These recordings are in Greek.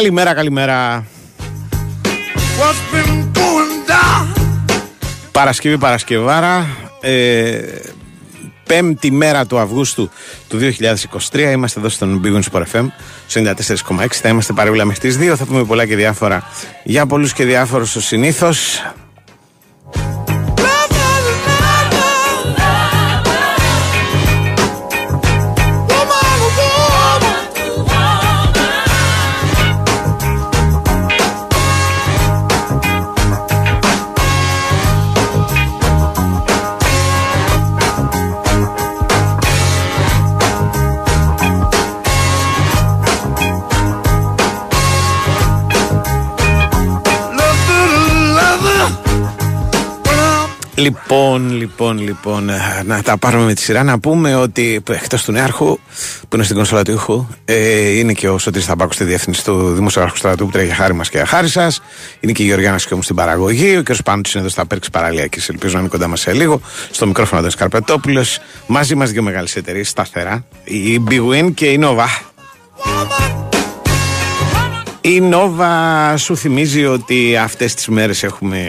Καλημέρα, καλημέρα. Παρασκευή, Παρασκευάρα. Ε, πέμπτη μέρα του Αυγούστου του 2023. Είμαστε εδώ στον Big Wings FM, 94,6. Θα είμαστε παρεούλα μέχρι τις 2. Θα πούμε πολλά και διάφορα για πολλούς και διάφορους ο συνήθως. Λοιπόν, λοιπόν, λοιπόν, ε, να τα πάρουμε με τη σειρά. Να πούμε ότι εκτός του Νέαρχου, που είναι στην κονσόλα του ήχου, ε, είναι και ο Σωτήρης Θαμπάκου στη διεύθυνση του Δημοσιογράφου Στρατού που τρέχει χάρη μας και χάρη σας. Είναι και η Γεωργιάνα Σκιόμου στην παραγωγή. Ο κ. Πάνου είναι εδώ στα Πέρξη Παραλιακή. Ελπίζω να είναι κοντά μας σε λίγο. Στο μικρόφωνο του Καρπετόπουλος. Μαζί μας δύο μεγάλες εταιρείες σταθερά. Η Big Win και η Nova. Η Νόβα σου θυμίζει ότι αυτές τις μέρες έχουμε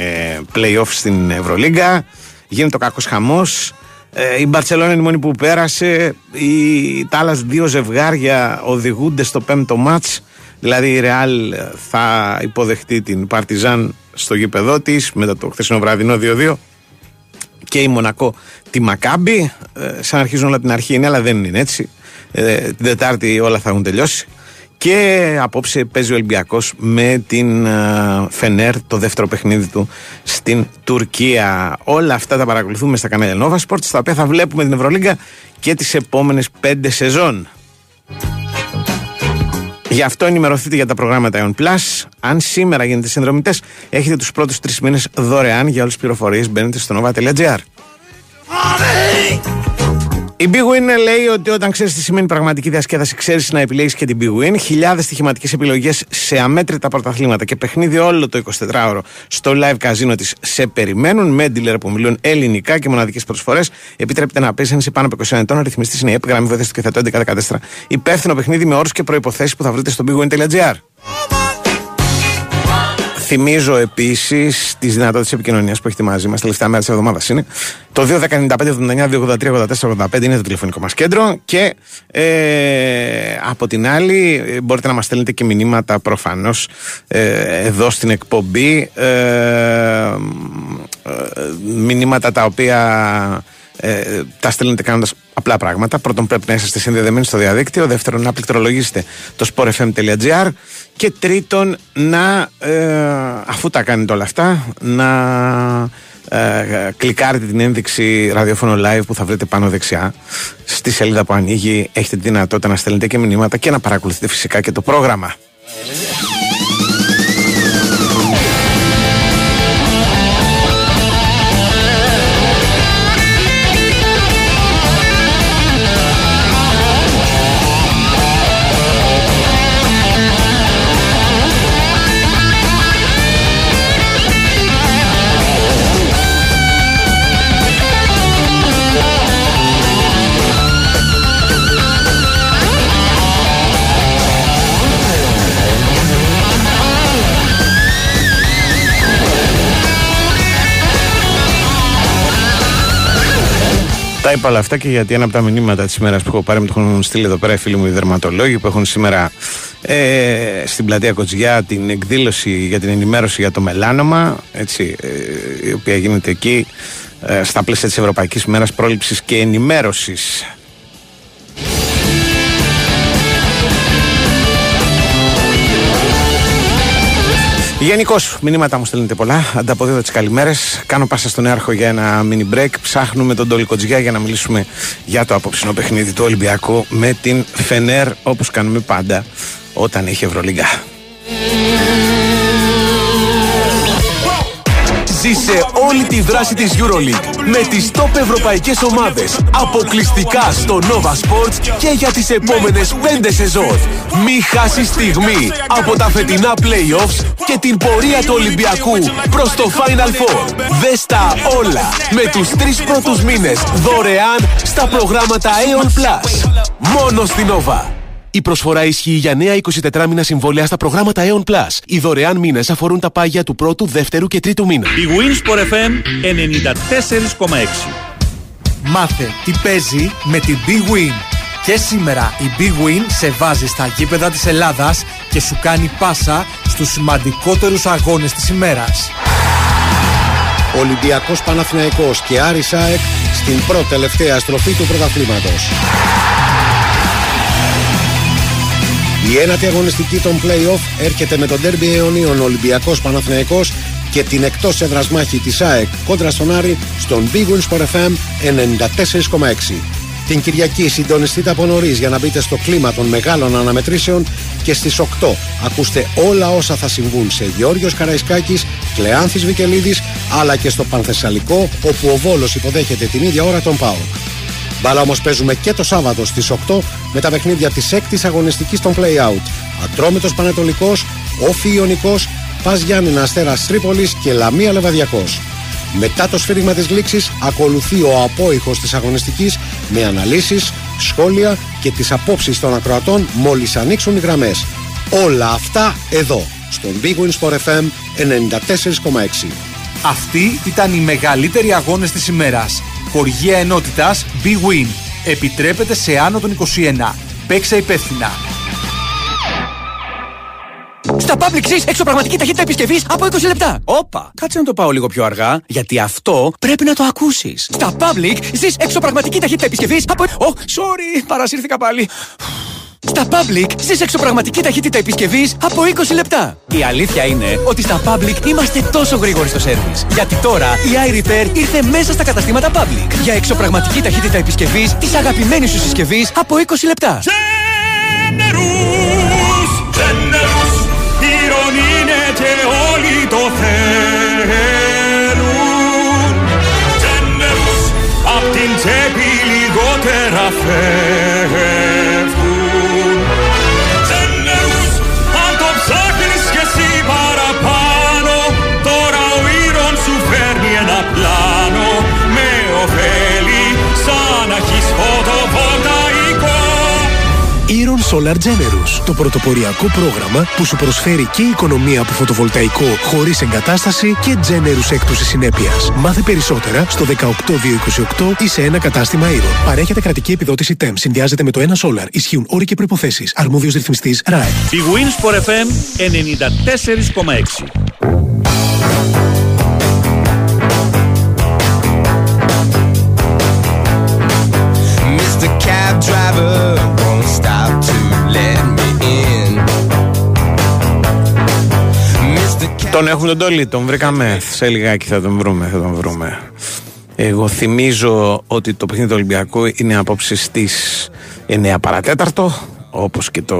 play-off στην Ευρωλίγκα. Γίνεται ο κακός χαμός. Ε, η Μπαρτσελόνη είναι η μόνη που πέρασε. Οι, τα άλλα δύο ζευγάρια οδηγούνται στο πέμπτο μάτς. Δηλαδή η Ρεάλ θα υποδεχτεί την Παρτιζάν στο γήπεδό της μετά το χθεσινό βραδινό 2-2 και η Μονακό τη Μακάμπη. Ε, σαν αρχίζουν όλα την αρχή είναι, αλλά δεν είναι έτσι. Ε, την Τετάρτη όλα θα έχουν τελειώσει. Και απόψε παίζει ο Ολυμπιακός με την Φενέρ, το δεύτερο παιχνίδι του στην Τουρκία. Όλα αυτά τα παρακολουθούμε στα κανάλια Nova Sports, στα οποία θα βλέπουμε την Ευρωλίγκα και τις επόμενες πέντε σεζόν. Γι' αυτό ενημερωθείτε για τα προγράμματα Ion Plus. Αν σήμερα γίνετε συνδρομητές, έχετε τους πρώτους τρεις μήνες δωρεάν για όλες τις πληροφορίες. Μπαίνετε στο nova.gr. Η Big Win λέει ότι όταν ξέρεις τι σημαίνει πραγματική διασκέδαση, ξέρεις να επιλέγεις και την Big Win. Χιλιάδες στοιχηματικές επιλογές σε αμέτρητα πρωταθλήματα και παιχνίδι όλο το 24ωρο στο live καζίνο της σε περιμένουν με dealer που μιλούν ελληνικά και μοναδικές προσφορές. Επιτρέπεται να παίζει σε πάνω από 20 ετών. Ρυθμιστής είναι η επιγραμμή βοήθεια του και θα το 1114. Υπεύθυνο παιχνίδι με όρους και προποθέσει που θα βρείτε στο bigwin.gr. Θυμίζω επίσης τις δυνατότητες επικοινωνίας που έχετε μαζί μας. Τελευταία μέρα της εβδομάδας είναι. Το 2.195.79.283.84.85 είναι το τηλεφωνικό μας κέντρο. Και ε, από την άλλη, ε, μπορείτε να μας στέλνετε και μηνύματα προφανώς ε, εδώ στην εκπομπή. Ε, ε, μηνύματα τα οποία ε, τα στέλνετε κάνοντας απλά πράγματα. Πρώτον, πρέπει να είσαστε συνδεδεμένοι στο διαδίκτυο. Δεύτερον, να πληκτρολογήσετε το sportfm.gr. Και τρίτον, να, ε, αφού τα κάνετε όλα αυτά, να ε, κλικάρετε την ένδειξη ραδιόφωνο live που θα βρείτε πάνω δεξιά στη σελίδα που ανοίγει. Έχετε τη δυνατότητα να στέλνετε και μηνύματα και να παρακολουθείτε φυσικά και το πρόγραμμα. Τα είπα όλα αυτά και γιατί ένα από τα μηνύματα της ημέρας που έχω πάρει με το έχουν στείλει εδώ πέρα οι φίλοι μου οι δερματολόγοι που έχουν σήμερα ε, στην πλατεία Κοτζιά την εκδήλωση για την ενημέρωση για το μελάνομα, έτσι, ε, η οποία γίνεται εκεί ε, στα πλαίσια της Ευρωπαϊκής ημέρας πρόληψης και ενημέρωσης. Γενικώ, μηνύματα μου στέλνετε πολλά. Ανταποδίδω τις καλημέρες. Κάνω πάσα στον Έρχο για ένα mini break. Ψάχνουμε τον Τόλι Κοτζιά για να μιλήσουμε για το απόψινο παιχνίδι του Ολυμπιακού με την Φενέρ, όπως κάνουμε πάντα όταν έχει Ευρωλίγκα. Ζήσε όλη τη δράση της EuroLeague με τις top ευρωπαϊκές ομάδες αποκλειστικά στο Nova Sports και για τις επόμενες 5 σεζόν. Μη χάσεις στιγμή από τα φετινά playoffs και την πορεία του Ολυμπιακού προς το Final Four. Δες τα όλα με τους τρεις πρώτους μήνες δωρεάν στα προγράμματα Aeon Plus. Μόνο στην Nova. Η προσφορά ισχύει για νέα 24 μήνα συμβόλαια στα προγράμματα Aeon Plus. Οι δωρεάν μήνες αφορούν τα πάγια του πρώτου, δεύτερου και τρίτου μήνα. Η Winsport FM 94,6. Μάθε τι παίζει με την Big Win. Και σήμερα η Big Win σε βάζει στα γήπεδα της Ελλάδας και σου κάνει πάσα στους σημαντικότερους αγώνες της ημέρας. Ολυμπιακός Παναθηναϊκός και Άρης ΑΕΚ στην πρώτη τελευταία στροφή του πρωταθλήματος. Η ένατη αγωνιστική των play-off έρχεται με τον derby αιωνίων Ολυμπιακός Παναθηναϊκός και την εκτός έδρας μάχη της ΑΕΚ κόντρα στον Άρη στον Big Win Sport FM 94,6. Την Κυριακή συντονιστείτε από νωρίς για να μπείτε στο κλίμα των μεγάλων αναμετρήσεων και στις 8 ακούστε όλα όσα θα συμβούν σε Γιώργος Καραϊσκάκης, Κλεάνθης Βικελίδης αλλά και στο Πανθεσσαλικό όπου ο Βόλος υποδέχεται την ίδια ώρα τον ΠΑΟΚ. Μπάλα όμως παίζουμε και το Σάββατο στις 8 με τα παιχνίδια της 6η αγωνιστικής των Playout. Ατρόμητος Πανετολικός, Όφη Ιωνικό, Πας Γιάννηνα Αστέρας Τρίπολης και Λαμία Λεβαδιακός. Μετά το σφύριγμα της λήξης ακολουθεί ο απόϊχος της αγωνιστικής με αναλύσεις, σχόλια και τις απόψεις των ακροατών μόλις ανοίξουν οι γραμμές. Όλα αυτά εδώ, στον Big Win Sport FM 94,6. Αυτοί ήταν οι μεγαλύτεροι αγώνες της ημέρας. Χοργία ενότητας Big Win. Επιτρέπεται σε άνω των 21. Παίξε υπεύθυνα. Στα Public 6 εξωπραγματική ταχύτητα επισκευής από 20 λεπτά. Όπα! Κάτσε να το πάω λίγο πιο αργά, γιατί αυτό πρέπει να το ακούσεις. Στα Public ζει εξωπραγματική ταχύτητα επισκευής από. Oh, sorry, παρασύρθηκα πάλι. Στα Public ζεις εξωπραγματική ταχύτητα επισκευής από 20 λεπτά. Η αλήθεια είναι ότι στα Public είμαστε τόσο γρήγοροι στο σερβις. Γιατί τώρα η iRepair ήρθε μέσα στα καταστήματα Public. Για εξωπραγματική ταχύτητα επισκευής της αγαπημένης σου συσκευής από 20 λεπτά. Generous, generous, ήρων είναι και όλοι το θέλουν. Generous, απ' την τσέπη λιγότερα φεύγουν. Iron Solar Generous, το πρωτοποριακό πρόγραμμα που σου προσφέρει και οικονομία από φωτοβολταϊκό χωρίς εγκατάσταση και Generous έκπτωση συνέπειας. Μάθε περισσότερα στο 18228 ή σε ένα κατάστημα Iron. Παρέχεται κρατική επιδότηση TEM. Συνδυάζεται με το ένα Solar. Ισχύουν όροι και προϋποθέσεις. Αρμόδιος ρυθμιστής RAE. Η Winsport FM 94,6. Mr. Cab Driver Τον έχουμε τον Τόλι, τον βρήκαμε. Σε λιγάκι θα τον βρούμε, θα τον βρούμε. Εγώ θυμίζω ότι το παιχνίδι του Ολυμπιακού είναι απόψε στι 9 παρατέταρτο, όπως και το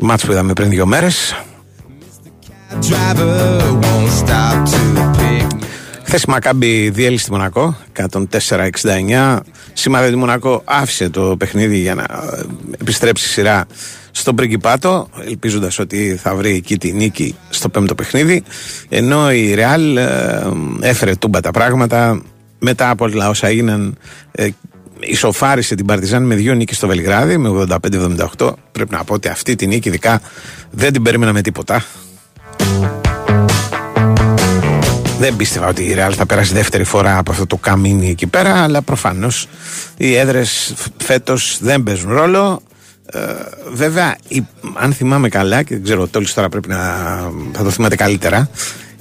μάτς που είδαμε πριν δύο μέρες. Driver won't stop to pick me. Χθες η Μακάμπη διέλυσε τη Μονακό 104-69. Σήμερα η Μονακό άφησε το παιχνίδι για να ε, επιστρέψει η σειρά στον Πριγκιπάτο, ελπίζοντας ότι θα βρει εκεί τη νίκη στο πέμπτο παιχνίδι. Ενώ η Ρεάλ ε, έφερε τούμπα τα πράγματα μετά από όλα όσα έγιναν. Ε, ισοφάρισε την Παρτιζάν με δύο νίκες στο Βελιγράδι με 85-78. Πρέπει να πω ότι αυτή τη νίκη ειδικά δεν την περίμενα με τίποτα. Δεν πίστευα ότι η Real θα περάσει δεύτερη φορά από αυτό το καμίνι εκεί πέρα, αλλά προφανώς οι έδρες φέτος δεν παίζουν ρόλο. Ε, βέβαια, η, αν θυμάμαι καλά, και δεν ξέρω, ο Τόλης τώρα πρέπει να θα το θυμάται καλύτερα,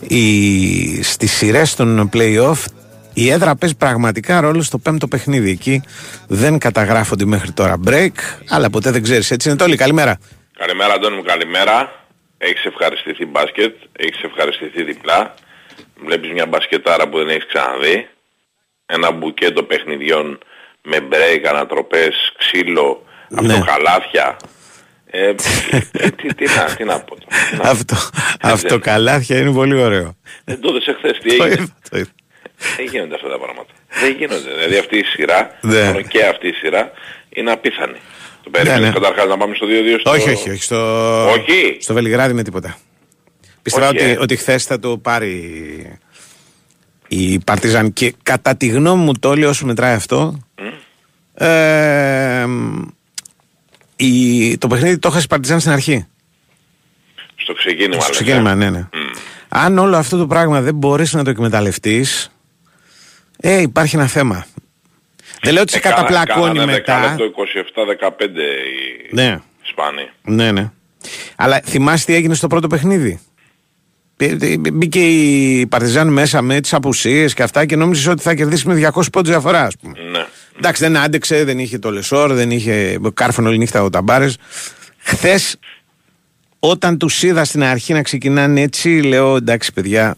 οι, στις σειρές των play-off η έδρα παίζει πραγματικά ρόλο στο πέμπτο παιχνίδι. Εκεί δεν καταγράφονται μέχρι τώρα break, αλλά ποτέ δεν ξέρεις. Έτσι είναι Τόλη, καλημέρα. Καλημέρα Αντώνη μου, καλημέρα. Έχεις ευχαριστηθεί μπάσκετ, έχεις ευχαριστηθεί διπλά. Βλέπεις μια μπασκετάρα που δεν έχεις ξαναδεί. Ένα μπουκέτο παιχνιδιών με break, ανατροπές, ξύλο, Ναι. αυτοκαλάθια. Ε, ε, τι, τι, να, τι να πω τώρα. τι να πω. Αυτό, αυτό καλάθια είναι πολύ ωραίο. Δεν το είδες εχθές τι Το έγινε; είδα, το είδα. Δεν γίνονται αυτά τα πράγματα. Δεν γίνονται. Δηλαδή αυτή η σειρά, Ναι. μόνο και αυτή η σειρά, είναι απίθανη. Το περίμενες ναι. καταρχάς να πάμε στο 2-2 στο... Όχι, όχι, όχι. Στο, Όχι. στο Βελιγράδι με τίποτα. Πίστευα Όχι, ότι, ε. ότι χθες θα το πάρει η Παρτιζάν και κατά τη γνώμη μου το όσο μετράει αυτό ε, μ, η, το παιχνίδι το έχασε Παρτιζάν στην αρχή. Στο ξεκίνημα. Στο λες, ξεκίνημα, ε. ναι, ναι. Αν όλο αυτό το πράγμα δεν μπορέσει να το εκμεταλλευτείς, ε, υπάρχει ένα θέμα. Δεν λέω ότι σε Ε, κάνα- καταπλακώνει κάνανε μετά. δεκάλεπτο 27-15 οι Ναι. Ισπανοί. Ναι, ναι. Αλλά θυμάσαι τι έγινε στο πρώτο παιχνίδι; Μπή- μπή- Μπήκε η Παρτιζάν μέσα με τις απουσίες και αυτά και νόμιζες ότι θα κερδίσει με 200 πόντους διαφορά, ας πούμε. Ναι. Εντάξει, δεν άντεξε, δεν είχε το Λεσόρ, δεν είχε κάρφωνο όλη νύχτα ο Ταμπάρες. Χθες, όταν τους είδα στην αρχή να ξεκινάνε έτσι, λέω εντάξει, παιδιά,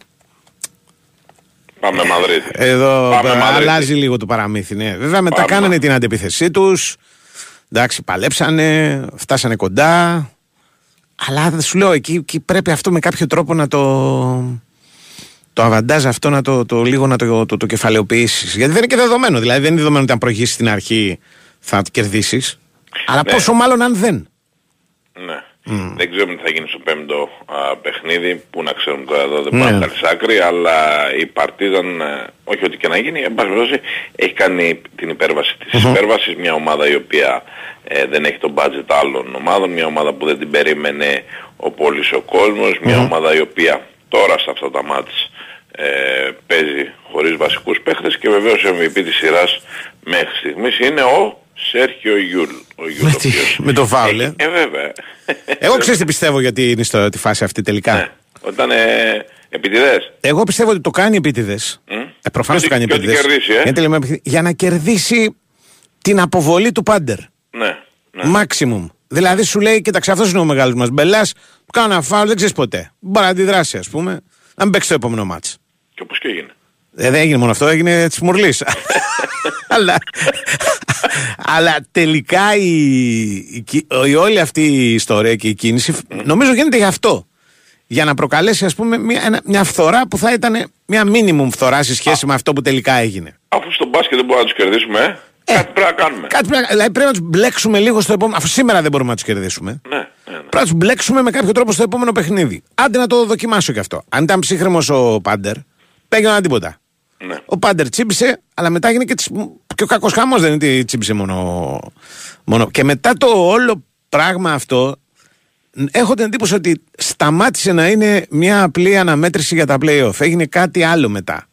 Πάμε Μαδρίτη. εδώ Πάμε ε, Μαδρίτη. αλλάζει λίγο το παραμύθι. Ναι. Βέβαια, μετά Πάμε. κάνανε την αντεπίθεσή τους. Εντάξει, παλέψανε, φτάσανε κοντά. Αλλά δεν σου λέω, εκεί, εκεί πρέπει αυτό με κάποιο τρόπο να το. Το αβαντάζ αυτό να το, το λίγο να το, το, το κεφαλαιοποιήσεις. Γιατί δεν είναι και δεδομένο. Δηλαδή, δεν είναι δεδομένο ότι αν προηγήσεις στην αρχή θα κερδίσεις. Αλλά Ναι. πόσο μάλλον αν δεν. Ναι. Δεν ξέρουμε τι θα γίνει στο πέμπτο α, παιχνίδι, που να ξέρουμε τώρα εδώ δεν Ναι. πάμε να άκρη, αλλά η Παρτίζαν, ε, όχι ότι και να γίνει, εν πάση περιπτώσει, έχει κάνει την υπέρβαση της υπέρβασης, μια ομάδα η οποία ε, δεν έχει το budget άλλων ομάδων, μια ομάδα που δεν την περίμενε όλος ο κόσμος, μια ομάδα η οποία τώρα σε αυτά τα ματς ε, παίζει χωρίς βασικούς παίχτες και βεβαίως MVP της σειράς μέχρι στιγμής είναι ο Σέρχιο Γιούλ. Ο Γιούλ Με ο τι- οποίος με το φάουλ, έχει- ε; Ε, βέβαια. Εγώ ξέρω τι πιστεύω γιατί είναι στο, τη φάση αυτή τελικά. Ναι. Όταν ε, επιτηδές. Εγώ πιστεύω ότι το κάνει επίτηδε. Ε, Προφανώς Και το κάνει ότι- και ότι επίτηδε. κερδίσει, ε. Γιατί λέμε, για να κερδίσει την αποβολή του Πάντερ. Ναι. ναι. Maximum. Δηλαδή σου λέει, κοίταξε, αυτός είναι ο μεγάλος μας μπελάς. Του κάνω ένα φάουλ, δεν ξέρεις ποτέ. Μπορεί να αντιδράσει, ας πούμε, να μην παίξει το επόμενο μάτς. Και όπως και έγινε. Ε, δεν έγινε μόνο αυτό, έγινε της μουρλής. αλλά, αλλά τελικά η, η, η- η όλη αυτή η ιστορία και η κίνηση νομίζω γίνεται γι' αυτό. Για να προκαλέσει, ας πούμε, μια, ένα- μια φθορά που θα ήταν μια minimum φθορά σε σχέση με αυτό που τελικά έγινε. Αφού στο μπάσκετ δεν μπορούμε να τους κερδίσουμε, ε, κάτι πρέπει να κάνουμε. Κάτι πρέπει, να- δηλαδή πρέπει να τους μπλέξουμε λίγο στο επόμενο. Αφού σήμερα δεν μπορούμε να τους κερδίσουμε. Ναι, ναι, ναι. Πρέπει να τους μπλέξουμε με κάποιο τρόπο στο επόμενο παιχνίδι. Άντε να το δοκιμάσω κι αυτό. Αν ήταν ψύχρεμος ο Πάντερ, πήγαιναν τίποτα. ναι. Ο Πάντερ τσίμπησε, αλλά μετά έγινε και, τις- και ο κακός χαμός. Δεν είναι ότι τσίμπησε μόνο, μόνο. Και μετά το όλο πράγμα αυτό, έχω την εντύπωση ότι σταμάτησε να είναι μια απλή αναμέτρηση για τα playoff. Έγινε κάτι άλλο μετά.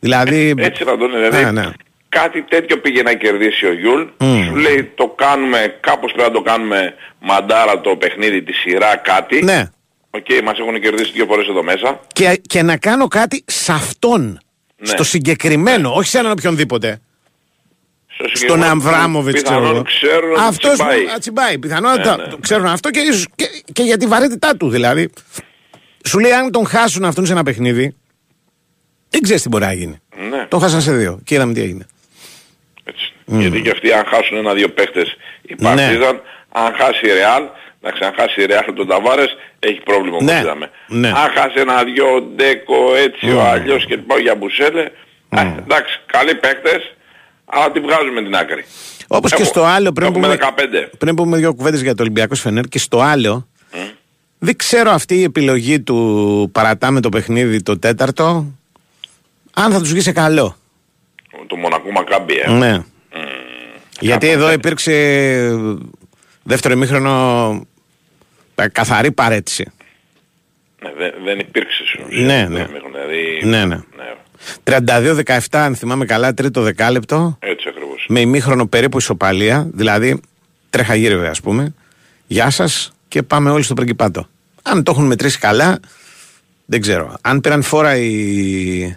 Δηλαδή. Έτσι να τον δηλαδή. Ναι, ναι. Κάτι τέτοιο πήγε να κερδίσει ο Γιούλ. Μμμ. Σου λέει το κάνουμε, κάπως πρέπει να το κάνουμε μαντάρα το παιχνίδι, τη σειρά κάτι. Ναι. Οκ, μας έχουν κερδίσει δύο φορές εδώ μέσα. Και, και να κάνω κάτι σε αυτόν. Ναι. Στο συγκεκριμένο, όχι σε έναν οποιονδήποτε. Στο Στον συγκεκριμένο Αβράμοβιτς, ξέρω πιθανόν εγώ. ξέρουν ότι Αυτός τσιμπάει. που τσιμπάει. Πιθανότατα Ναι, ναι, το ξέρουν αυτό και, ίσως και, και για τη βαρύτητά του. Δηλαδή, σου λέει αν τον χάσουν αυτόν σε ένα παιχνίδι, δεν ξέρεις τι μπορεί να γίνει. Ναι. Τον χάσαν σε δύο και είδαμε τι έγινε. Έτσι. Γιατί και αυτοί αν χάσουν ένα-δύο παίχτες η Ναι. Παρτίζαν, αν χάσει η Ρεάλ, εντάξει, αν χάσει η Ρεάλ τον Ταβάρες, έχει πρόβλημα όπως Ναι. είδαμε. Ναι. Αν χάσει ένα-δυο Ντέκο έτσι ο αλλιώς και πάω για Μπουσέλε, ε, εντάξει, καλοί παίχτες, αλλά τη βγάζουμε την άκρη. Όπως και Έχω- στο άλλο, πριν έχουμε πούμε, 15. πριν πούμε δύο κουβέντες για το Ολυμπιακός Φενέρ και στο άλλο, δεν ξέρω αυτή η επιλογή του παρατάμε το παιχνίδι το τέταρτο, αν θα τους βγει σε καλό. Το Μονακό Μακάμπι, ε. Ναι. Γιατί εδώ υπήρξε δεύτερο ημίχρονο ε, καθαρή παρέτηση. Ναι, δεν, δεν υπήρξε στην ουσία. Ναι, Το ναι. μήχρονο, Δηλαδή, Ναι, ναι. 32-17, αν θυμάμαι καλά, τρίτο δεκάλεπτο. Έτσι ακριβώς. Με ημίχρονο περίπου ισοπαλία. Δηλαδή, τρέχα γύρω, ας πούμε. Γεια σας και πάμε όλοι στο πριγκιπάτο. Αν το έχουν μετρήσει καλά, δεν ξέρω. Αν πήραν φόρα οι,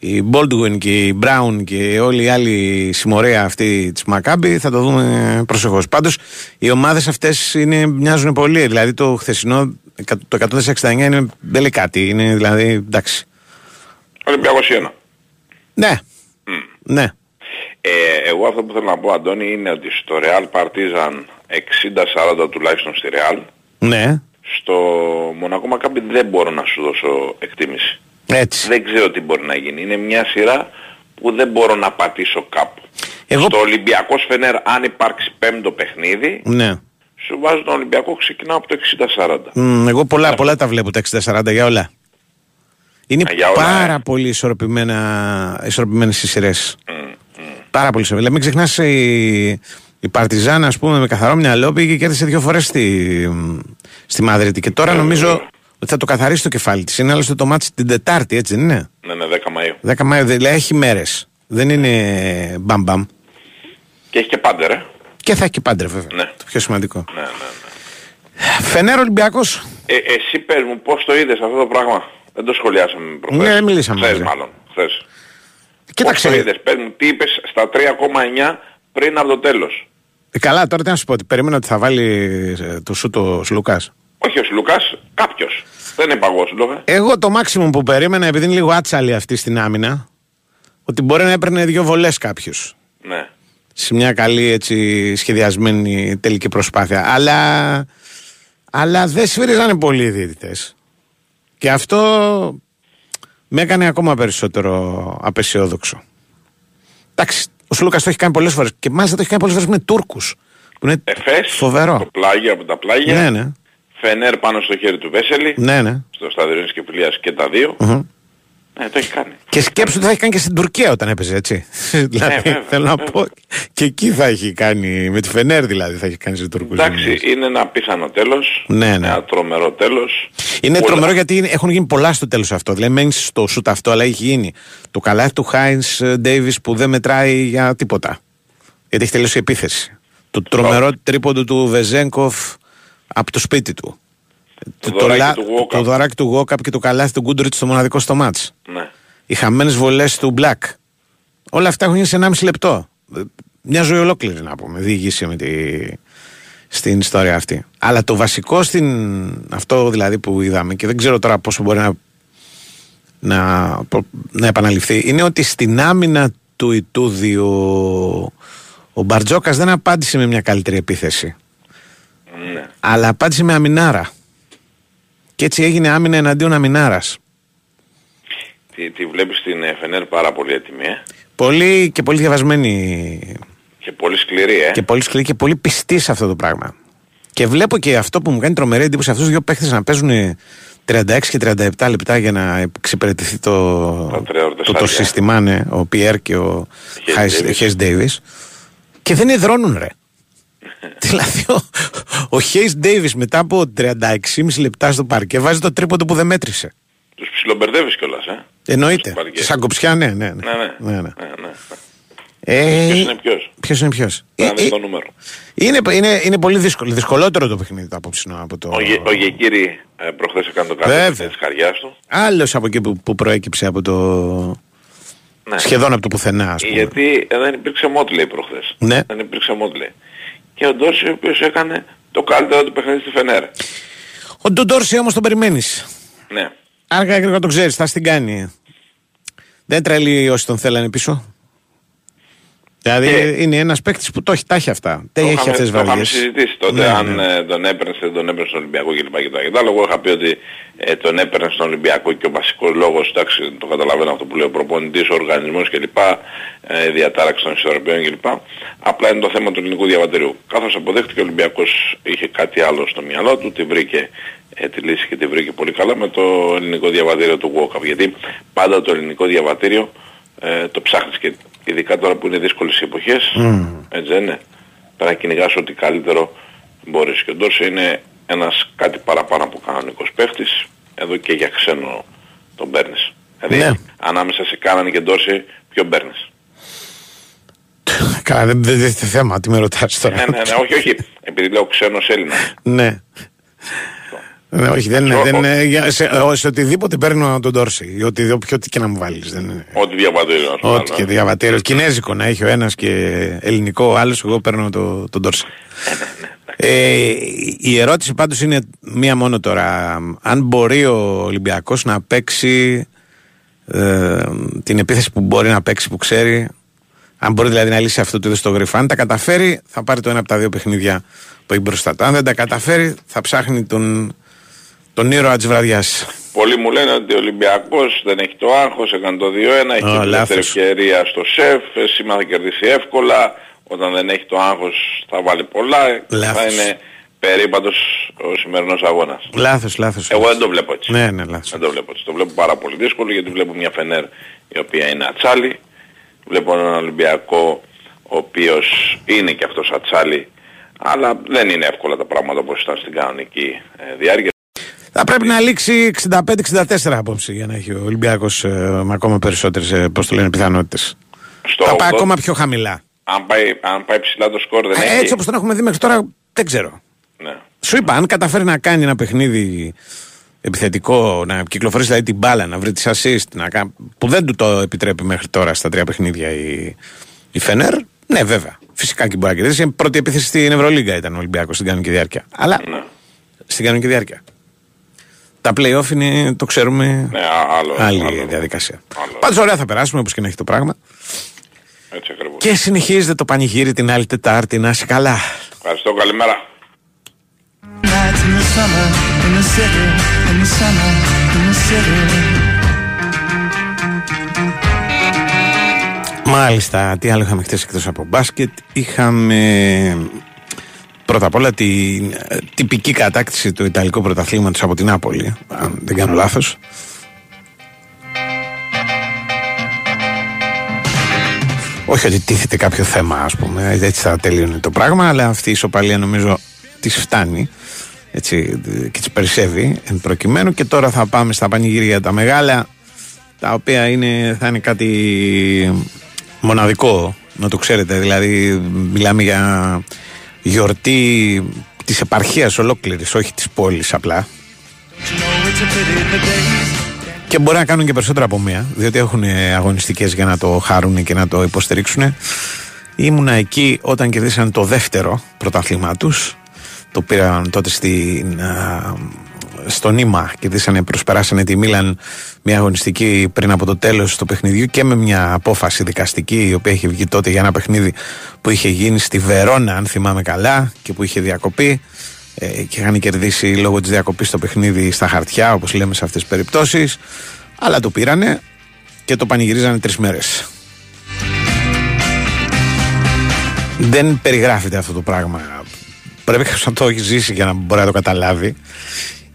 οι Baldwin και οι Brown και όλη η άλλη συμμορία αυτή της Μακάμπη, θα το δούμε προσεχώς. Πάντως, οι ομάδες αυτές μοιάζουν πολύ. Δηλαδή, το χθεσινό, το 169 είναι, δεν λέει κάτι. Είναι δηλαδή, εντάξει. Ολυμπιακός 1. Ναι. Ναι. Ε, εγώ αυτό που θέλω να πω Αντώνη είναι ότι στο Real Partizan 60-40 τουλάχιστον στη Real Ναι. στο Μονακό Μακάμπι δεν μπορώ να σου δώσω εκτίμηση. Έτσι. Δεν ξέρω τι μπορεί να γίνει. Είναι μια σειρά που δεν μπορώ να πατήσω κάπου. Εγώ- Στο Ολυμπιακός Φενέρ αν υπάρξει πέμπτο παιχνίδι Ναι. σου βάζω τον Ολυμπιακό ξεκινάω από το 60-40. Μ, εγώ πολλά, πολλά τα βλέπω τα 60-40 για όλα. Είναι Α, για όλα, πάρα ε. πολύ ισορροπημένα, ισορροπημένες οι σειρές. Πάρα πολύ ισορροπημένες. Μην ξεχνάς η, Η Παρτιζάν, ας πούμε, με καθαρό μυαλό πήγε και κέρδισε δύο φορές στη, στη Μαδρίτη. Και τώρα νομίζω ότι θα το καθαρίσει το κεφάλι της. Είναι άλλωστε το μάτι την Τετάρτη, έτσι δεν είναι; Ναι, ναι, 10 Μαΐου. 10 Μαΐου, δηλαδή έχει μέρες. Δεν είναι μπαμπαμ. Και έχει και πάντερ, ε. Και θα έχει και πάντρε, βέβαια. Ναι. Το πιο σημαντικό. Ναι, ναι, ναι. Φενέρ Ολυμπιακός. Ε, εσύ πες μου πώς το είδες αυτό το πράγμα; Δεν το σχολιάσαμε προχθές. Ναι, δεν μιλήσαμε Χθες μαζί. μάλλον. Χθες. Κοίταξε. Πώς το είδες. Πες μου τι είπες στα 3,9 πριν από το τέλος; Ε, Καλά, τώρα τι να σου πω, ότι περίμενα ότι θα βάλει ε, το σου το Λουκά. Όχι ο Λουκάς, κάποιος. Δεν είπα εγώ σου λόγα. Εγώ το maximum που περίμενα, επειδή είναι λίγο άτσαλη αυτή στην άμυνα, ότι μπορεί να έπαιρνε δύο βολές κάποιος. Ναι. Σε μια καλή έτσι σχεδιασμένη τελική προσπάθεια. Αλλά, αλλά δεν σφύριζανε πολύ οι διαιτητές. Και αυτό με έκανε ακόμα περισσότερο απεσιόδοξο. Εντάξει, ο Σλούκας το έχει κάνει πολλές φορές. Και μάλιστα το έχει κάνει πολλές φορές με Τούρκους. Που είναι Εφές, φοβερό. το πλάγιο από τα πλάγια. Ναι, ναι. Φενέρ πάνω στο χέρι του Βέσελη. Ναι, ναι. Στο στάδιο και Φιλίας και τα δύο. Μμμ. Ναι, το έχει κάνει. Και σκέψου ότι θα έχει κάνει και στην Τουρκία όταν έπαιζε έτσι. δηλαδή, βέβαια, θέλω να βέβαια. πω. Και εκεί θα έχει κάνει. Με τη Φενέρ δηλαδή θα έχει κάνει σε Τούρκου. Εντάξει, είναι ένα απίθανο τέλος. Ναι, ναι. Ένα τρομερό τέλος. Είναι Όλα. τρομερό γιατί είναι- έχουν γίνει πολλά στο τέλος αυτό. Δηλαδή, μένεις στο σουτ αυτό, αλλά έχει γίνει το καλάθι του Χάινς Ντέιβις που δεν μετράει για τίποτα. Γιατί έχει τελειώσει η επίθεση. Το τρομερό τρίποντο του Βεζέγκοφ από το σπίτι του. Το δωράκι του Walkup. το δωράκι του Γόκαπ και το καλάθι του Γκούντριτ στο μοναδικό στο μάτς. Ναι. Οι χαμένες βολές του Μπλακ. Όλα αυτά έχουν γίνει σε 1,5 λεπτό. Ε, Μια ζωή ολόκληρη να πούμε. Διηγήσει με τη... στην ιστορία αυτή. Αλλά το βασικό στην. αυτό δηλαδή που είδαμε και δεν ξέρω τώρα πόσο μπορεί να. να, προ- να επαναληφθεί είναι ότι στην άμυνα του Ιτούδη ο, ο Μπαρτζόκας δεν απάντησε με μια καλύτερη επίθεση. Ναι. Αλλά απάντησε με αμινάρα. Και έτσι έγινε άμυνα εναντίον αμινάρας. Τη, τη βλέπεις την ε, Φενέρ πάρα πολύ έτοιμη, ε. Πολύ και πολύ διαβασμένη Και πολύ σκληρή, ε. και πολύ σκληρή και πολύ πιστή σε αυτό το πράγμα. Και βλέπω και αυτό που μου κάνει τρομερή εντύπωση αυτούς του δύο παίχτες να παίζουν 36 και 37 λεπτά για να εξυπηρετηθεί το, Τα τρία ώρες το, το άδεια. σύστημα, ναι, ο Πιέρ και ο Hayes Davis. Χέις Ντέιβις Και δεν υδρώνουν, ρε. Δηλαδή, ο, ο Χέις Ντέιβις μετά από 36,5 λεπτά στο παρκέ βάζει το τρίποντο που δεν μέτρησε. Τους ψιλομπερδεύεις κιόλας, ε; Εννοείται. Στο παρκές. Σαν κοψιά, ναι, ναι. ναι. Ναι, ναι. ναι, ναι. ναι, ναι. Ε, Ποιος είναι ποιος; Ποιος είναι ποιος; Να Ε, δεις ε, το νούμερο. είναι, είναι, είναι πολύ δύσκολο. Δυσκολότερο το παιχνίδι το απόψινο από το. Ο, Γε, ο Γεκύρη ε, προχθές έκανε το κάτι Βέβαια. της καρδιάς του. Άλλος από εκεί που, που προέκυψε από το. Ναι. σχεδόν από το πουθενά, ας πούμε. Γιατί ε, δεν υπήρξε Μότλεϊ προχθές. Ναι. Δεν υπήρξε Μότλεϊ. Και ο Ντόρση ο οποίος έκανε το καλύτερο του παιχνίδι στη Φενέρ. Ο Ντοντόρση όμως τον περιμένεις. Ναι. Άργα ή γρήγορα τον ξέρεις, θα στην κάνει. Δεν τρελεί όσοι τον θέλανε πίσω. Δηλαδή Ε. είναι ένας παίκτης που το έχει, τα έχει αυτά. Δεν Το έχει είχαμε- αυτές τις Το είχαμε βραδιέ. συζητήσει τότε Ναι, αν ναι. ε, τον έπαιρνε δεν τον έπαιρνε στον Ολυμπιακό κλπ. Και τα Εγώ είχα πει ότι ε, τον έπαιρνε στον Ολυμπιακό και ο βασικός λόγος, εντάξει το καταλαβαίνω αυτό που λέει ο προπονητής, ο οργανισμός κλπ. Ε, διατάραξης των ισορροπιών κλπ. Απλά είναι το θέμα του ελληνικού διαβατηρίου. Καθώς αποδέχτηκε ο Ολυμπιακός είχε κάτι άλλο στο μυαλό του, τη βρήκε ε, τη λύση και τη βρήκε πολύ καλά με το ελληνικό διαβατήριο του Walkup. Γιατί πάντα το ελληνικό διαβατήριο ε, το ψάχνεις και ειδικά τώρα που είναι δύσκολες οι εποχές, έτσι δεν είναι. Πρέπει να κυνηγάς ό,τι καλύτερο μπορείς. Και ο Ντόρση είναι ένας κάτι παραπάνω από κανονικός παίχτης, εδώ και για ξένο τον παίρνεις. Δηλαδή Ναι. ανάμεσα σε Κάναν και Ντόρση ποιον παίρνεις. Καλά, δεν δεν- δεν είναι θέμα, τι με ρωτάς τώρα. ναι, ναι, ναι, όχι, όχι. Επειδή λέω ξένος Έλληνας. Ναι. Ναι, όχι, δεν είναι. Ο- Δεν ο- είναι για- σε, ο- σε οτιδήποτε παίρνω τον Ντόρση. Οτι, όποιο τι και να μου βάλεις. Δεν είναι. Ό,τι διαβατήριο να σου Ό,τι βάλω, και ε. διαβατήριο. Κινέζικο να έχει ο ένας και ελληνικό ο άλλος. Εγώ παίρνω το, τον Ντόρση. Ε, η ερώτηση πάντως είναι μία μόνο τώρα. Αν μπορεί ο Ολυμπιακός να παίξει ε, την επίθεση που μπορεί να παίξει που ξέρει, αν μπορεί δηλαδή να λύσει αυτό το είδος το γρυφό, αν τα καταφέρει θα πάρει το ένα από τα δύο παιχνίδια που έχει μπροστά του. Αν δεν τα καταφέρει θα ψάχνει τον, τον ήρωα της βραδιάς. Πολλοί μου λένε ότι ο Ολυμπιακός δεν έχει το άγχος, έκανε το 2-1, έχει Α, και τη δεύτερη λάθος. ευκαιρία στο σεφ, ε, σήμερα θα κερδίσει εύκολα, όταν δεν έχει το άγχος θα βάλει πολλά, Λάθος. θα είναι περίπατος ο σημερινός αγώνας. Λάθος, λάθος. Εγώ δεν το βλέπω έτσι. Ναι, ναι, λάθος. Δεν το βλέπω έτσι. Το βλέπω πάρα πολύ δύσκολο γιατί βλέπω μια Φενέρ η οποία είναι ατσάλη. Βλέπω έναν Ολυμπιακό ο οποίος είναι και αυτός ατσάλι, αλλά δεν είναι εύκολα τα πράγματα όπως ήταν στην κανονική ε, διάρκεια. Θα πρέπει να λήξει 65-64 απόψε για να έχει ο Ολυμπιακός ε, με ακόμα περισσότερες ε, πώς το λένε, πιθανότητες. Στο Θα πάει 80 ακόμα πιο χαμηλά. αν, πάει, αν πάει ψηλά το σκορ δεν Ε, έχει. Έτσι όπως τον έχουμε δει μέχρι τώρα δεν ξέρω. Ναι. Σου είπα, αν καταφέρει να κάνει ένα παιχνίδι επιθετικό, να κυκλοφορήσει δηλαδή την μπάλα, να βρει τις assist, να κα... που δεν του το επιτρέπει μέχρι τώρα στα τρία παιχνίδια η, η Φενέρ, ναι βέβαια. Φυσικά και μπορεί να κερδίσει. Η πρώτη επίθεση στην Ευρωλίγκα ήταν ο Ολυμπιακός στην κανονική διάρκεια. Αλλά Ναι. στην κανονική διάρκεια. Τα play-off είναι, το ξέρουμε, Ναι, α- άλλο, άλλη άλλο. διαδικασία. Άλλο. Πάντως ωραία θα περάσουμε όπως και να έχει το πράγμα. Έτσι ακριβώς. Και συνεχίζεται το πανηγύρι την άλλη Τετάρτη να είσαι καλά. Ευχαριστώ, καλημέρα. Nights in the summer, in the city, in the summer, in the city. Μάλιστα, τι άλλο είχαμε χθες εκτός από μπάσκετ. Είχαμε πρώτα απ' όλα την ε, τυπική κατάκτηση του Ιταλικού πρωταθλήματος από την Νάπολη, αν δεν κάνω λάθος. Όχι ότι τίθεται κάποιο θέμα, ας πούμε, έτσι θα τελείωνε το πράγμα, αλλά αυτή η ισοπαλία νομίζω της φτάνει έτσι, και της περισσεύει εν προκειμένου και τώρα θα πάμε στα πανηγύρια τα μεγάλα τα οποία είναι, θα είναι κάτι μοναδικό να το ξέρετε δηλαδή μιλάμε για γιορτή της επαρχίας ολόκληρης όχι της πόλης απλά. Και μπορεί να κάνουν και περισσότερα από μία διότι έχουν αγωνιστικές για να το χαρούν και να το υποστηρίξουν ήμουνα εκεί όταν κερδίσαν το δεύτερο πρωτάθλημά τους. Το πήραν τότε στην, α, στο Νίμα κερδίσανε, προσπεράσανε τη Μίλαν μια αγωνιστική πριν από το τέλος του παιχνιδιού και με μια απόφαση δικαστική η οποία είχε βγει τότε για ένα παιχνίδι που είχε γίνει στη Βερόνα αν θυμάμαι καλά και που είχε διακοπεί ε, και είχαν κερδίσει λόγω της διακοπής το παιχνίδι στα χαρτιά όπως λέμε σε αυτές τις περιπτώσεις αλλά το πήρανε και το πανηγυρίζανε τρεις μέρες δεν περιγράφεται αυτό το πράγμα. Πρέπει κάποιος να το έχει ζήσει για να μπορεί να το καταλάβει.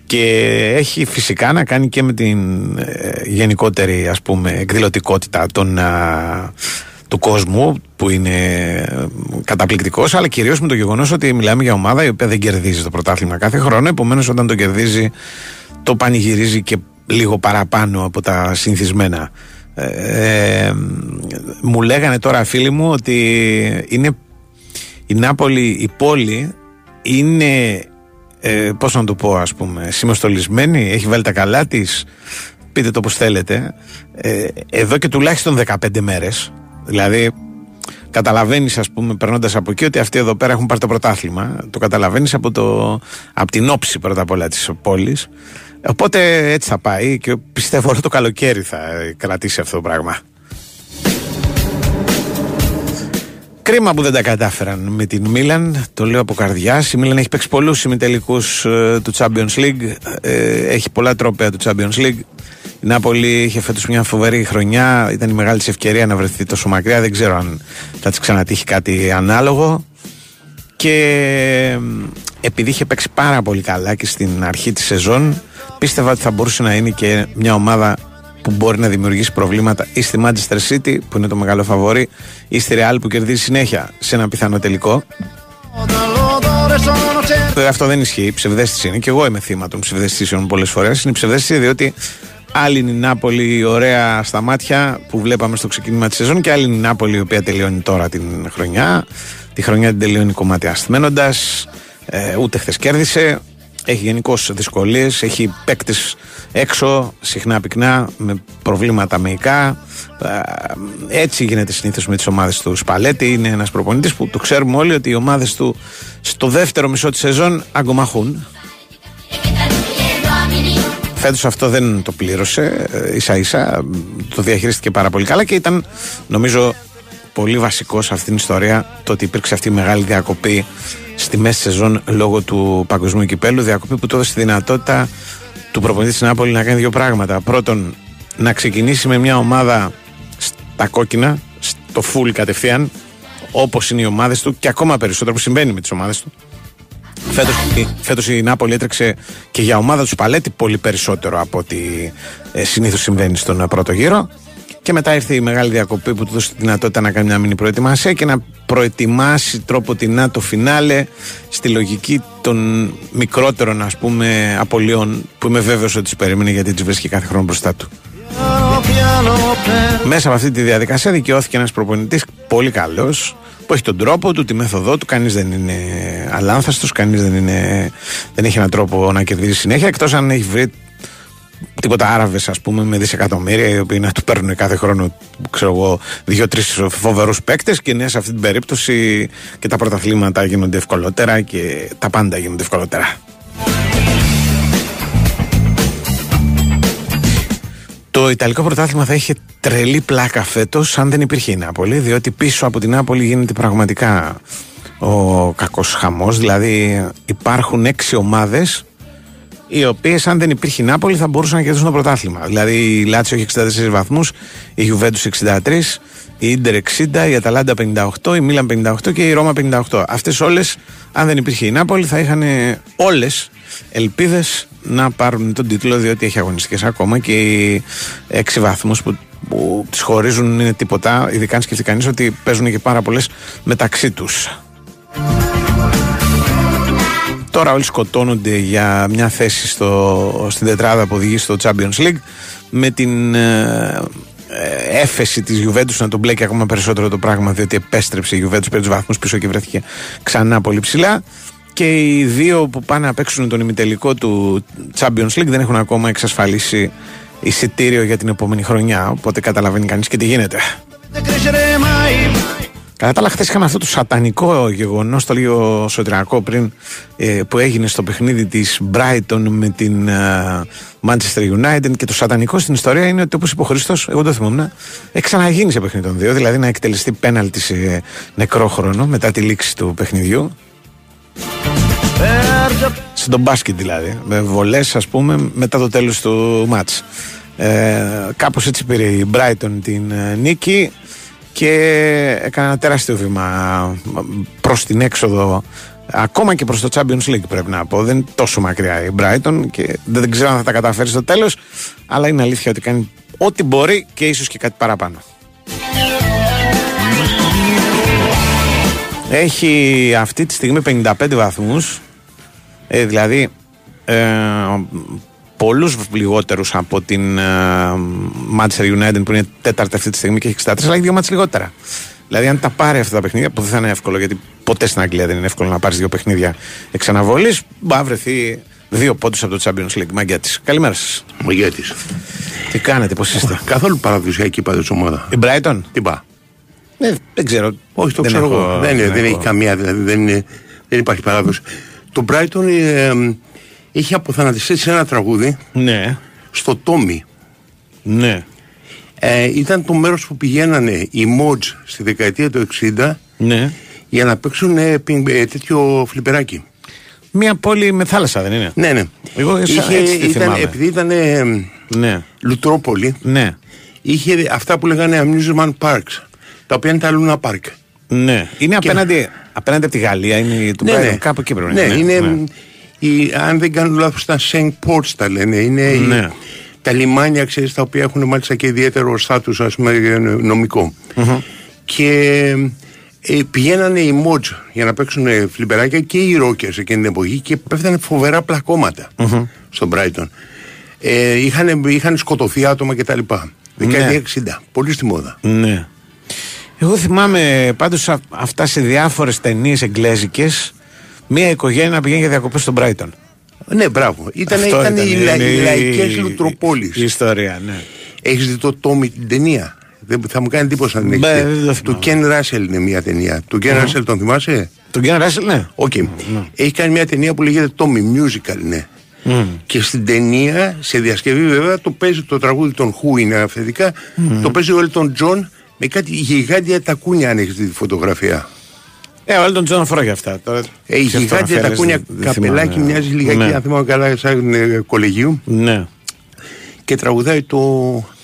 Και έχει φυσικά να κάνει και με την ε, γενικότερη ας πούμε εκδηλωτικότητα των, α, του κόσμου που είναι ε, καταπληκτικός αλλά κυρίως με το γεγονός ότι μιλάμε για ομάδα η οποία δεν κερδίζει το πρωτάθλημα κάθε χρόνο. Επομένως όταν το κερδίζει το πανηγυρίζει και λίγο παραπάνω από τα συνηθισμένα. Ε, ε, μου λέγανε τώρα φίλοι μου ότι είναι η Νάπολη, η πόλη είναι ε, πώς να το πω ας πούμε συμμεστολισμένη, έχει βάλει τα καλά της πείτε το πως θέλετε. Ε, εδώ και τουλάχιστον 15 μέρες δηλαδή καταλαβαίνεις ας πούμε περνώντας από εκεί ότι αυτοί εδώ πέρα έχουν πάρει το πρωτάθλημα. Το καταλαβαίνεις από, το, από την όψη πρώτα απ' όλα της πόλης. Οπότε έτσι θα πάει και πιστεύω όλο το καλοκαίρι θα κρατήσει αυτό το πράγμα Κρίμα που δεν τα κατάφεραν με την Μίλαν, το λέω από καρδιά. Η Μίλαν έχει παίξει πολλούς ημιτελικούς ε, του Champions League. Ε, έχει πολλά τρόπαια του Champions League. Η Νάπολη είχε φέτος μια φοβερή χρονιά. Ήταν η μεγάλη της ευκαιρία να βρεθεί τόσο μακριά. Δεν ξέρω αν θα της ξανατύχει κάτι ανάλογο. Και ε, επειδή είχε παίξει πάρα πολύ καλά και στην αρχή της σεζόν, πίστευα ότι θα μπορούσε να είναι και μια ομάδα που μπορεί να δημιουργήσει προβλήματα ή στη Manchester City που είναι το μεγάλο φαβόρι ή στη Real που κερδίζει συνέχεια σε ένα πιθανό τελικό. Βέβαια αυτό δεν ισχύει, ψευδέστηση είναι και εγώ είμαι θύμα των ψευδεστήσεων πολλές φορές. Είναι ψευδέστηση διότι άλλη είναι η Νάπολη ωραία στα μάτια που βλέπαμε στο ξεκίνημα της σεζόν και άλλη είναι η Νάπολη η οποία τελειώνει τώρα την χρονιά. Τη χρονιά την τελειώνει κομμάτια αστμένοντα. Ε, ούτε χθες κέρδισε. Έχει γενικώς δυσκολίες. Έχει παίκτες έξω, συχνά πυκνά, με προβλήματα μεϊκά. Ε, έτσι γίνεται συνήθως με τις ομάδες του. Σπαλέτη είναι ένας προπονητής που το ξέρουμε όλοι ότι οι ομάδες του στο δεύτερο μισό της σεζόν αγκομαχούν. Φέτος αυτό δεν το πλήρωσε ε, ίσα ίσα το διαχειρίστηκε πάρα πολύ καλά και ήταν νομίζω πολύ βασικό σε αυτήν την ιστορία το ότι υπήρξε αυτή η μεγάλη διακοπή στη μέση σεζόν λόγω του παγκοσμίου κυπέλου. Διακοπή που του έδωσε τη δυνατότητα του προπονητή της Νάπολη να κάνει δύο πράγματα. Πρώτον να ξεκινήσει με μια ομάδα στα κόκκινα στο full κατευθείαν όπως είναι οι ομάδες του και ακόμα περισσότερο που συμβαίνει με τις ομάδες του. Φέτος, φέτος η Νάπολη έτρεξε και για ομάδα του Σπαλέτη πολύ περισσότερο από ό,τι ε, συνήθως συμβαίνει στον ε, πρώτο γύρο Και μετά ήρθε η μεγάλη διακοπή που του δώσε τη δυνατότητα να κάνει μια μήνυ προετοιμασία και να προετοιμάσει τρόπο την το φινάλε στη λογική των μικρότερων ας πούμε απολειών που είμαι βέβαιος ότι τις περίμενε γιατί τις βρίσκει κάθε χρόνο μπροστά του. Μέσα από αυτή τη διαδικασία δικαιώθηκε ένας προπονητής πολύ καλός που έχει τον τρόπο του, τη μέθοδό του. Κανείς δεν είναι αλάνθαστος, κανείς δεν, είναι, δεν έχει έναν τρόπο να κερδίσει συνέχεια. Εκτός αν έχει βρει τίποτα Άραβες, ας πούμε, με δισεκατομμύρια, οι οποίοι να του παίρνουν κάθε χρόνο, ξέρω εγώ, δύο-τρεις φοβερούς παίκτες. Και ναι, σε αυτή την περίπτωση και τα πρωταθλήματα γίνονται ευκολότερα και τα πάντα γίνονται ευκολότερα. Το Ιταλικό πρωτάθλημα θα είχε τρελή πλάκα φέτος αν δεν υπήρχε η Νάπολη, διότι πίσω από την Νάπολη γίνεται πραγματικά ο κακός χαμός. Δηλαδή υπάρχουν έξι ομάδες οι οποίες αν δεν υπήρχε η Νάπολη θα μπορούσαν να κερδίσουν το πρωτάθλημα. Δηλαδή η Λάτσιο έχει 64 βαθμούς, η Γιουβέντους 63, η Ιντερ 60, η Αταλάντα 58, η Μίλαν 58 και η Ρώμα 58. Αυτές όλες, αν δεν υπήρχε η Νάπολη, θα είχαν όλες ελπίδες να πάρουν τον τίτλο διότι έχει αγωνιστικές ακόμα και οι έξι βαθμούς που, που τις χωρίζουν είναι τίποτα ειδικά αν σκεφτεί κανείς ότι παίζουν και πάρα πολλές μεταξύ τους Τώρα όλοι σκοτώνονται για μια θέση στο, στην τετράδα που οδηγεί στο Champions League με την ε, ε έφεση της Juventus να τον μπλέκει ακόμα περισσότερο το πράγμα διότι επέστρεψε η Juventus πέντε βαθμούς πίσω και βρέθηκε ξανά πολύ ψηλά και οι δύο που πάνε να παίξουν τον ημιτελικό του Champions League δεν έχουν ακόμα εξασφαλίσει εισιτήριο για την επόμενη χρονιά. Οπότε καταλαβαίνει κανείς και τι γίνεται. Κατά τα άλλα, χθες είχαμε αυτό το σατανικό γεγονός, το λίγο σωτηριακό πριν, ε, που έγινε στο παιχνίδι της Brighton με την ε, Manchester United. Και το σατανικό στην ιστορία είναι ότι, όπως είπε ο Χρήστο, εγώ το θυμόμουν, έχει ξαναγίνει σε παιχνίδι των δύο. Δηλαδή να εκτελεστεί πέναλτι σε νεκρό χρόνο μετά τη λήξη του παιχνιδιού. Στον μπάσκετ δηλαδή. Με βολές, ας πούμε, μετά το τέλος του μάτς. Ε, κάπως έτσι πήρε η Brighton την ε, νίκη και έκανε ένα τεράστιο βήμα προς την έξοδο. Ακόμα και προς το Champions League πρέπει να πω. Δεν είναι τόσο μακριά η Brighton και δεν ξέρω αν θα τα καταφέρει στο τέλος αλλά είναι αλήθεια ότι κάνει ό,τι μπορεί και ίσως και κάτι παραπάνω. Έχει αυτή τη στιγμή 55 βαθμούς. Ε, δηλαδή ε, πολλούς λιγότερους από την ε, Manchester United που είναι τέταρτη αυτή τη στιγμή και έχει 63 αλλά έχει δύο μάτς λιγότερα δηλαδή αν τα πάρει αυτά τα παιχνίδια που δεν θα είναι εύκολο γιατί ποτέ στην Αγγλία δεν είναι εύκολο να πάρεις δύο παιχνίδια εξ αναβολής μπορεί να βρεθεί δύο πόντους από το Champions League Μαγκέτης καλημέρα σας Μαγκέτης τι κάνετε, πώς είστε; Καθόλου παραδοσιακή πάντω ομάδας. Η Brighton; Τι πά. Ε, δεν ξέρω. Όχι, το δεν ξέρω εγώ. Δεν, δεν, δεν έχει καμία, δηλαδή δεν, είναι, δεν υπάρχει παράδοση. Το Brighton ε, έχει αποθανατιστεί σε ένα τραγούδι ναι. στο Τόμι. Ναι. Ε, ήταν το μέρος που πηγαίνανε οι Mods στη δεκαετία του 60 ναι. για να παίξουν ε, ε, τέτοιο φλιπεράκι. Μια πόλη με θάλασσα δεν είναι; Ναι, ναι. Εγώ Είχε, έτσι ήταν, επειδή ήταν ναι. Λουτρόπολη, ναι. είχε αυτά που λέγανε amusement parks, τα οποία είναι τα Luna Park. Ναι. Είναι και... απέναντι, απέναντι από τη Γαλλία, είναι του ναι, ναι. κάπου εκεί πρέπει ναι, να είναι. Ναι. Η, αν δεν κάνω λάθος τα Saint Ports τα λένε. Είναι ναι. η, τα λιμάνια, ξέρεις, τα οποία έχουν μάλιστα και ιδιαίτερο στάτους, ας πούμε, νομικό. Mm-hmm. Και ε, πηγαίνανε οι Μότζ για να παίξουν ε, φλιμπεράκια και οι Ρόκερς εκείνη την εποχή και πέφτανε φοβερά πλακώματα mm-hmm. στον Brighton. Ε, είχαν, είχαν σκοτωθεί άτομα κτλ. Δεκαετία Ναι. 60. Πολύ στη μόδα. Ναι. Εγώ θυμάμαι πάντως α- αυτά σε διάφορες ταινίες εγγλέζικες μια οικογένεια να πηγαίνει για διακοπές στον Brighton. Ναι, μπράβο. Ήταν, Αυτό ήταν, οι, λα, είναι οι η- λαϊκές η- λουτροπόλεις. Η ιστορία, ναι. Έχεις δει το Tommy την ταινία; Δεν, θα μου κάνει εντύπωση αν την Μπε, έχεις δεν δει. το Του θυμάμαι. Κεν Ράσελ είναι μια ταινία. Του Κεν Ράσελ τον θυμάσαι; Τον Κεν Ράσελ, ναι. Οκ. Έχει κάνει μια ταινία που λέγεται Tommy Musical, ναι. Και στην ταινία, σε διασκευή βέβαια, το παίζει το τραγούδι των Who είναι αυθεντικά, το παίζει ο Elton John με κάτι γιγάντια τακούνια αν έχεις δει τη φωτογραφία. Ε, ο Έλτον Τζον φοράει αυτά. Τώρα, Ε, η σε γιγάντια φωτογραφίες τακούνια δεν- δεν καπελάκι θυμάμαι. μοιάζει λιγάκι, Ναι. αν θυμάμαι καλά, σαν ε, κολεγίου Ναι. και τραγουδάει το...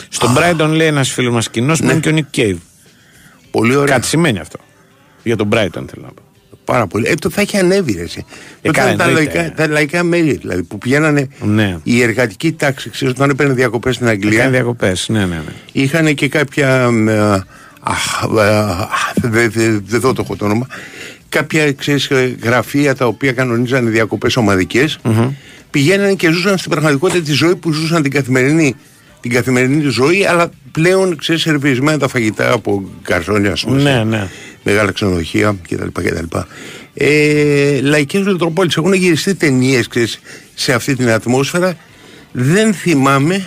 Στον Brighton λέει ένας φίλος μας κοινός που Ναι. είναι και ο Nick Cave. Πολύ ωραία. Κάτι σημαίνει αυτό. Για τον Brighton θέλω να πω. Πάρα πολύ. Ε, το θα έχει ανέβει ρε, εσύ. Ε, Τότε καλά, ήταν τα, εννοείται. λαϊκά, τα λαϊκά μέρη δηλαδή που πηγαίνανε Ναι. η εργατική τάξη. Ξέρεις, όταν έπαιρνε διακοπές στην Κάνει Αγγλία, διακοπές. Ναι, ναι, ναι. είχαν και κάποια. Ε, αχ, ε, αχ, δεν δε, δε δω το έχω το όνομα. Κάποια ξέρεις, ε, γραφεία τα οποία κανονίζανε διακοπές ομαδικές, πηγαίνανε και ζούσαν στην πραγματικότητα τη ζωή που ζούσαν την καθημερινή, την καθημερινή τους ζωή, αλλά πλέον ξέρεις, σερβιρισμένα τα φαγητά από καρσόνια, ας πούμε, Ναι, σε ναι. μεγάλα ξενοδοχεία κτλ. κτλ. Ε, Λαϊκές Λιτροπόλει έχουν γυριστεί ταινίες σε αυτή την ατμόσφαιρα. Δεν θυμάμαι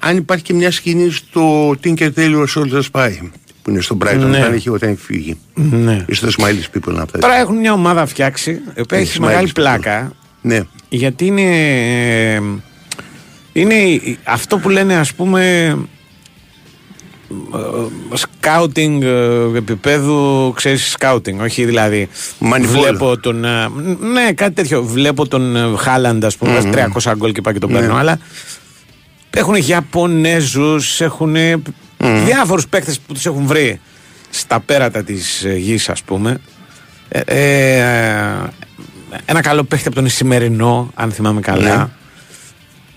αν υπάρχει και μια σκηνή στο Tinker Tailor Soldier Spy που είναι στο Brighton Ναι. όταν έχει, όταν έχει φύγει. ναι. Ή στο Smileys People να αυτά. Τώρα έχουν μια ομάδα φτιάξει, η οποία Ε, έχει Smileys μεγάλη people. πλάκα. Ναι. Γιατί είναι. ε, Είναι η- αυτό που λένε ας πούμε σκάουτινγκ επίπεδου, ξέρεις σκάουτινγκ, όχι δηλαδή Μανιβόλ. βλέπω τον, ε, ναι κάτι τέτοιο, βλέπω τον ε, Χάλαντ ας πούμε, βάζει 300 γκολ και πάει και τον παίρνω, αλλά έχουν Ιαπωνέζους, έχουν διάφορους παίκτες που τους έχουν βρει στα πέρατα της ε, γης ας πούμε ε, ε, ένα καλό παίχτη από τον Ισημερινό, αν θυμάμαι καλά. Ναι.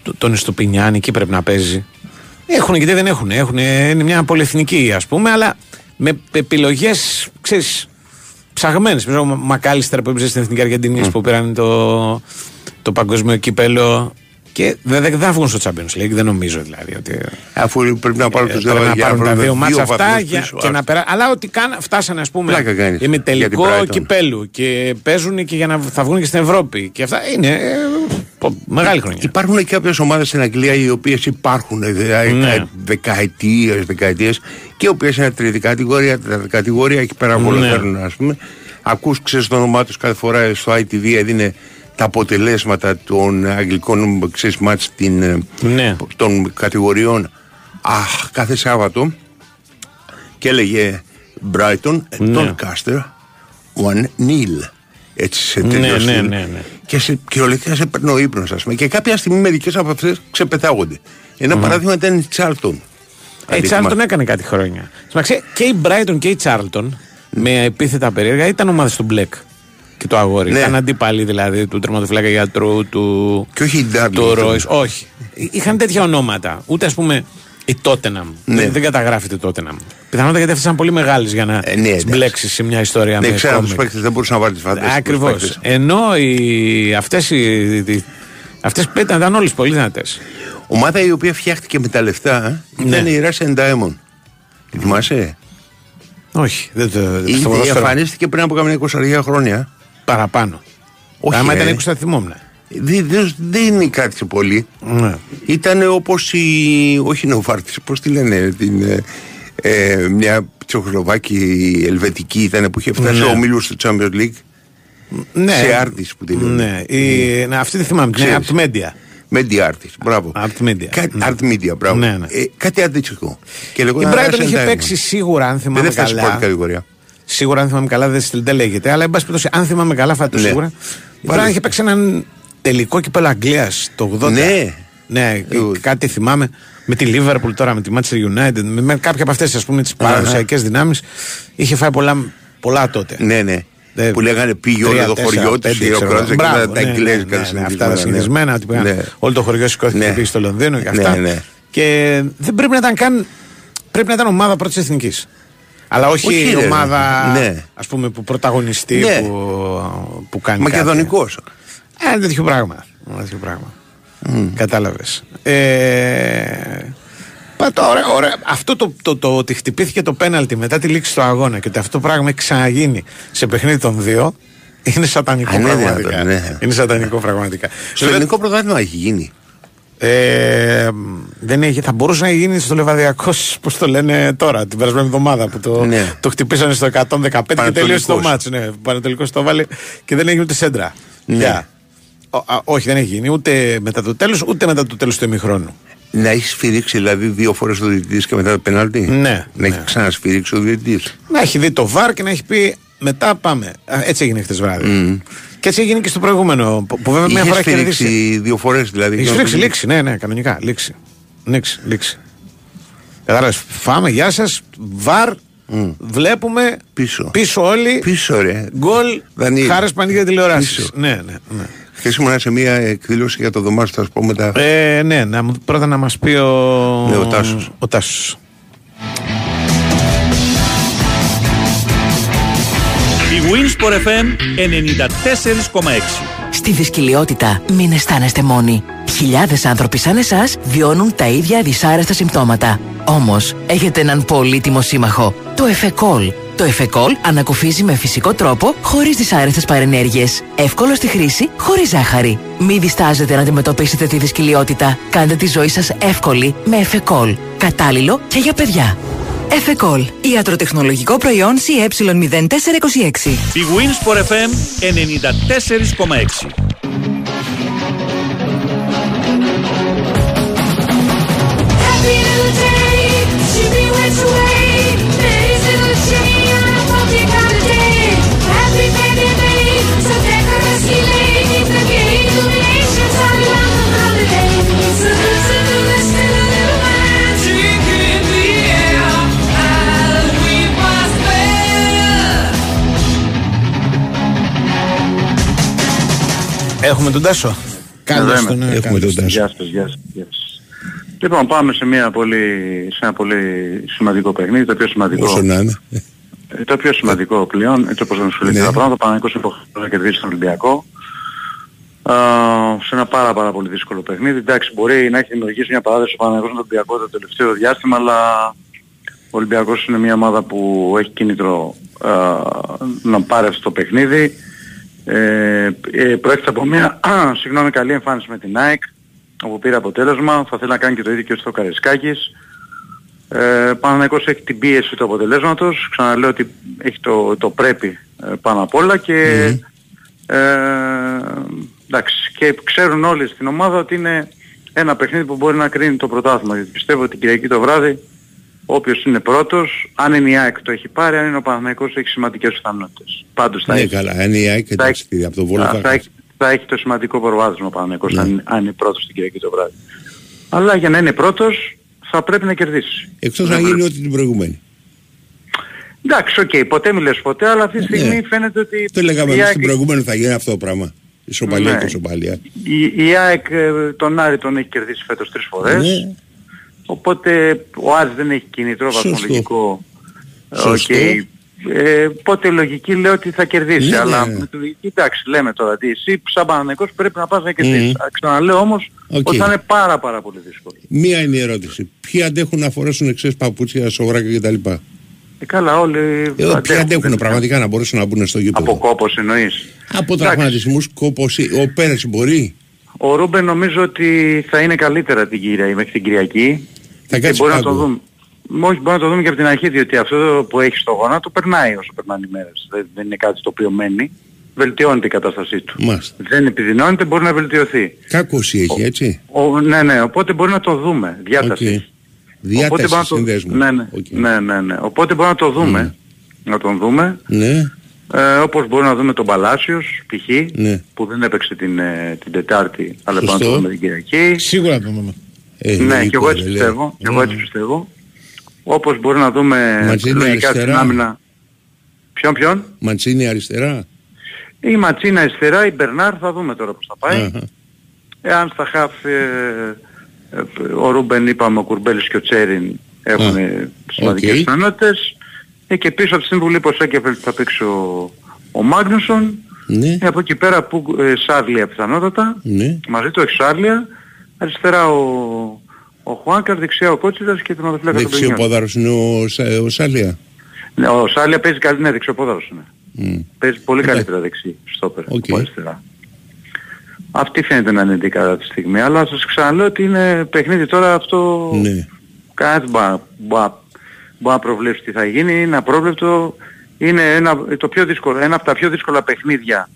Το- Τον Ιστοπινιάνη, εκεί πρέπει να παίζει. Έχουν γιατί δεν έχουν. έχουν είναι μια πολυεθνική, ας πούμε, αλλά με επιλογές, ξέρεις, ψαγμένες. Ο Μακάλιστερ που έπαιζε στην Εθνική Αργεντινής που πήραν το, το παγκόσμιο κύπελο. Και δεν δεν θα βγουν στο Champions League, δεν νομίζω δηλαδή. Ότι, Αφού πρέπει να πάρουν ε, τους πρέπει δύο να για πάρουν τα βρουν δύο μάτσα βαθμούς αυτά για, πίσω. και να περά... Αλλά ότι καν, φτάσανε, ας πούμε, Πλάκα κάνεις με για τελικό την Brighton. κυπέλου και παίζουν και για να θα βγουν και στην Ευρώπη. Και αυτά είναι ε, πο- μεγάλη χρονιά. Υπάρχουν και κάποιες ομάδες στην Αγγλία οι οποίες υπάρχουν Ναι. δεκαετίες, δεκαετίες και οι οποίες είναι τρίτη κατηγορία, τέταρτη κατηγορία, εκεί πέρα Ναι. βολοφέρνουν, ας πούμε. Ακούς, ξέρεις το όνομά τους κάθε φορά στο ITV έδινε τα αποτελέσματα των αγγλικών ξέρεις, μάτς την, ε, Ναι. των κατηγοριών αχ, κάθε Σάββατο και έλεγε Brighton, Ναι. Doncaster, one nil. Έτσι σε Ναι, τέτοιο ναι, στυλ. ναι, ναι. Και σε, κυριολεκτικά σε παίρνει ο ύπνος, ας πούμε. Και κάποια στιγμή μερικέ από αυτέ ξεπετάγονται. Ένα παράδειγμα ήταν η Τσάρλτον. Ε, η Τσάρλτον έκανε κάτι χρόνια. Σημαξέ, και η Brighton και η Τσάρλτον με επίθετα περίεργα ήταν ομάδες του Μπλεκ και το αγόρι. Ναι. Ήταν αντίπαλοι δηλαδή του τερματοφυλάκα γιατρού, του. Και όχι η Ντάρλινγκ. του Ρόις. Όχι. Εί- Είχαν τέτοια ονόματα. Ούτε ας πούμε η Τότεναμ. Ναι. Δεν, δεν καταγράφεται η Τότεναμ. Πιθανότατα γιατί αυτέ ήταν πολύ μεγάλες για να Ε, ναι, εντάξει. μπλέξεις σε μια ιστορία Δεν με ξέρω τους κόμικ. παίκτες, δεν μπορούσαν να βάλει τις φαντασίες. Ακριβώς. Ενώ οι, αυτές, οι, οι- αυτές που ήταν, ήταν όλες πολύ δυνατές. Ομάδα η οποία φτιάχτηκε με τα λεφτά ε, ήταν Ναι. η Russian Diamond. Τη θυμάσαι; Όχι. Δεν το, Η- στο ποδόσφαιρο. Εμφανίστηκε πριν από καμιά 20 χρόνια. Παραπάνω. Όχι, Άμα ε. ήταν 20 θα θυμόμουν. Δεν, δεν, δεν κράτησε πολύ. Ναι. Ήταν όπως η. Όχι η Νοβάρτη, πώς τη λένε. Την, ε, ε, μια Τσεχοσλοβάκη Ελβετική ήταν που είχε φτάσει Ναι. ο ομίλους του Champions League. Ναι. Σε άρτη που τη λένε. Ναι. Η, ναι, αυτή τη θυμάμαι. Ναι, Ξέρεις. από τη Μέντια. Media Artist, μπράβο. Από τη Media. Κάτι, Ναι. Art Media, μπράβο. Ναι, ναι. Ε, κάτι αντίστοιχο. Και Η λεγόταν Brighton Russian είχε Diamond. παίξει σίγουρα, αν Δεν θυμάμαι έφτασε στην πρώτη καλά. κατηγορία. Σίγουρα, αν θυμάμαι καλά, δεν, δεν λέγεται. Αλλά, εν πάση περιπτώσει, αν θυμάμαι καλά, φάτο Ναι. σίγουρα. Η Βάλε. Brighton είχε παίξει έναν τελικό κύπελο Αγγλίας το 80. Ναι. Ναι, και Εγώ. κάτι θυμάμαι με τη Liverpool τώρα, με τη Manchester United, με, με κάποια από αυτές τις παραδοσιακές δυνάμεις. Είχε φάει πολλά, πολλά τότε. Ναι, ναι. Ε, που λέγανε πήγε όλο τρία, το τέσσερα, χωριό του πέντε, ή ο ξέρω κράτος εγώ. και Μπράβο, τα ναι, εγγλέζικα ναι, ναι, συνηθισμένα, Αυτά τα ναι. συνηθισμένα. ότι πήγαν- Ναι. Όλο το χωριό σηκώθηκε Ναι. και πήγε στο Λονδίνο και Ναι, αυτά. ναι. Και δεν πρέπει να ήταν καν. Πρέπει να ήταν ομάδα πρώτης εθνικής. Αλλά όχι, Όχι, η ρε, ομάδα ναι. ας πούμε, που πρωταγωνιστεί, Ναι. που, που κάνει. Μακεδονικός. κάτι. Ε, τέτοιο πράγμα. Τέτοιο πράγμα. Κατάλαβες. Ε, πα- τώρα, ωραία. Αυτό το, το, το, ότι χτυπήθηκε το πέναλτι μετά τη λήξη του αγώνα και ότι αυτό το πράγμα έχει ξαναγίνει σε παιχνίδι των δύο είναι σατανικό Α, ναι, πραγματικά. δυνατόν, ναι. Είναι σατανικό πραγματικά. Στο Βέβαια, ελληνικό πρωτάθλημα έχει γίνει. Ε, δεν έχει, θα μπορούσε να γίνει στο Λεβαδιακό, πώς το λένε τώρα, την περασμένη εβδομάδα που το, Ναι. το χτυπήσανε στο 115 και τελείωσε το Πανετολικός. μάτς. Ναι, Πανετολικός το βάλε και δεν έγινε ούτε σέντρα. Ναι. Πια. Ο- α, όχι, δεν έχει γίνει ούτε μετά το τέλος, ούτε μετά το τέλος του ημιχρόνου. Να έχεις σφυρίξει δηλαδή δύο φορές το διαιτητής και μετά το πενάλτι. Ναι, Να έχεις ναι. ξανασφυρίξει ο διαιτητής; Να έχει δει το βαρ και να έχει πει μετά πάμε. Α, έτσι έγινε χτες βράδυ. Και έτσι έγινε και στο προηγούμενο. Που, που βέβαια μια Είχες φορά έχει κερδίσει. σφυρίξει δύο φορές δηλαδή. Έχει λήξει, λήξη, ναι, ναι, κανονικά. Λήξη. Λήξη, λήξη. Κατάλαβες. Φάμε, γεια σας. Βαρ, βλέπουμε Πίσω. πίσω όλοι Πίσω, ρε. γκολ Δανίλη. χάρες πανίγια τηλεοράσεις. Πίσω. Ναι, ναι, ναι. Χθες ήμουν σε μια εκδήλωση για το δωμάτιο, θα σου πω μετά. Ε, ναι, να, μου- πρώτα να μας πει ο, Ναι, ο Τάσος. ο Τάσος. Winsport FM 94,6. Στη δυσκολιότητα μην αισθάνεστε μόνοι. Χιλιάδες άνθρωποι σαν εσάς βιώνουν τα ίδια δυσάρεστα συμπτώματα. Όμως, έχετε έναν πολύτιμο σύμμαχο. Το Εφεκόλ. Το Εφεκόλ ανακουφίζει με φυσικό τρόπο, χωρίς δυσάρεστες παρενέργειες. Εύκολο στη χρήση, χωρίς ζάχαρη. Μην διστάζετε να αντιμετωπίσετε τη δυσκολιότητα. Κάντε τη ζωή σας εύκολη με Εφεκόλ. Κατάλληλο και για παιδιά. Εφεκόλ. Ιατροτεχνολογικό προϊόν CE0426. Η Winsport FM 94,6. Έχουμε τον Τάσο. Καλώς Εδώ τον είμαι. ε, Έχουμε καλώς. τον Τάσο. Γεια σας, γεια σας, γεια σας. Λοιπόν, πάμε σε, μια πολύ, σε ένα πολύ σημαντικό παιχνίδι, το πιο σημαντικό, Όσο να είναι. ε, το πιο σημαντικό πλέον, έτσι όπως ασχολείται Ναι. τα πράγματα, ο Παναγικός υποχρεώται να κερδίσει τον Ολυμπιακό. Α, σε ένα πάρα πάρα πολύ δύσκολο παιχνίδι. Εντάξει, μπορεί να έχει δημιουργήσει μια παράδοση ο Παναγικός με τον Ολυμπιακό το τελευταίο διάστημα, αλλά ο Ολυμπιακός είναι μια ομάδα που έχει κίνητρο α, να πάρει αυτό το παιχνίδι. Ε, ε, προέρχεται από μια συγγνώμη, καλή εμφάνιση με την ΑΕΚ όπου πήρε αποτέλεσμα. Θα θέλει να κάνει και το ίδιο και στο Καρεσκάκης. Ε, Παναθηναϊκός έχει την πίεση του αποτελέσματος. Ξαναλέω ότι έχει το, το πρέπει ε, πάνω απ' όλα και, ε, εντάξει, και ξέρουν όλοι στην ομάδα ότι είναι ένα παιχνίδι που μπορεί να κρίνει το πρωτάθλημα. Γιατί πιστεύω ότι την Κυριακή το βράδυ όποιος είναι πρώτος, αν είναι η ΑΕΚ το έχει πάρει, αν είναι ο Παναθηναϊκός έχει σημαντικές πιθανότητες. Πάντως θα Ναι, έχει. καλά. Αν η ΑΕΚ Θα εντάξει, από το Βόλο θα, θα θα, έχει, θα έχει το σημαντικό προβάδισμα ο Παναθηναϊκός Ναι. αν, αν είναι πρώτος την Κυριακή το βράδυ. Αλλά για να είναι πρώτος θα πρέπει να κερδίσει. Εκτός Ναι, να γίνει ναι. ό,τι την προηγούμενη. Εντάξει, οκ, ποτέ μη λες ποτέ, αλλά αυτή τη στιγμή Ναι. φαίνεται ότι Το λέγαμε η εμείς ΑΕΚ, στην προηγούμενη θα γίνει αυτό το πράγμα. Ισοπαλία Ναι. και ισοπαλία. η, η ΑΕΚ ε, τον Άρη τον έχει κερδίσει φέτος τρεις φορές. Ναι. Οπότε ο Άρης δεν έχει κίνητρο Σωστό. βαθμολογικό. Ε, Σωστό. οκ. Ε, οπότε λογική λέω ότι θα κερδίσει. Ναι, αλλά ναι. με τη λογική, εντάξει, λέμε τώρα ότι εσύ σαν Παναθηναϊκός πρέπει να πας να κερδίσεις. Μμμ. Μμ. Ξαναλέω όμως Οκ. ότι θα είναι πάρα πάρα πολύ δύσκολο. Μία είναι η ερώτηση. Ποιοι αντέχουν να φορέσουν εξές παπούτσια, σορτσάκια κτλ. Ε, καλά, όλοι Ε, ποιοι αντέχουν πραγματικά να μπορέσουν να μπουν στο γήπεδο; Από κόπωση εννοείς. Από Εντάξει. τραυματισμούς, κόπωση, ο Πέρες μπορεί; Ο Ρούμπεν νομίζω ότι θα είναι καλύτερα την Κυριακή, μέχρι την Κυριακή. Θα και κάτσει μπορεί να το πάγκο. δούμε. Όχι, μπορεί να το δούμε και από την αρχή, διότι αυτό που έχει στο γόνατο περνάει όσο περνάνε οι μέρες. Δεν, δεν είναι κάτι το οποίο μένει. Βελτιώνεται η κατάστασή του. Μάλιστα. Δεν επιδεινώνεται, μπορεί να βελτιωθεί. Κάκωση έχει, έτσι; Ο, ναι, ναι, οπότε μπορεί να το δούμε. Διάτασης. Οκ. Διάταση μπορεί να το- συνδέσμου. Ναι, ναι, ναι, ναι, ναι. Οπότε μπορεί να το δούμε. Να τον δούμε. Ναι. Ε, όπως μπορεί να δούμε τον Παλάσιος, π.χ. Ναι. που δεν έπαιξε την, ε, την Τετάρτη, αλλά μπορεί να Σωστό. το δούμε την Κυριακή. Σίγουρα το δούμε. Ε, ναι, λογικό, και εγώ έτσι ρε, πιστεύω. λέει. Και εγώ έτσι πιστεύω. Όπως μπορεί να δούμε Μαντσίνι λογικά στην αριστερά. άμυνα. Ποιον ποιον; Μαντσίνι αριστερά. Ή Μαντσίνι αριστερά, ή Μπερνάρ θα δούμε τώρα πώς θα πάει. Αχα. Εάν στα χαφ ε, ε, ο Ρούμπεν είπαμε, ο Κουρμπέλης και ο Τσέριν έχουν Α, σημαντικές οκ. πιθανότητες. Ε, και πίσω από τη στιγμή που λείπει ο Σέκεφελτ θα παίξει ο, ο Μάγνουσον. Ναι. Ε, από εκεί πέρα που ε, Σάρλια πιθανότατα. Ναι. Μαζί του έχει Σάρλια. Αριστερά ο, ο Χουάνκαρ, δεξιά ο Κότσιδας και τον Αδελφλέκα του Δεξιό Μπενιόν. πόδαρος είναι ο, Σα- ο Σάλια. Ναι, ο Σάρλια παίζει καλή, ναι, δεξιοπόδαρος είναι. Μμ. Παίζει πολύ Εντάξει. καλύτερα δεξί, στόπερ, Οκ. από αριστερά. Αυτή φαίνεται να είναι η κατά τη στιγμή, αλλά σας ξαναλέω ότι είναι παιχνίδι τώρα αυτό... Ναι. Κάτι μπορεί να- μπορεί να- μπορεί να προβλέψει τι θα γίνει, είναι απρόβλεπτο. Είναι ένα, το πιο δύσκολο, ένα από τα πιο δύσκολα παιχνίδια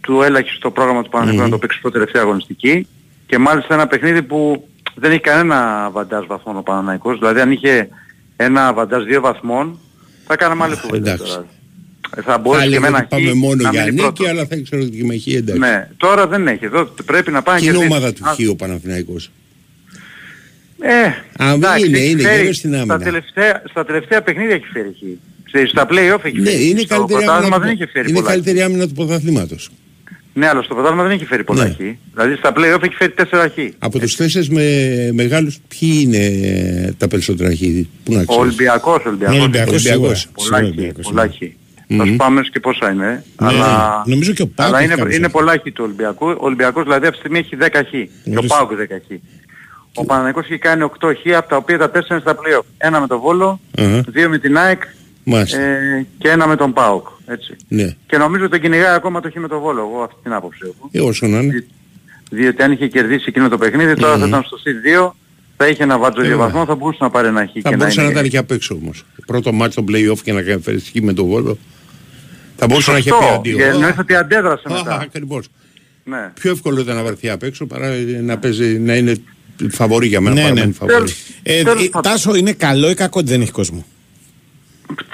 του έλαχιστο στο πρόγραμμα του Παναθηναϊκού Μμμ. να το παίξει στο τελευταία αγωνιστική και μάλιστα ένα παιχνίδι που δεν έχει κανένα βαντάζ βαθμών ο Παναθηναϊκός, δηλαδή αν είχε ένα βαντάζ δύο βαθμών θα κάναμε άλλη κουβέντα εντάξει. τώρα. Ε, Θα Θα μπορούσε και έλεγα με ένα ότι πάμε χ μόνο να για μείνει νίκη, πρώτος. αλλά θα ήξερα ότι και με χ εντάξει. Ναι, τώρα δεν έχει. Εδώ πρέπει να πάει Και και είναι κερδίσει. ομάδα του Α, χ ο Παναθηναϊκός. Ε, Α, εντάξει, είναι, έχει είναι φέρει- γύρω στην άμυνα. Στα τελευταία, στα τελευταία παιχνίδια έχει φέρει χ. Ξέρεις, Στα play-off έχει Ναι, φέρει. είναι στο καλύτερη πρωτάθλημα άμυνα, δεν του- έχει φέρει είναι πολλά. καλύτερη άμυνα του πρωταθλήματος. Ναι, αλλά στο πρωτάθλημα δεν έχει φέρει πολλά Ναι. χ. Δηλαδή στα play-off έχει φέρει 4 χ. Από τους τέσσερις με μεγάλους, ποιοι είναι ε, τα περισσότερα χ, πού να Ο ξέρεις; Ολυμπιακός, Ολυμπιακός. Ολυμπιακός, Ολυμπιακός. σίγουρα. Πολλά Σίγουρα χ, Ολυμπιακός, πολλά ναι. χ. Θα σου πάμε και πόσα είναι. Αλλά, Νομίζω και ο Πάοκ αλλά έχει είναι, κάποιους είναι χ. πολλά χ του Ολυμπιακού. Ο Ολυμπιακός δηλαδή αυτή τη στιγμή έχει 10 χ. Και ο Ορίστε. Πάοκ 10 χ. Ο Παναγικός έχει κάνει 8 χ από τα οποία τα 4 είναι στα play-off. Ένα με τον Βόλο, Αχα. δύο με την ΑΕΚ Μάλιστα. ε, και ένα με τον ΠΑΟΚ. Έτσι. Ναι. Και νομίζω ότι τον κυνηγάει ακόμα το χ με τον Βόλο. Εγώ αυτή την άποψη έχω. Ε, όσο να είναι. Διότι αν είχε κερδίσει εκείνο το παιχνίδι, τώρα θα ήταν στο συν 2, θα είχε ένα βάτζο Ε, δύο βέβαια. βαθμό, θα μπορούσε να πάρει ένα χ. Θα και μπορούσε να είναι- ήταν και απ' έξω όμως. Πρώτο μάτι στο play-off και να κάνει χ με τον Βόλο. Θα μπορούσε να είχε πει Σωστό, αντίο. και εννοείς ότι αντέδρασε Α, μετά. Ακριβώς. Ναι. Πιο εύκολο ήταν να βρεθεί απ' έξω παρά να, παίζει, να είναι φαβορή για μένα. Ναι, παραμένει ναι. φαβορή. Ε, Τέλος ε, πάντων. Τάσο, είναι καλό ή κακό ότι δεν έχει κόσμο;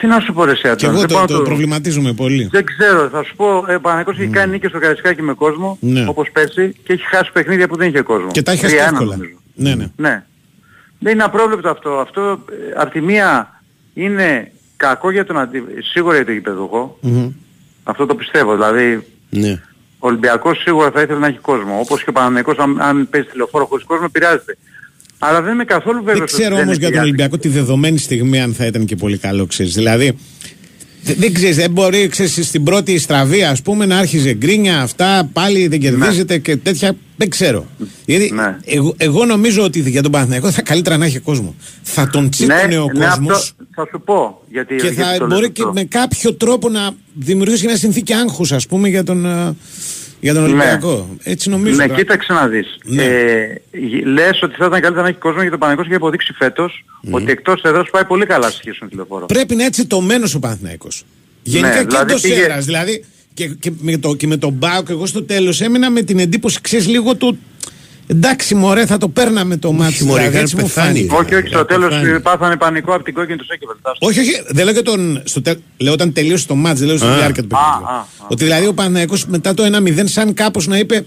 Τι να σου πω ρε εσύ, Και Αντώνη, εγώ δεν το, πάω το το- προβληματίζομαι πολύ. Δεν ξέρω, θα σου πω, ε, ο Παναγικός έχει κάνει νίκες στο Καρισκάκι με κόσμο, Ναι. όπως πέρσι, και έχει χάσει παιχνίδια που δεν είχε κόσμο. Και τα έχει χάσει 3-1 εύκολα. νομίζω. Ναι, ναι. Ναι. Δεν είναι απρόβλεπτο αυτό. Αυτό ε, απ' τη μία είναι κακό για τον αντι... σίγουρα για τον γηπεδούχο. Μμμ. Αυτό το πιστεύω. Δηλαδή Ναι. ο Ολυμπιακός σίγουρα θα ήθελε να έχει κόσμο. Όπως και ο Παναγικός αν, αν παίζει τηλεφόρο χωρίς κόσμο πειράζεται. Αλλά δεν είμαι καθόλου βέβαιος Δεν ότι ξέρω δεν όμως είναι για τον η Ολυμπιακό τη δεδομένη στιγμή αν θα ήταν και πολύ καλό, ξέρεις. Δηλαδή, δε- δεν ξέρεις, δεν μπορεί ξέρεις, στην πρώτη στραβή, ας πούμε, να άρχιζε γκρίνια αυτά, πάλι δεν κερδίζεται και τέτοια. Δεν ξέρω. Γιατί Ναι. εγώ, εγώ νομίζω ότι για τον Παναθηναϊκό θα καλύτερα να έχει κόσμο. Θα τον τσίπωνε ο ναι, κόσμος αυτό θα σου πω. Γιατί, και γιατί θα το λες μπορεί αυτό. και με κάποιο τρόπο να δημιουργήσει μια συνθήκη άγχους, ας πούμε, για τον, ε, για τον Ναι. Ολυμπιακό. Έτσι νομίζω. Ναι, τώρα. κοίταξε να δεις. Ναι. Ε, γ- λες ότι θα ήταν καλύτερα να έχει κόσμο γιατί ο Παναγικός έχει αποδείξει φέτος ότι εκτός έδρας πάει πολύ καλά στη σχέση με τηλεφόρο. Πρέπει να είναι έτσι τομένο ο Παναθηναϊκός. Γενικά Ναι, και δηλαδή εντός πήγε- έδρας. Δηλαδή και, και, με το, και με τον Μπάουκ, εγώ στο τέλος έμεινα με την εντύπωση, ξέρεις λίγο του. Εντάξει, μωρέ, θα το παίρναμε το μάτι. μωρέ, δηλαδή, είχαν έτσι μου πεθάνει. φάνηκε. Όχι, όχι, στο θα τέλος πεθάνει. ε, πάθανε πανικό από την κόκκινη του Σέκεβελ. Όχι, όχι, δεν λέω για τον. Στο τε, λέω όταν τελείωσε το μάτς, δεν λέω στη Α. διάρκεια του Α, παιχνιδιού. α, α. Ότι δηλαδή ο Παναθηναϊκός μετά το 1-0, σαν κάπως να είπε.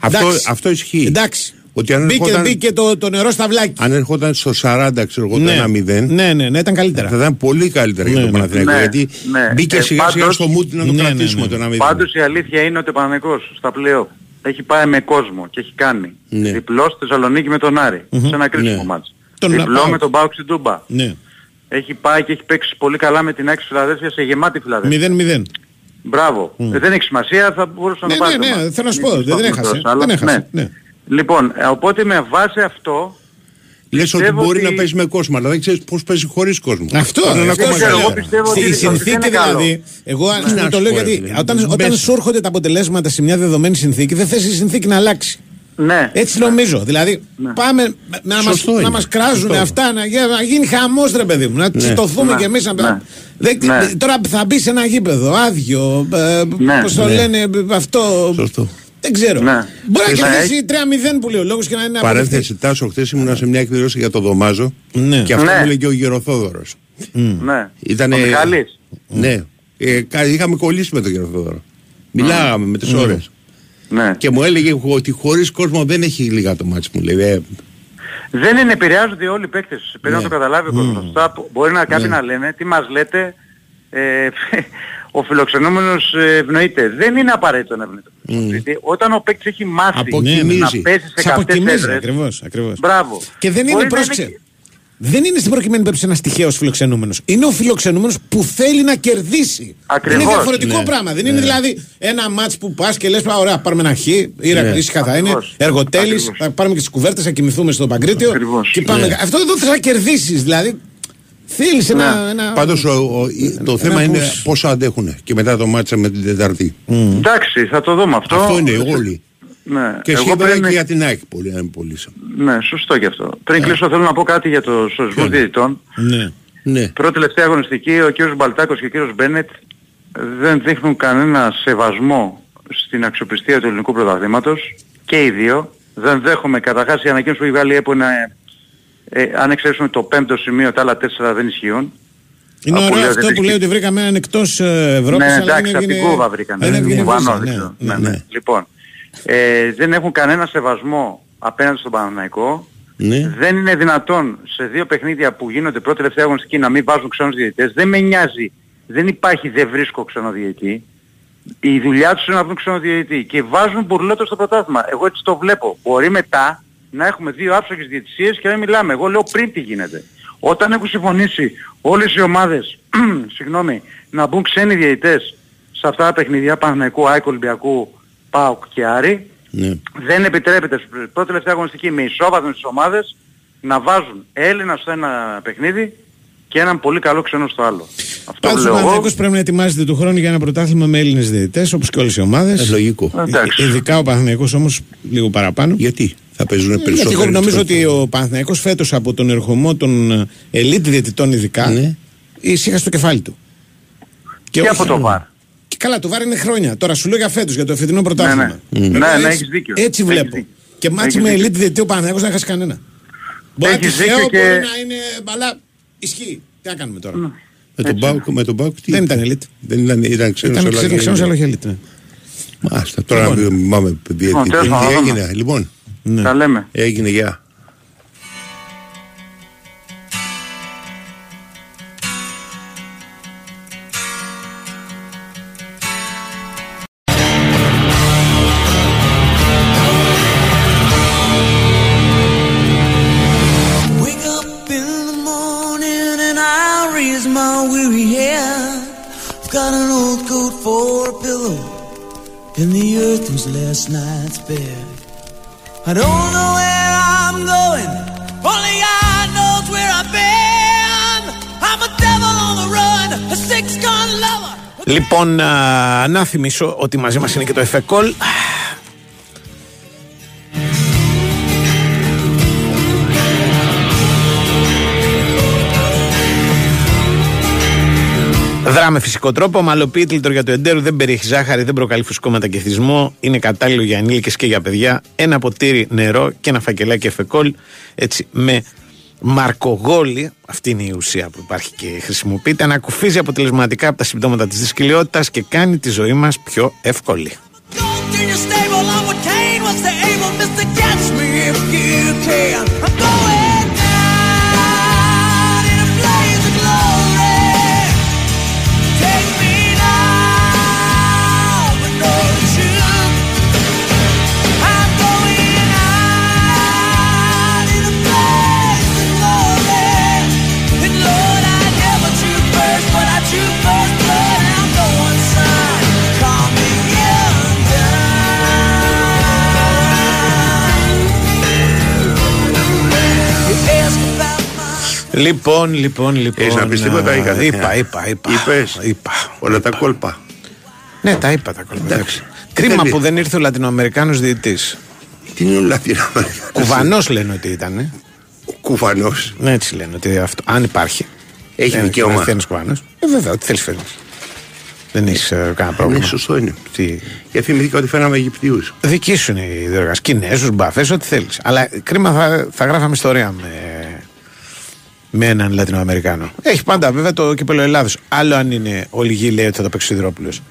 Αυτό, εντάξει, αυτό ισχύει. Εντάξει. Ότι αν μπήκε, ερχόταν- μπήκε το, το νερό στα βλάκια. Αν ερχόταν στο 40, ξέρω εγώ, το 1-0, ναι, ναι, ναι, ήταν καλύτερα. θα ήταν πολύ καλύτερα για Ναι, τον ναι. Παναθηναϊκό. Ναι, γιατί ναι. μπήκε Ε, σιγά σιγά πάντως- στο mood να το Ναι, ναι, κρατήσουμε ναι. το 1-0. Πάντως η αλήθεια είναι ότι ο Παναγικός στα πλέον έχει πάει με κόσμο και έχει κάνει Ναι. διπλός στη Θεσσαλονίκη με τον Άρη σε ένα κρίσιμο Ναι. μάτς. Τον Διπλό Πάοκ. με τον Μπάουκ στην Τούμπα. Ναι. Έχει πάει και έχει παίξει πολύ καλά με την Άκη Φιλαδέλφια σε γεμάτη Φιλαδέλφια. 0-0. Μπράβο. Ε, δεν έχει σημασία, θα μπορούσε να Ναι, το πάρει. ναι, το ναι, μάτς. θέλω να σου Μην πω, το δεν πούμε έχασε, τόσο, αλλά- δεν έχασε, ναι. ναι. Λοιπόν, ε, οπότε με βάση αυτό Λες ότι πιστεύω μπορεί ότι- να παίζει με κόσμο, αλλά δεν ξέρεις πώς παίζει χωρίς κόσμο. Αυτό, είναι αυτό ακόμα ξέρω, εγώ καλύτερα. πιστεύω ότι Στη ότι συνθήκη δεν είναι καλό. δηλαδή, εγώ ας Τι πούμε να το σου λέω πω, ρε γιατί φίλε, όταν, όταν μπες. σου έρχονται τα αποτελέσματα σε μια δεδομένη συνθήκη, δεν θες η συνθήκη να αλλάξει. Ναι. Έτσι νομίζω. Δηλαδή, πάμε να μας, Σωστό να είναι. μας κράζουν Σωστό. αυτά, να, γι- να γίνει χαμός ρε παιδί μου, να τσιτωθούμε Ναι. κι εμείς. Να... Ναι. Δεν- Ναι. Τώρα θα μπει σε ένα γήπεδο άδειο, ε, Ναι. πώς το Ναι. λένε ε, αυτό. Σωστό. Δεν ξέρω. Ναι. Μπορεί να Ναι. κερδίσει 3-0 που λέει ο λόγος και να είναι αποδεκτή. Παρένθεση, Τάσο, χθες ήμουν σε μια εκδήλωση για το Δωμάζο Ναι. και αυτό Ναι. μου έλεγε και ο Γεροθόδωρο. Ναι. Ήτανε... Ο Μιχάλης. Ναι. Ε, κα- είχαμε κολλήσει με τον Γεροθόδωρο. Μιλάγαμε με τις ώρες. Ναι. Και μου έλεγε ότι χωρίς κόσμο δεν έχει λίγα το μάτι μου. Λέει, ε, Δεν είναι, επηρεάζονται όλοι οι παίκτες. Πρέπει Ναι. να το καταλάβει ο κόσμος. Αυτά που- Μπορεί να κάποιοι Ναι. να λένε, τι μας λέτε, ε, ο φιλοξενούμενος ε, ευνοείται. Δεν είναι απαραίτητο να ευνοείται. Γιατί Όταν ο παίκτης έχει μάθει Αποκοιμίζει. να παίζει σε Σε καυτές αποκοιμίζει, έδρες, ακριβώς, ακριβώς. μπράβο. Και δεν είναι, Μπορεί να πρόσεξε. Δεν είναι στην προκειμένη περίπτωση ένας τυχαίος φιλοξενούμενος. Είναι ο φιλοξενούμενος που θέλει να κερδίσει. Ακριβώς. Είναι διαφορετικό Ναι. πράγμα. Δεν είναι δηλαδή ένα ματ που πας και λες: Ωραία, πάρουμε ένα χ, ήρα Ναι. ήσυχα θα είναι. Ακριβώς. Εργοτέλης, Ακριβώς. θα πάρουμε και τις κουβέρτες, θα κοιμηθούμε στο Παγκρίτιο. Ακριβώς. Και πάμε. Ναι. Αυτό εδώ θε να κερδίσεις. Δηλαδή θέλει ένα. Ναι. ένα... Πάντως το θέμα είναι push. πόσο αντέχουν και μετά το μάτσα με την Τεταρτή. Εντάξει, θα το δούμε αυτό. Αυτό είναι όλοι. Ναι. Και Εγώ εσύ βέβαια πριν- και για την ΑΕΚ πολύ, αν πολύ. Ναι, σωστό και αυτό. Πριν κλείσω θέλω να πω κάτι για τους σωσμούς διαιτητών. Ναι. Ναι. Πρώτη τελευταία αγωνιστική, ο κύριος Μπαλτάκος και ο κύριος Μπένετ δεν δείχνουν κανένα σεβασμό στην αξιοπιστία του ελληνικού πρωταθλήματος και οι δύο. Δεν δέχομαι καταρχάς η ανακοίνωση που έχει βγάλει η ΕΠΟ είναι ε, αν εξαιρέσουμε το πέμπτο σημείο, τα άλλα τέσσερα δεν ισχύουν. Είναι Από ωραίο λέω, αυτό δεν που έχει- λέει ότι βρήκαμε έναν εκτός Ευρώπης. ναι, εντάξει, από την Κούβα βρήκαν. Δεν έβγαινε Κουβανό, βίζα, δεν ναι, ξέρω. ναι, Ναι, ναι. Λοιπόν, ε, δεν έχουν κανένα σεβασμό απέναντι στον Παναθηναϊκό. Ναι. Δεν είναι δυνατόν σε δύο παιχνίδια που γίνονται πρώτη τελευταία αγωνιστική να μην βάζουν ξένους διαιτητές. Δεν με νοιάζει. Δεν υπάρχει δεν βρίσκω ξένο διαιτητή. Η δουλειά τους είναι να βρουν ξένο διαιτητή. Και βάζουν μπουρλότο στο πρωτάθλημα. Εγώ έτσι το βλέπω. Μπορεί μετά να έχουμε δύο άψογες διαιτησίες και να μην μιλάμε. Εγώ λέω πριν τι γίνεται. Όταν έχουν συμφωνήσει όλες οι ομάδες συγγνώμη, να μπουν ξένοι διαιτητές σε αυτά τα παιχνίδια Παναθηναϊκού, ΑΕΚ, Ολυμπιακού, ΠΑΟΚ και Άρη, Ναι. δεν επιτρέπεται στην πρώτη τελευταία αγωνιστική με ισόβαθμες τις ομάδες να βάζουν Έλληνας στο ένα παιχνίδι και έναν πολύ καλό ξένο στο άλλο. Αυτό Πάντως ο λέω εγώ. Παναθηναϊκός πρέπει να ετοιμάζεται του χρόνου για ένα πρωτάθλημα με Έλληνες διαιτητές όπως και όλες οι ομάδες. Ε, λογικό. Εντάξει. Ειδικά ο Παναθηναϊκός όμως λίγο παραπάνω. Γιατί; Θα παίζουν Ε, Γιατί περισσότερο. εγώ νομίζω ότι ο Παναθηναϊκός φέτος από τον ερχομό των ε, elite διαιτητών ειδικά Ναι. ήσυχα στο κεφάλι του. Και, όχι- από το VAR. Και καλά, το VAR είναι χρόνια. Τώρα σου λέω για φέτος, για το εφετινό πρωτάθλημα. Ναι, ναι. Εγώ Ναι, ναι, έτσι- έχεις δίκιο. Έτσι Έχεις βλέπω. δίκιο. Και ματς Έχεις με δίκιο. elite διαιτητή ο Παναθηναϊκός δεν θα χάσει κανένα. Μπορεί να Έχεις τυχαίο, δίκιο και- μπορεί να είναι. Αλλά ισχύει. Τι να κάνουμε τώρα; Με τον Πάουκ, με τον Πάουκ τι. Δεν ήταν elite. Δεν ήταν, ήταν ξένος, Ήταν αλλά ξένο, δεν ξένος, ήταν. αλλά όχι elite. ναι. Μάλιστα, τώρα να Λοιπόν. μην πάμε διαιτητή. τέλος πάντων, Τι να δούμε. έγινε, λοιπόν. Ναι. Τα λέμε. Έγινε, γεια. Wake up in the morning and I raise my weary head. I've got an old coat for a pillow, and the earth was last night's bed. I don't know where I'm going, only God knows where I've been. I'm a devil on the run, a six-gun lover. Λοιπόν, α, να θυμίσω ότι μαζί μας είναι και το εφεκόλ. Δράμε φυσικό τρόπο. Μαλοποιείται λειτουργία του εντέρου. Δεν περιέχει ζάχαρη, δεν προκαλεί φουσκό μετακεθισμό. Είναι κατάλληλο για ανήλικε και για παιδιά. Ένα ποτήρι νερό και ένα φακελάκι εφεκόλ. Έτσι με μαρκογόλη. Αυτή είναι η ουσία που υπάρχει και χρησιμοποιείται. Ανακουφίζει αποτελεσματικά από τα συμπτώματα της δυσκολιότητα και κάνει τη ζωή μας πιο εύκολη. in Λοιπόν, λοιπόν, λοιπόν. Έχεις να πεις τίποτα ή α, κάτι; Είπα, είπα, είπα. Είπες. είπα. Όλα τα κόλπα. Ναι, τα είπα τα κόλπα. εντάξει. Κρίμα Θέλει. που δεν ήρθε ο Λατινοαμερικάνος διαιτητής. Τι είναι ο Λατινοαμερικάνος; Κουβανός λένε ότι ήταν. ε. Κουβανός. Ναι, έτσι λένε ότι αυτό. Αν υπάρχει. Έχει δικαίωμα. Ένα κουβανός. Ε, βέβαια, ό,τι θέλεις φέρνεις. Δεν έχεις κανένα πρόβλημα. Ναι, σωστό είναι. Τι... Γιατί θυμηθήκα ότι φέραμε Αιγυπτίους. Δική σου είναι η διοργασία. Κινέζους, μπαφέ, ό,τι θέλεις. Αλλά κρίμα θα, θα γράφαμε ιστορία με, με έναν Λατινοαμερικάνο. Έχει πάντα βέβαια το κύπελο Ελλάδος. Άλλο αν είναι ο Λιγί λέει ότι θα το παίξει ο Σιδηρόπουλος.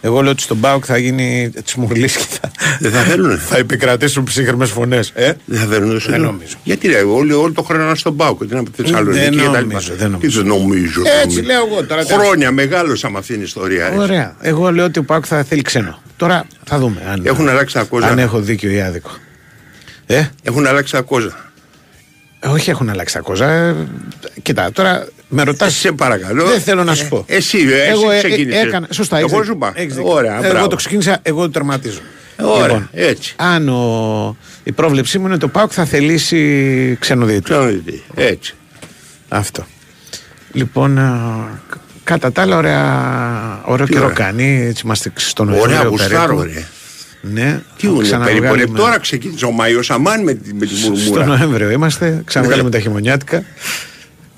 Εγώ λέω ότι στον Μπάουκ θα γίνει τσιμουρλή και θα, Δεν θα θέλουνε. θα επικρατήσουν ψύχρεμες φωνές. Ε; Δεν θα φέρουν Δεν νομίζω. Γιατί ρε, όλοι, όλο το χρόνο είναι στον Πάουκ. Τι να πει Θεσσαλονίκη Δεν και τα νομίζω, λοιπά. δεν νομίζω. Τι δεν νομίζω. Έτσι δεν λέω νομίζω. εγώ τώρα. Χρόνια μεγάλωσα με αυτήν την ιστορία. ρε. Ωραία. Εγώ λέω ότι ο Πάουκ θα θέλει ξένο. Τώρα θα δούμε αν, Έχουν αλλάξει τα κόζα. αν έχω δίκιο ή άδικο. Ε; Έχουν αλλάξει τα κόζα. Όχι, έχουν αλλάξει τα κόζα. Ε, Κοίτα, τώρα με ρωτά. Σε παρακαλώ. Δεν θέλω να σου πω. Εσύ, ε, εσύ εγώ ε, ξεκίνησες. ε, έκανα. Σωστά, Εγώ έχεις σου δίκιο. είπα. Έχεις δίκιο. Ωραία, εγώ μπράβο. το ξεκίνησα, εγώ το τερματίζω. Ωραία, έτσι. Αν ο, η πρόβλεψή μου είναι το ΠΑΟΚ θα θελήσει ξενοδίτη. Ξενοδίτη. Έτσι. Αυτό. Λοιπόν, α, κατά τα άλλα, ωραία, ωραίο Τι καιρό ωραία. κάνει. Έτσι είμαστε στον Ωραία, Νοέμβριο γουστάρω, περίπου. Ρε. Ναι, Τι θα είναι, ξαναβγάλουμε- περίπου. ρε, Τώρα ξεκίνησε ο Μάιος Αμάν με, τη- με τη Στο μουρμούρα. Νοέμβριο είμαστε, ξαναβγάλουμε τα χειμωνιάτικα.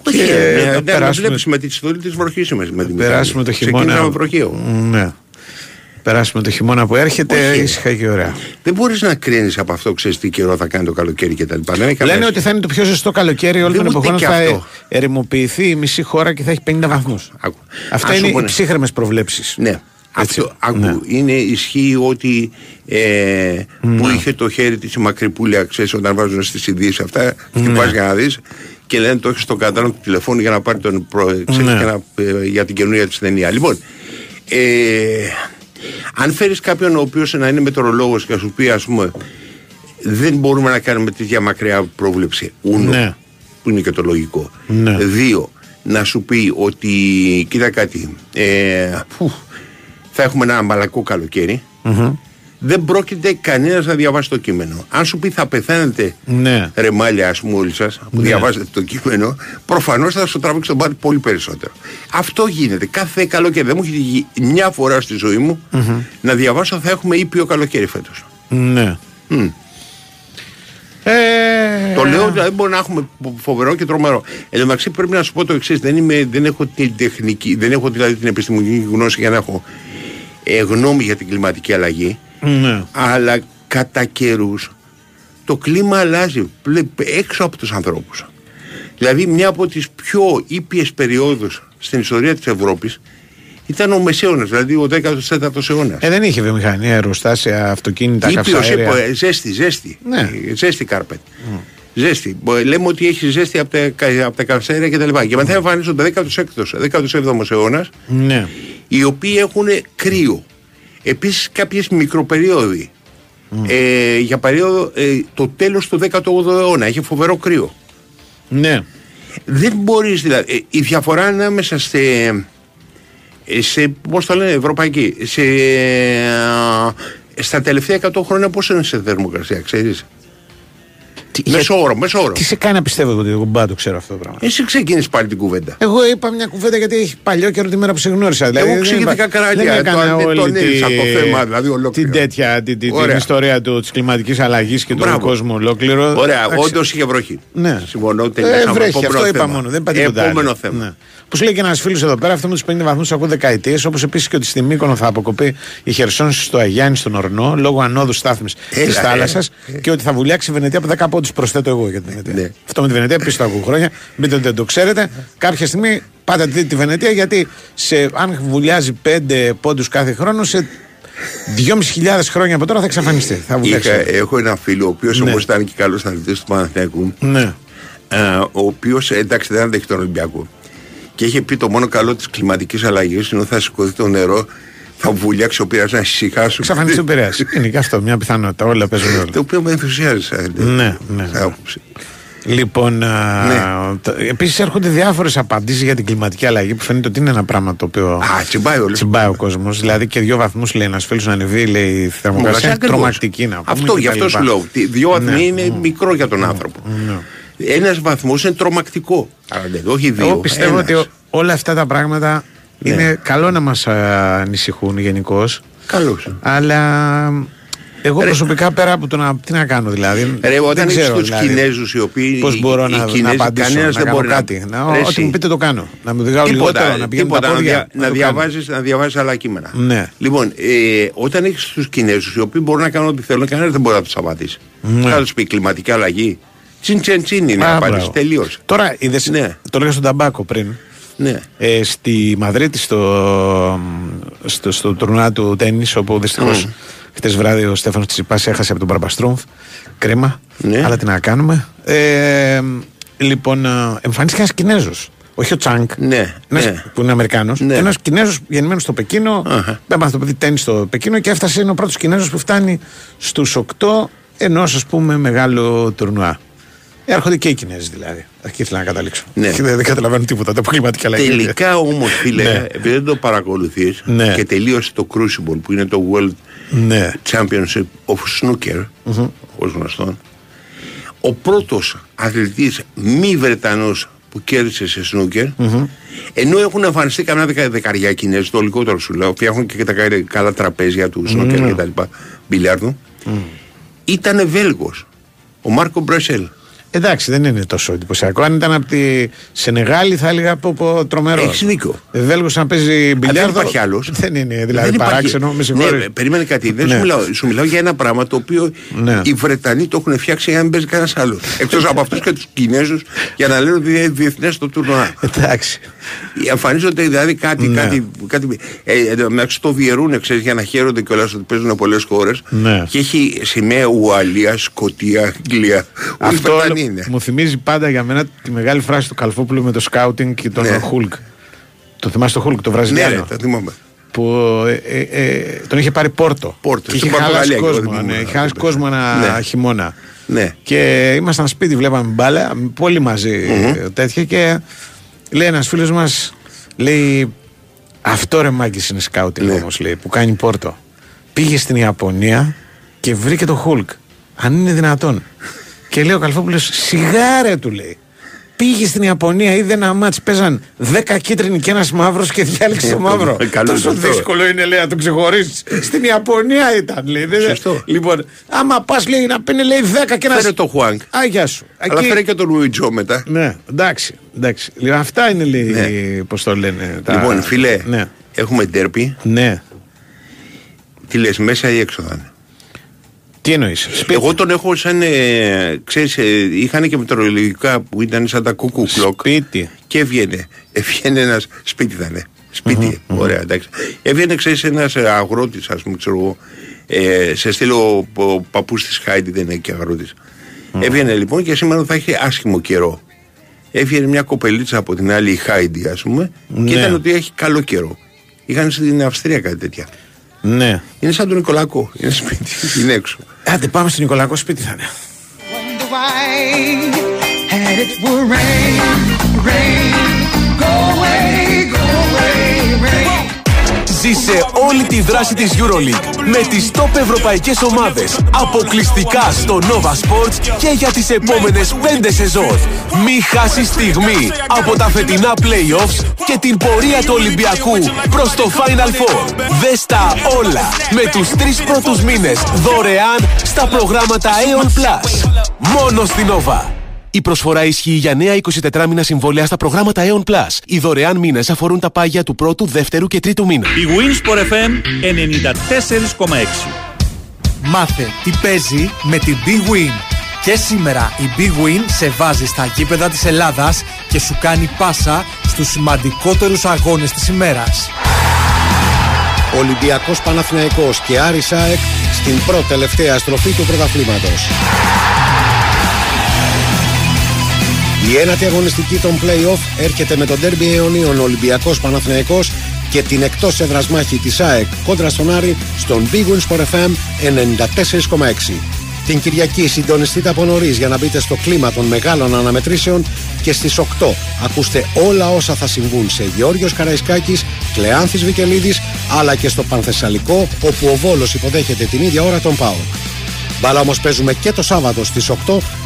Όχι, και ε, θα ναι, να περάσουμε- βλέπεις με τη στολή της βροχής με, με την περάσουμε το χειμώνα. Ξεκίνησα με βροχείο. Ναι. Περάσουμε το χειμώνα που έρχεται Όχι. ήσυχα και ωραία. Δεν μπορείς να κρίνεις από αυτό, ξέρεις τι καιρό θα κάνει το καλοκαίρι και τα λοιπά. Δεν έχει καμία Λένε σχέση. ότι θα είναι το πιο ζεστό καλοκαίρι όλων Δεν των ούτε εποχών. και Θα αυτό. ερημοποιηθεί η μισή χώρα και θα έχει 50 βαθμούς. Άκου. Αυτά Ας σου είναι πω, οι ναι. ψύχρεμες προβλέψεις. Ναι. Αυτό άκου, είναι ισχύει ότι ε, που είχε το χέρι της η Μακρυπούλια, ξέρεις, όταν βάζουν στις ειδήσεις αυτά, και πας για να δεις και λένε το έχεις στο κατάλληλο του τηλεφώνου για να πάρει τον προ, ξέρεις, Ναι. και να, ε, για την καινούργια της ταινία. Λοιπόν, ε, αν φέρεις κάποιον ο οποίος να είναι μετρολόγος και να σου πει ας πούμε δεν μπορούμε να κάνουμε τέτοια μακριά πρόβλεψη. Ούνο, Ναι. που είναι και το λογικό. Ναι. Δύο, να σου πει ότι, κοίτα κάτι, ε, φου, θα έχουμε ένα μαλακό καλοκαίρι. Δεν πρόκειται κανένας να διαβάσει το κείμενο. Αν σου πει θα πεθαίνετε Ναι. ρεμάλια, ας πούμε, όλοι σας που Ναι. διαβάζετε το κείμενο, προφανώς θα σου τραβήξει τον πάτη πολύ περισσότερο. Αυτό γίνεται. Κάθε καλοκαίρι. Δεν μου έχει τύχει μια φορά στη ζωή μου να διαβάσω θα έχουμε ήπιο καλοκαίρι φέτος. Ναι. Ε, Το λέω δηλαδή μπορεί να έχουμε φοβερό και τρομερό. Εν τω μεταξύ πρέπει να σου πω το εξής: δεν, είμαι- δεν έχω την τεχνική, δεν έχω δηλαδή την επιστημονική γνώση για να έχω ε, γνώμη για την κλιματική αλλαγή. Ναι. Αλλά κατά καιρούς το κλίμα αλλάζει πλε- έξω από τους ανθρώπους. Δηλαδή μια από τις πιο ήπιες περιόδους στην ιστορία της Ευρώπης ήταν ο Μεσαίωνας, δηλαδή ο 14ος αιώνας. Ε, δεν είχε βιομηχανία, αεροστάσια, αυτοκίνητα, Ήπιος, καυσαέρια. ε, ζέστη, ζέστη. Ναι. Ε, Ζέστη κάρπετ. Ζέστη. Μπο- Λέμε ότι έχει ζέστη από τα, κα- από τα καυσαέρια κτλ. Και, και μετά εμφανίζονται 16ο, 17ο αιώνας, Ναι. οι οποίοι έχουν κρύο. Επίσης κάποιες μικροπεριόδοι. Ε, για περίοδο ε, το τέλος του 18ου αιώνα έχει φοβερό κρύο. Ναι. Δεν μπορείς δηλαδή. ε, η διαφορά ανάμεσα σε. ε, σε πώς το λένε, ευρωπαϊκή. Σε, ε, στα τελευταία 100 χρόνια πώς είναι σε θερμοκρασία, ξέρεις; Μέσο όρο, μέσο όρο. Τι σε κάνει να πιστεύω ότι εγώ μπα το ξέρω αυτό το πράγμα. Εσύ ξεκίνησε πάλι την κουβέντα. Εγώ είπα μια κουβέντα γιατί έχει παλιό καιρό τη μέρα που σε γνώρισα. Δηλαδή, Εγώ δεν εξηγήθηκα είπα- καράλια, Δεν έκανα το- όλη τον έλυσα τη- το θέμα, δηλαδή ολόκληρο. την τέτοια, την, την, την Ωραία. ιστορία του, της κλιματικής αλλαγής και του Μπράβο. κόσμου ολόκληρο. Ωραία, Εντάξει. όντως είχε βροχή. Ναι. Συμφωνώ, Ε, τελειώσαμε. βρέχει, Επόμενο αυτό είπα θέμα. μόνο. Δεν είπα τίποτα Επόμενο άλλο. θέμα. Ναι. Που σου λέει και ένας φίλος εδώ πέρα, αυτό με τους 50 βαθμούς ακούω δεκαετίες. Όπως επίσης και ότι στη Μύκονο θα αποκοπεί η χερσόνηση στο Αγιάννη στον Ορνό λόγω ανόδου στάθμης της Έλα, θάλασσας ε. και ότι θα βουλιάξει η Βενετία από 10 πόντους. Προσθέτω εγώ για τη Βενετία. Ναι. Αυτό με τη Βενετία επίσης το ακούω χρόνια. Μην το, δεν το ξέρετε. Κάποια στιγμή πάτε να δείτε τη Βενετία γιατί σε, αν βουλιάζει 5 πόντους κάθε χρόνο, σε 2.500 χρόνια από τώρα θα εξαφανιστεί. Θα βουλιάξει. Είχα, έχω ένα φίλο, ο οποίος Ναι. όμως ήταν και καλός αναλυτής του Παναθηναϊκού. Ναι. ε, ο οποίος εντάξει δεν αντέχει τον Ολυμπιακό. Και είχε πει το μόνο καλό της κλιματικής αλλαγής είναι ότι θα σηκωθεί το νερό, θα βουλιάξει ο πειράζει να ησυχάσουν. Εξαφανιστεί ο Πειραιάς. Είναι και αυτό μια πιθανότητα. Όλα παίζουν ρόλο. Το οποίο με ενθουσιάζει. σαν, Ναι, ναι. σαν άποψη. Λοιπόν, Ναι. επίσης έρχονται διάφορες απαντήσεις για την κλιματική αλλαγή που φαίνεται ότι είναι ένα πράγμα το οποίο. Α, τσιμπάει όλος. Τσιμπάει ο κόσμος. Δηλαδή και δύο βαθμούς λέει ένας φίλος να ανεβεί, λέει η θερμοκρασία. Ακριβώς. Τρομακτική να πούμε. Αυτό, και γι' τα αυτός λοιπά. σου λέω. Τι- Δύο βαθμοί Ναι. είναι μικρό για τον άνθρωπο. Ναι. Ένας βαθμό είναι τρομακτικό. Άρα, ναι, όχι δύο. Εγώ πιστεύω ένας. ότι ο- όλα αυτά τα πράγματα Ναι. είναι καλό να μας ανησυχούν γενικώς. Καλώς. Αλλά εγώ Ρε. προσωπικά πέρα από το να. Τι να κάνω δηλαδή. Ρε, όταν δεν έχεις ξέρω, τους δηλαδή, Κινέζους οι οποίοι- Πώς οι- μπορώ οι να, να Κινέζοι, απαντήσω, κανένας να δεν κάνω μπορεί να- κάτι. Να, Ρε, ό,τι εσύ. μου πείτε το κάνω. Να μου οδηγάω Τίποτα, λιγότερο, να πηγαίνω τα τίποτα, να, πόδια. δια, να, το κάνω. διαβάζεις, να διαβάζεις άλλα κείμενα. Ναι. Λοιπόν, ε, όταν έχεις τους Κινέζους οι οποίοι μπορούν να κάνουν ό,τι θέλουν, κανένας δεν μπορεί να τους σταματήσει. Ναι. Θα τους πει κλιματική αλλαγή. Τσιν τσιν τσιν είναι η Α, απάντηση. μπράβο. Τελείωσε. Τώρα, είδες, Ναι. το λέγα στον Ταμπάκο πριν. Ναι. Ε, στη Μαδρίτη, στο, στο, στο τουρνουά του τέννις, όπου δυστυχώς Mm. χτες βράδυ ο Στέφανος Τσιπάς έχασε από τον Μπαρμπαστρούμφ. Κρίμα. Ναι. Αλλά τι να κάνουμε. Ε, λοιπόν, ε, εμφανίστηκε ένας Κινέζος. Όχι ο Τσάνκ. Ναι, Ένας, ναι. Που είναι Αμερικάνος. Ναι. Ένας Κινέζος γεννημένος στο Πεκίνο. Αχα. Έμαθε το παιδί τέννη στο Πεκίνο και έφτασε. Είναι ο πρώτος Κινέζος που φτάνει στους 8 ενός ας πούμε μεγάλο τουρνουά. Έρχονται και οι Κινέζοι δηλαδή. Εκεί ήθελα να καταλήξω. Ναι. Και δεν, δεν καταλαβαίνω τίποτα από κλιματική αλλαγή. Τελικά όμως, φίλε, Ναι. επειδή δεν το παρακολουθείς Ναι. και τελείωσε το Crucible που είναι το World Ναι. Championship of Snooker, ως γνωστόν, ο πρώτος αθλητής μη Βρετανός που κέρδισε σε σνούκερ, ενώ έχουν εμφανιστεί καμιά δεκα, δεκαριά Κινέζοι, το λιγότερο σου λέω, φτιάχνουν και τα κα- καλά τραπέζια του σνούκερ Ναι. και τα λοιπά, μπιλιάρδου, ήταν Βέλγος, ο Μάρκο Μπρεσέλ. Εντάξει, δεν είναι τόσο εντυπωσιακό. Αν ήταν από τη Σενεγάλη, θα έλεγα πω, πω τρομερός. Έχεις δίκιο. Βέλγος να παίζει μπιλιάρδο. δεν υπάρχει άλλος. Δεν είναι δηλαδή Δεν υπάρχει- παράξενο. Με συγχωρείς. Ναι, περίμενε κάτι. Δεν Ναι. σου, μιλάω, σου μιλάω για ένα πράγμα το οποίο Ναι. οι Βρετανοί το έχουν φτιάξει για να μην παίζει κανένας άλλος. Εκτός από αυτούς και τους Κινέζους για να λένε ότι είναι διεθνές το τουρνουά. Εντάξει. Εμφανίζονται δηλαδή κάτι. Ναι. κάτι, κάτι ε, εν τω μεταξύ το διαιρούν ξέρεις, για να χαίρονται κιόλας ότι παίζουν πολλές χώρες. Ναι. Και έχει σημαία Ουαλία, Σκοτία, Αγγλία. Όλοι Αυτό Βρετανοί είναι. μου θυμίζει πάντα για μένα τη μεγάλη φράση του Καλφόπουλου με το σκάουτινγκ και τον Ναι. Χουλκ. Το θυμάσαι το Χουλκ, το Ναι, Βραζιλιάνο. ρε, τα θυμάμαι. που ε, ε, ε, τον είχε πάρει Πόρτο. Πόρτο, Και στην είχε χαλάσει Πορτογαλία και κόσμο. εγώ Ναι, θυμούμαι. είχε χαλάσει κόσμο ένα Ναι. χειμώνα. Ναι. Και ήμασταν σπίτι, βλέπαμε μπάλα, πολύ μαζί Μμμ. τέτοια και λέει ένας φίλος μας, λέει, αυτό ρε μάγκη είναι σκάουτινγκ Ναι. όμως, λέει, που κάνει Πόρτο. Πήγε στην Ιαπωνία και βρήκε το Χουλκ. Αν είναι δυνατόν. και λέει ο Καλφόπουλος, σιγάρε του λέει. Πήγε στην Ιαπωνία, είδε ένα μάτς, παίζαν 10 κίτρινοι και ένας μαύρος και διάλεξε το μαύρο. Καλό Τόσο είναι αυτό. δύσκολο είναι, λέει, να το ξεχωρίσεις. Στην Ιαπωνία ήταν, λέει. Δεν- Σωστό. Λοιπόν, άμα πας, λέει, να παίρνει, λέει, 10 και ένα. Φέρε το Χουάνκ. Α, γεια σου. Αλλά Εκεί- φέρε και τον Λουιτζό μετά. Ναι, εντάξει. εντάξει. Λοιπόν, αυτά είναι, λέει, Ναι. πώς το λένε. Τα... Λοιπόν, φίλε, Ναι. έχουμε ντέρπι. ναι. Τι λες, μέσα ή έξω θα είναι; Τι εννοείς. Εγώ τον έχω σαν. Ε, ξέρεις, ε, είχαν και μετρολογικά που ήταν σαν τα κούκου κλοκ. Σπίτι. Και έβγαινε. Έβγαινε ένας. Σπίτι θα είναι. Σπίτι. Ωραία, εντάξει. Έβγαινε, ξέρεις, ένας αγρότης, ας πούμε, ξέρω εγώ. Ε, σε στείλω ο, ο παππούς της Χάιντι, δεν είναι και αγρότης. Έβγαινε λοιπόν και σήμερα θα έχει άσχημο καιρό. Έβγαινε μια κοπελίτσα από την άλλη, η Χάιντι, ας πούμε, και Ναι. ήταν ότι έχει καλό καιρό. Είχαν στην Αυστρία κάτι τέτοια. Ναι. Είναι σαν τον Νικολακό. Είναι σπίτι, είναι έξω. Άντε, πάμε στον Νικολακό σπίτι θα είναι. And it will rain, rain, go away, go away, rain. Ζήσε όλη τη δράση της EuroLeague με τις top ευρωπαϊκές ομάδες αποκλειστικά στο Nova Sports και για τις επόμενες 5 σεζόν. Μη χάσεις στιγμή από τα φετινά playoffs και την πορεία του Ολυμπιακού προς το Final Four. Δες τα όλα με τους τρεις πρώτους μήνες δωρεάν στα προγράμματα Aeon Plus. Μόνο στην Nova. Η προσφορά ισχύει για νέα 24 μήνα συμβόλαια στα προγράμματα Aeon Plus. Οι δωρεάν μήνες αφορούν τα πάγια του πρώτου, δεύτερου και τρίτου μήνα. Η Winsport FM 94,6. Μάθε τι παίζει με την Big Win. Και σήμερα η Big Win σε βάζει στα γήπεδα της Ελλάδας και σου κάνει πάσα στους σημαντικότερους αγώνες της ημέρας. Ολυμπιακός Παναθηναϊκός και Άρης ΑΕΚ στην πρώτη τελευταία στροφή του πρωταθλήματος. Η ένατη αγωνιστική των play-off έρχεται με τον τέρμπι αιωνίων Ολυμπιακός Παναθηναϊκός και την εκτός έδρας μάχη της ΑΕΚ κόντρα στον Άρη στον Big Win Sport FM 94,6. Την Κυριακή συντονιστείτε από νωρίς για να μπείτε στο κλίμα των μεγάλων αναμετρήσεων και στις 8 ακούστε όλα όσα θα συμβούν σε Γεώργιος Καραϊσκάκης, Κλεάνθης Βικελίδης αλλά και στο Πανθεσσαλικό όπου ο Βόλος υποδέχεται την ίδια ώρα τον ΠΑΟΚ. Μπάλα όμως παίζουμε και το Σάββατο στις 8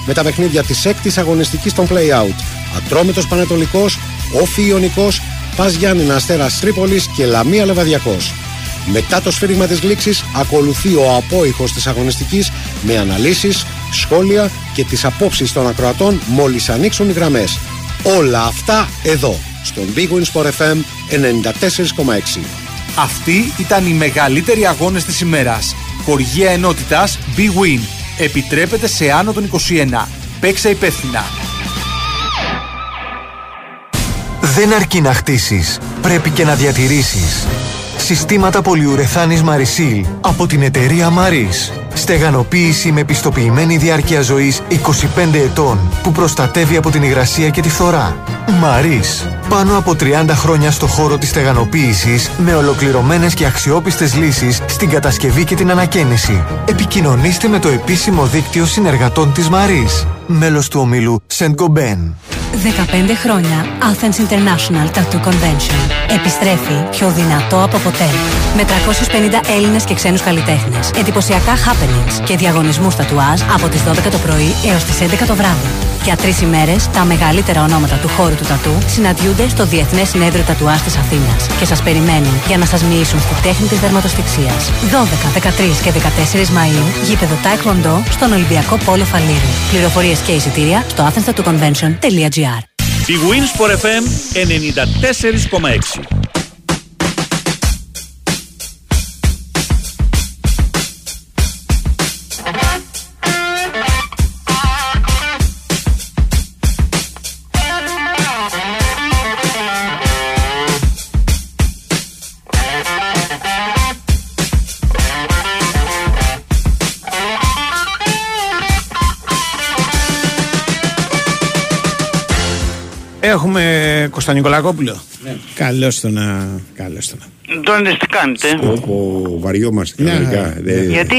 με τα παιχνίδια της 6η αγωνιστικής των Playout. Ατρόμητο Πανετολικός, Όφη Ιωνικό, Πας Γιάννηνα Αστέρας Τρίπολης και Λαμία Λεβαδιακός. Μετά το σφύριγμα της λήξης ακολουθεί ο απόϊχος της αγωνιστικής με αναλύσεις, σχόλια και τις απόψεις των ακροατών μόλις ανοίξουν οι γραμμές. Όλα αυτά εδώ, στον Big Win Sport FM 94,6. Αυτοί ήταν οι μεγαλύτεροι αγώνες της ημέρας. Χοργία ενότητας Big Win. Επιτρέπεται σε άνω των 21. Παίξε υπεύθυνα. Δεν αρκεί να χτίσεις, πρέπει και να διατηρήσεις. Συστήματα πολυουρεθάνης Marisil από την εταιρεία Maris. Στεγανοποίηση με πιστοποιημένη διάρκεια ζωής 25 ετών που προστατεύει από την υγρασία και τη φθορά. Maris. Πάνω από 30 χρόνια στο χώρο της στεγανοποίησης με ολοκληρωμένες και αξιόπιστες λύσεις στην κατασκευή και την ανακαίνιση. Επικοινωνήστε με το επίσημο δίκτυο συνεργατών της Maris. Μέλος του ομίλου Saint Gobain. 15 χρόνια Athens International Tattoo Convention. Επιστρέφει πιο δυνατό από ποτέ. Με 350 Έλληνες και ξένους καλλιτέχνες. Εντυπωσιακά happenings και διαγωνισμούς τατουάζ από τις 12 το πρωί έως τις 11 το βράδυ. Για τρεις ημέρες, τα μεγαλύτερα ονόματα του χώρου του τατού συναντιούνται στο Διεθνές Συνέδριο Τατουάζ της Αθήνας και σας περιμένουν για να σας μοιήσουν στη τέχνη της δερματοσφυξίας. 12, 13 και 14 Μαΐου, γήπεδο Taekwondo στον Ολυμπιακό Πόλο Φαλήρου. Πληροφορίες και εισιτήρια στο athenstatooconvention.gr Η Winsport FM 94,6. Έχουμε Κώστα Νικολακόπουλο. Ναι. Καλώς τον να. Καλώς τον να. Τώρα τι κάνετε. Όπω βαριόμαστε Ναι. κανονικά. Δεν- Γιατί;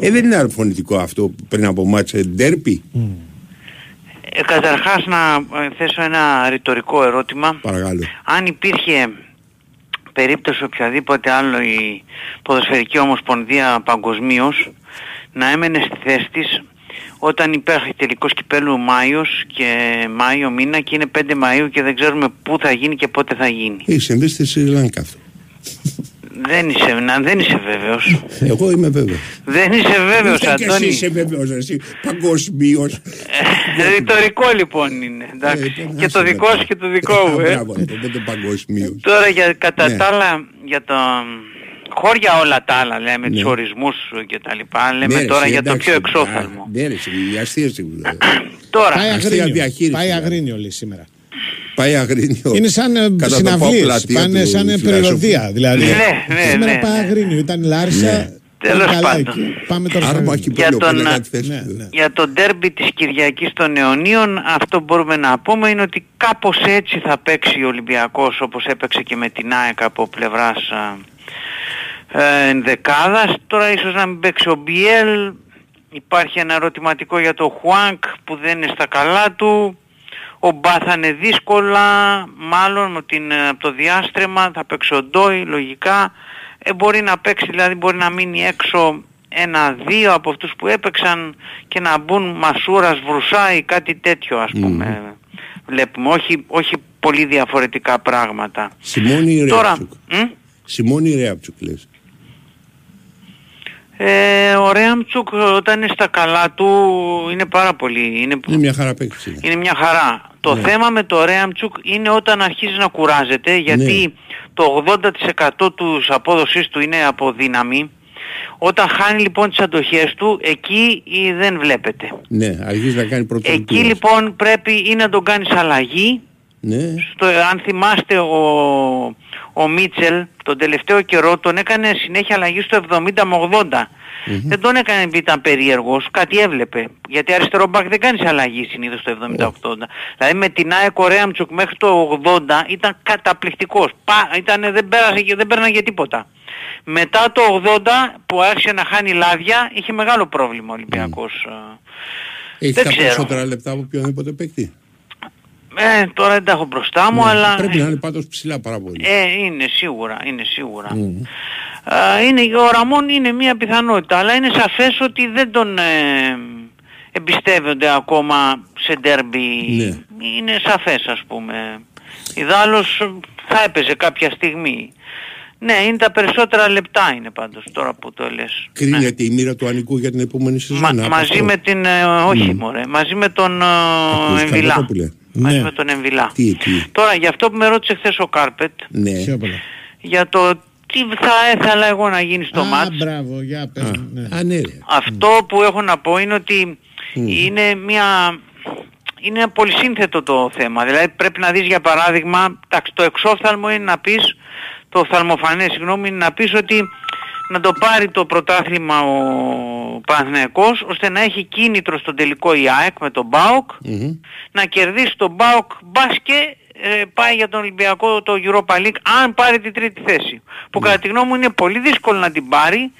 Ε, δεν είναι αρφωνητικό αυτό πριν από μάτσε ντέρπι. Ε, καταρχάς να ε, θέσω ένα ρητορικό ερώτημα. Παρακαλώ. Αν υπήρχε περίπτωση οποιαδήποτε άλλο η ποδοσφαιρική ομοσπονδία παγκοσμίως να έμενε στη θέση της όταν υπάρχει τελικός κυπέλου Μάιος και Μάιο μήνα και είναι 5 Μαΐου και δεν ξέρουμε πού θα γίνει και πότε θα γίνει. Έχει συμβεί στη Σρι Λάνκα αυτό. Δεν είσαι, να, δεν είσαι βέβαιος. Εγώ είμαι βέβαιος. δεν είσαι βέβαιος και εσύ Αντώνη. είσαι βέβαιος, εσύ παγκοσμίως. Ρητορικό λοιπόν είναι. Εντάξει. και το άσε δικό με. σου και το δικό μου. ε. Μπράβο, οπότε παγκοσμίως. Τώρα για, κατά Ναι. τα άλλα, για το χώρια όλα τα άλλα λέμε, Ναι. τους ορισμούς και τα λοιπά, λέμε Ναι, ρε, τώρα εσύ, για το εντάξει, πιο α, εξώθαλμο. Ναι, ρε, εσύ, η αστεία στιγμή. Τώρα, Πάει Αστεία αγρίνιο. διαχείριση, Πάει δηλαδή. αγρίνιο λέει σήμερα. Πάει αγρίνιο. Είναι σαν ε, Κατά το συναυλίες, παπλατεία πάνε του σαν φιλάσοφου. περιοδία. Δηλαδή, Ναι, ναι, σήμερα ναι, πάει ναι. αγρίνιο. Ήταν η Λάρισα. Ναι. Τέλος Πάμε καλά πάντων. εκεί. Πάμε τώρα στο Άρμα αγρίνιο. κυπέλο, Για τον, πέντε α, κάτι θέσεις. Ναι, ναι. για το ντέρμπι της Κυριακής των Αιωνίων αυτό που μπορούμε να πούμε είναι ότι κάπως έτσι θα παίξει ο Ολυμπιακός όπως έπαιξε και με την ΑΕΚ από πλευράς α, ε, ενδεκάδας. Τώρα ίσως να μην παίξει ο Μπιέλ. Υπάρχει ένα ερωτηματικό για το Χουάνκ που δεν είναι στα καλά του. Ο Μπα θα είναι δύσκολα, μάλλον με την, ε, από το διάστρεμα θα παίξει ο Ντόι λογικά. Ε, μπορεί να παίξει, δηλαδή μπορεί να μείνει έξω ένα-δύο από αυτούς που έπαιξαν και να μπουν Μασούρας, Βρουσάη, κάτι τέτοιο ας πούμε. Βλέπουμε, όχι, όχι πολύ διαφορετικά πράγματα. Σιμώνη ή Τώρα, Ρέαπτσουκ. μ; Σιμώνη ή Ρέαπτσουκ λες; Ε, ο Ρέαμτσουκ όταν είναι στα καλά του είναι πάρα πολύ, είναι, Είναι μια χαρά παίκτης. είναι. είναι μια χαρά. Το Ναι. θέμα με το Ρέαμτσουκ είναι όταν αρχίζει να κουράζεται γιατί Ναι. το 80% τους απόδοσης του είναι από δύναμη. Όταν χάνει λοιπόν τις αντοχές του εκεί ή δεν βλέπετε. Ναι, αρχίζει να κάνει πρώτο Εκεί λοιπόν πρέπει ή να τον κάνεις αλλαγή Ναι. στο, αν θυμάστε ο, ο Μίτσελ τον τελευταίο καιρό τον έκανε συνέχεια αλλαγή στο 70 με 80. Δεν τον έκανε επειδή ήταν περίεργος, κάτι έβλεπε. Γιατί αριστερό μπακ δεν κάνεις αλλαγή συνήθως στο 70-80. Δηλαδή με την ΑΕΚ ο Ρέαμτσουκ μέχρι το 80 ήταν καταπληκτικός. Πα, ήταν, δεν, πέρασε, και- δεν πέρναγε τίποτα. Μετά το 80 που άρχισε να χάνει λάδια είχε μεγάλο πρόβλημα ο Ολυμπιακός. Έχει Δεν τα ξέρω. περισσότερα λεπτά από οποιονδήποτε παίκτη. Ε, τώρα δεν τα έχω μπροστά μου, Ναι, αλλά... Πρέπει να είναι πάντως ψηλά πάρα πολύ. Ε, είναι σίγουρα, είναι σίγουρα. Α, είναι, ο Ραμόν είναι μια πιθανότητα, αλλά είναι σαφές ότι δεν τον ε, εμπιστεύονται ακόμα σε ντέρμπι. Ναι. Είναι σαφές ας πούμε. Ιδάλλως ε, θα έπαιζε κάποια στιγμή. Ναι, είναι τα περισσότερα λεπτά είναι πάντως τώρα που το λες. Κρίνεται η μοίρα του Ανικού για την επόμενη σεζόν. Μα- από μαζί αυτό. με την... ε, όχι μωρέ, μαζί με τον ε, Ακούς, Εμβιλά. Καλβατόπουλε. Μαζί Ναι. με τον Εμβιλά. Τι, τι. Τώρα για αυτό που με ρώτησε χθες ο Κάρπετ, Ναι. Πιο πολλά. για το τι θα ήθελα εγώ να γίνει στο Α, μάτς. μπράβο, για πες. μου, ναι. Α, ναι, ρε. Αυτό που έχω να πω είναι ότι είναι μια... Είναι ένα πολυσύνθετο το θέμα. Δηλαδή πρέπει να δεις για παράδειγμα, εντάξει, το εξόφθαλμο είναι να πεις, το οφθαλμοφανές συγγνώμη, είναι να πεις ότι να το πάρει το πρωτάθλημα ο Παναθηναϊκός ώστε να έχει κίνητρο στον τελικό η ΑΕΚ με τον ΠΑΟΚ Μμμ. να κερδίσει τον ΠΑΟΚ μπας και ε, πάει για τον Ολυμπιακό το Europa League αν πάρει την τρίτη θέση. Που κατά τη γνώμη μου είναι πολύ δύσκολο να την πάρει